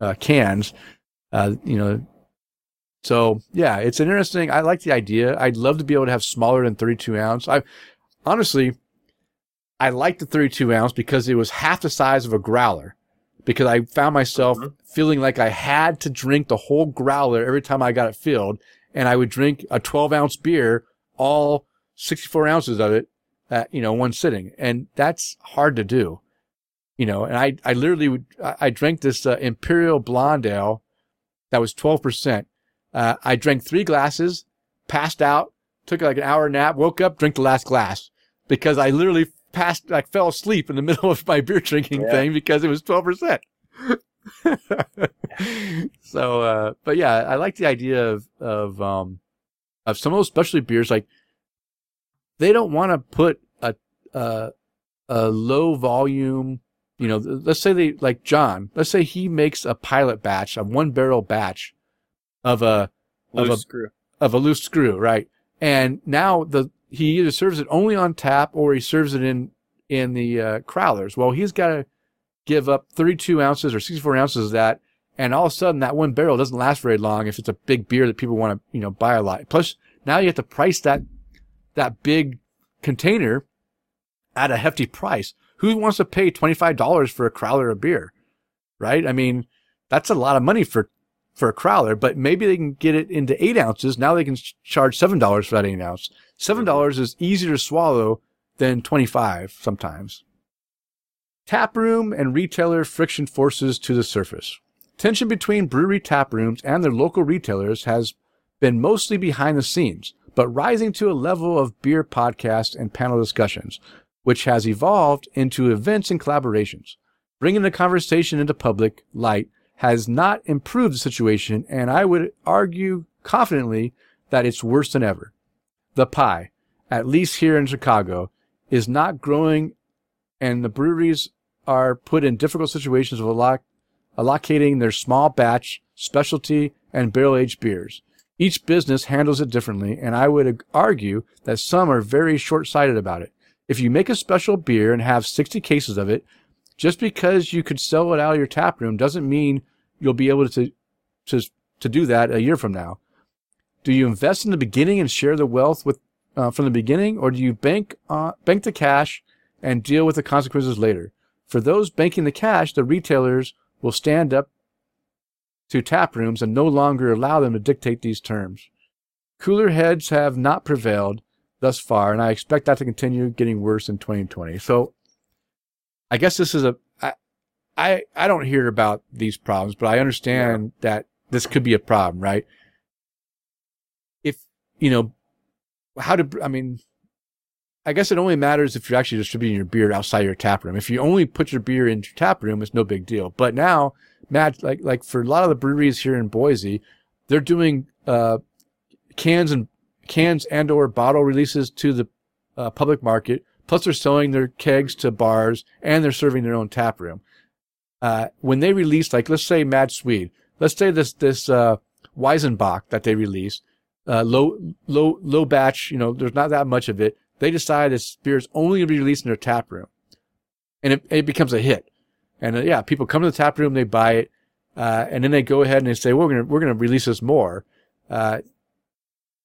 uh, cans, uh, you know, so yeah, it's an interesting. I like the idea. I'd love to be able to have smaller than 32 ounce. I honestly, I like the 32 ounce because it was half the size of a growler. Because I found myself Mhm. feeling like I had to drink the whole growler every time I got it filled, and I would drink a 12 ounce beer, all 64 ounces of it, at, you know, one sitting. And that's hard to do, you know, and I, I literally would, I, drank this uh, Imperial Blonde Ale that was 12%. Uh, I drank three glasses, passed out, took like an hour nap, woke up, drank the last glass because I literally passed, like fell asleep in the <laughs> middle of my beer drinking Yeah. thing because it was 12%. <laughs> <laughs> so, uh, but yeah, I like the idea of, of, um, of some of those specialty beers. Like they don't want to put a, a, a low volume, you know, let's say they, like John, let's say he makes a pilot batch, a one barrel batch of a, of Loose a, screw. of a loose screw, right? And now the he either serves it only on tap or he serves it in in the uh, crowlers. Well, he's got to give up 32 ounces or 64 ounces of that, and all of a sudden that one barrel doesn't last very long if it's a big beer that people want to you know buy a lot. Plus, now you have to price that that big container at a hefty price. Who wants to pay $25 for a crowler of beer? Right? I mean, that's a lot of money for for a crowler, but maybe they can get it into eight ounces. Now they can charge seven dollars for that eight ounce. Seven mm-hmm. dollars is easier to swallow than twenty five sometimes. Taproom and retailer friction forces to the surface. Tension between brewery taprooms and their local retailers has been mostly behind the scenes, but rising to a level of beer podcasts and panel discussions, which has evolved into events and collaborations. Bringing the conversation into public light has not improved the situation, and I would argue confidently that it's worse than ever. The pie, at least here in Chicago, is not growing, and the breweries are put in difficult situations of alloc- allocating their small batch, specialty, and barrel aged beers. Each business handles it differently, and I would argue that some are very short sighted about it. If you make a special beer and have 60 cases of it, just because you could sell it out of your tap room doesn't mean you'll be able to, to, to do that a year from now. Do you invest in the beginning and share the wealth with, uh, from the beginning, or do you bank, uh, bank the cash and deal with the consequences later? For those banking the cash, the retailers will stand up to tap rooms and no longer allow them to dictate these terms. Cooler heads have not prevailed thus far, and I expect that to continue getting worse in 2020. So I guess this is a, I, I, I don't hear about these problems, but I understand that this could be a problem, right? If, you know, how to, I mean, I guess it only matters if you're actually distributing your beer outside your tap room. If you only put your beer in your tap room, it's no big deal. But now, Matt, like, like for a lot of the breweries here in Boise, they're doing, uh, cans and cans and or bottle releases to the uh, public market. Plus they're selling their kegs to bars and they're serving their own tap room. Uh, when they release, like, let's say Mad Swede, let's say this, this, uh, Weizenbock that they release, uh, low, low, low batch, you know, there's not that much of it. They decide this beer is only going to be released in their tap room and it, it becomes a hit. And uh, yeah, people come to the tap room, they buy it, uh, and then they go ahead and they say, we're going to, we're going to release this more. Uh,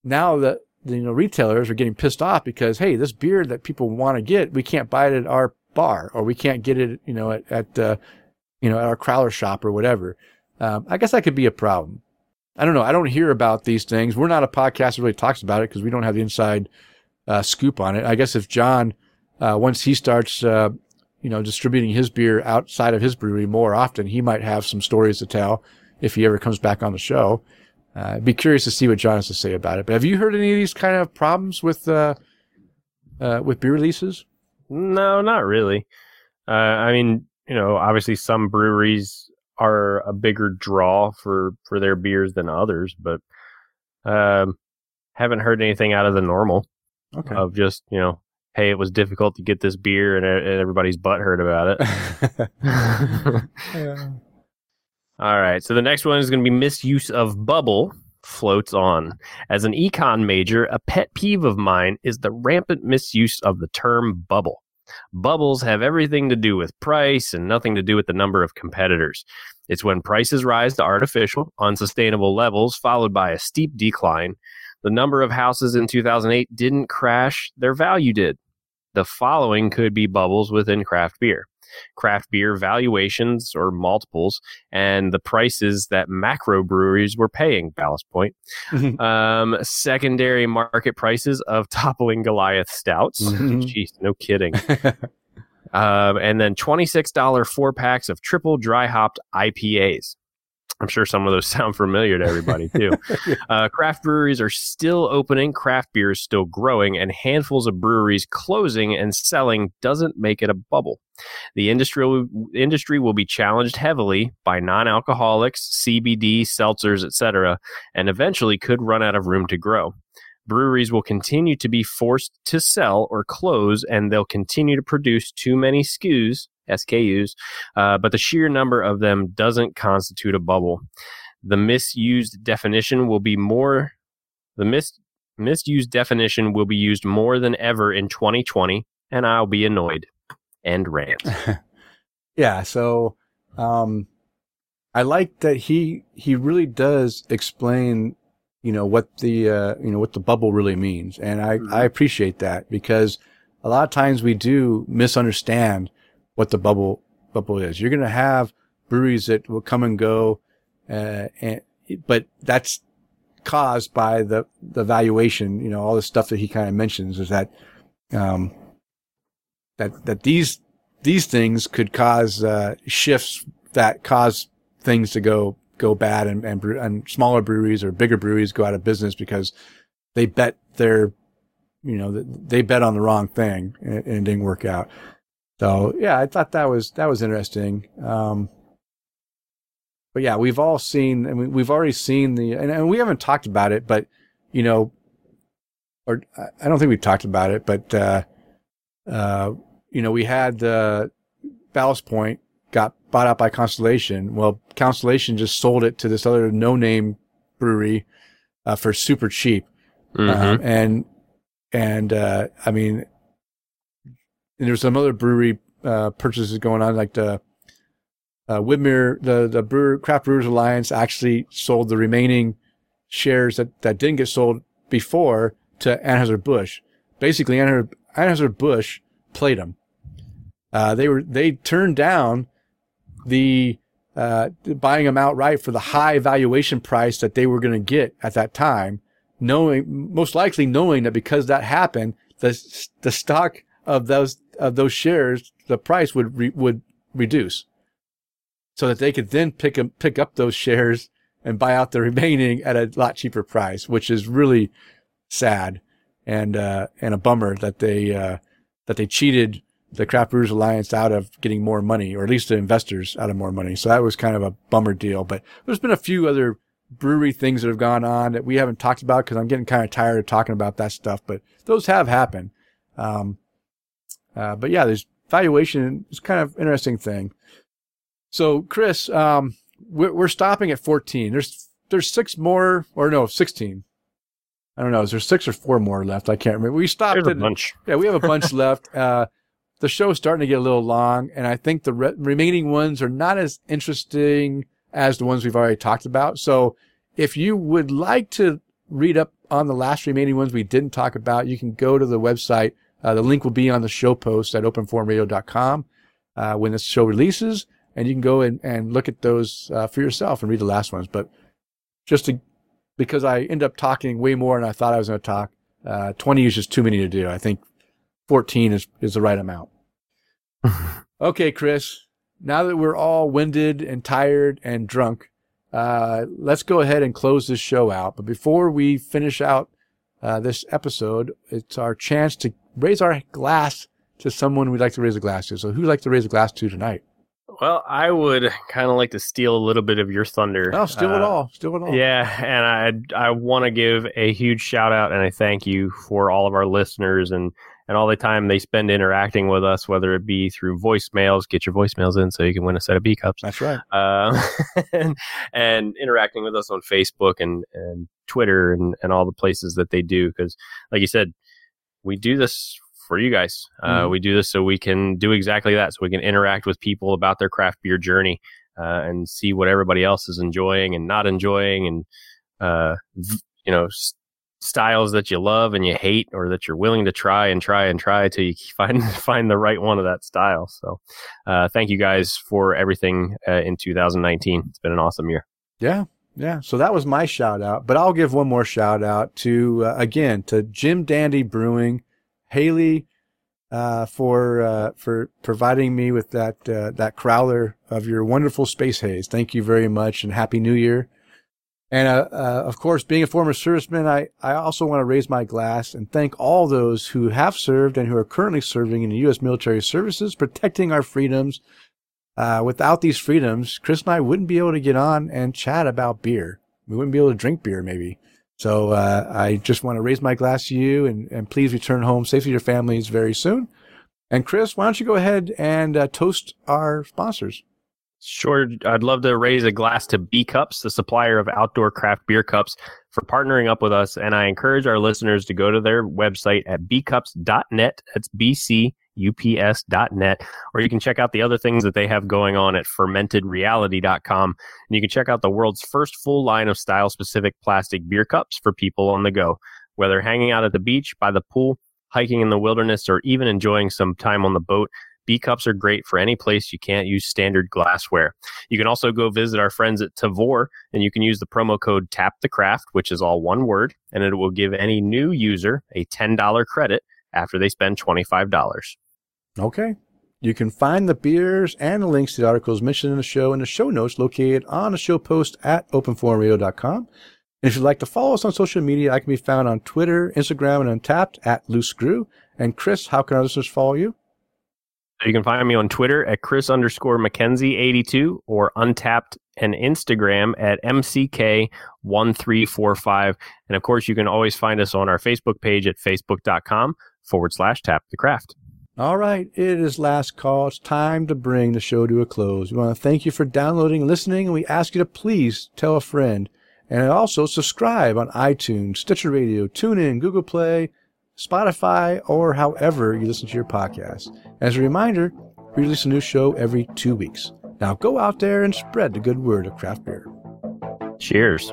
now the, the, you know, retailers are getting pissed off because, hey, this beer that people want to get, we can't buy it at our bar or we can't get it, you know, at, at, uh, you know, at our crowler shop or whatever. Um, I guess that could be a problem. I don't know. I don't hear about these things. We're not a podcast that really talks about it because we don't have the inside uh, scoop on it. I guess if John, uh, once he starts, uh, you know, distributing his beer outside of his brewery more often, he might have some stories to tell if he ever comes back on the show. Uh, I'd be curious to see what John has to say about it. But have you heard any of these kind of problems with uh, uh, with beer releases? No, not really. Uh, I mean, you know, obviously some breweries are a bigger draw for for their beers than others, but um, haven't heard anything out of the normal Okay. of just you know, hey, it was difficult to get this beer, and, and everybody's butthurt about it. <laughs> All right. So the next one is going to be misuse of bubble floats on. As an econ major, a pet peeve of mine is the rampant misuse of the term bubble. Bubbles have everything to do with price and nothing to do with the number of competitors. It's when prices rise to artificial, unsustainable levels, followed by a steep decline. The number of houses in 2008 didn't crash, their value did. The following could be bubbles within craft beer craft beer valuations or multiples and the prices that macro breweries were paying, Ballast Point. um, secondary market prices of Toppling Goliath stouts. Mhm. Jeez, no kidding. <laughs> um, and then $26 four packs of triple dry hopped IPAs. I'm sure some of those <laughs> sound familiar to everybody too. <laughs> uh, craft breweries are still opening, craft beer is still growing, and handfuls of breweries closing and selling doesn't make it a bubble. The industry will, industry will be challenged heavily by non-alcoholics, CBD, seltzers, etc., and eventually could run out of room to grow. Breweries will continue to be forced to sell or close, and they'll continue to produce too many SKUs, SKUs, uh, but the sheer number of them doesn't constitute a bubble. The misused definition will be more. The mis, misused definition will be used more than ever in 2020, and I'll be annoyed. End rant. <laughs> Yeah. So, um, I like that he, he really does explain, you know, what the, uh, you know, what the bubble really means. And I, I appreciate that because a lot of times we do misunderstand what the bubble, bubble is. You're going to have breweries that will come and go, uh, and, but that's caused by the, the valuation, you know, all the stuff that he kind of mentions is that, um, that, that these, these things could cause uh, shifts that cause things to go go bad and and, brew, and smaller breweries or bigger breweries go out of business because they bet their you know they bet on the wrong thing and it didn't work out. So yeah, I thought that was that was interesting. Um, but yeah, we've all seen. I mean, we've already seen the and, and we haven't talked about it, but you know, or I- don't think we've talked about it, but uh, uh, you know, we had uh, Ballast Point got bought out by Constellation. Well, Constellation just sold it to this other no-name brewery uh, for super cheap, Mhm. um, and and uh, I mean, and there's some other brewery uh, purchases going on, like the uh, Widmer, the the brewer, Craft Brewers Alliance actually sold the remaining shares that that didn't get sold before to Anheuser Busch. Basically, Anheuser Anheuser Busch played them. Uh, they were they turned down the uh, buying them outright for the high valuation price that they were going to get at that time, knowing most likely knowing that because that happened, the the stock of those of those shares, the price would re, would reduce, so that they could then pick 'em- pick up those shares and buy out the remaining at a lot cheaper price, which is really sad and uh, and a bummer that they uh, that they cheated the Craft Brewers Alliance out of getting more money, or at least the investors out of more money. So that was kind of a bummer deal. But there's been a few other brewery things that have gone on that we haven't talked about because I'm getting kind of tired of talking about that stuff. But those have happened. Um, uh, but yeah, there's valuation is kind of interesting thing. So Chris, um, we're, we're stopping at 14. There's there's six more, or no, 16. I don't know. Is there six or four more left? I can't remember. We stopped There's a at bunch. yeah, we have a bunch <laughs> left. Uh, the show's starting to get a little long, and I think the re- remaining ones are not as interesting as the ones we've already talked about. So, if you would like to read up on the last remaining ones we didn't talk about, you can go to the website. Uh, the link will be on the show post at openforumradio.com uh, when this show releases, and you can go and, and look at those uh, for yourself and read the last ones. But just to, because I end up talking way more than I thought I was going to talk, uh, 20 is just too many to do. I think 14 is, is the right amount. <laughs> okay, Chris, now that we're all winded and tired and drunk, uh, let's go ahead and close this show out. But before we finish out uh, this episode, it's our chance to raise our glass to someone we'd like to raise a glass to. So who'd like to raise a glass to tonight? Well, I would kind of like to steal a little bit of your thunder. Oh, steal it Uh, all. Steal it all. Yeah, and I I want to give a huge shout out and I thank you for all of our listeners and and all the time they spend interacting with us, whether it be through voicemails. Get your voicemails in so you can win a set of B cups. That's right. um, <laughs> and, and interacting with us on Facebook and, and Twitter and, and all the places that they do. Because, like you said, we do this for you guys. Uh, Mhm. We do this so we can do exactly that. So we can interact with people about their craft beer journey uh, and see what everybody else is enjoying and not enjoying, and uh, v- you know, styles that you love and you hate, or that you're willing to try and try and try till you <laughs> find find the right one of that style. So, uh, thank you guys for everything uh, in 2019. It's been an awesome year. Yeah, yeah. So that was my shout out, but I'll give one more shout out to uh, again to Jim Dandy Brewing, Haley, uh, for uh, for providing me with that uh, that crowler of your wonderful space haze. Thank you very much, and happy New Year. And uh, uh, of course, being a former serviceman, I, I also want to raise my glass and thank all those who have served and who are currently serving in the U.S. military services, protecting our freedoms. Uh, without these freedoms, Chris and I wouldn't be able to get on and chat about beer. We wouldn't be able to drink beer, maybe. So uh, I just want to raise my glass to you and, and please return home safely to your families very soon. And Chris, why don't you go ahead and uh, toast our sponsors? Sure. I'd love to raise a glass to B Cups, the supplier of outdoor craft beer cups, for partnering up with us. And I encourage our listeners to go to their website at bcups.net. That's bcups.net. Or you can check out the other things that they have going on at fermentedreality.com. And you can check out the world's first full line of style specific plastic beer cups for people on the go. Whether hanging out at the beach, by the pool, hiking in the wilderness, or even enjoying some time on the boat, B cups are great for any place you can't use standard glassware. You can also go visit our friends at Tavour and you can use the promo code Tap the Craft, which is all one word, and it will give any new user a $10 credit after they spend $25. Okay. You can find the beers and the links to the articles mentioned in the show in the show notes located on the show post at openforumradio.com. And if you'd like to follow us on social media, I can be found on Twitter, Instagram, and Untappd at Loose Screw. And Chris, how can our listeners follow you? You can find me on Twitter at Chris underscore McKenzie82 or Untappd and Instagram at MCK1345. And of course, you can always find us on our Facebook page at facebook.com forward slash tap the craft. All right, it is last call. It's time to bring the show to a close. We want to thank you for downloading and listening, and we ask you to please tell a friend. And also subscribe on iTunes, Stitcher Radio, TuneIn, Google Play, Spotify, or however you listen to your podcast. As a reminder, we release a new show every two weeks. Now go out there and spread the good word of craft beer. Cheers.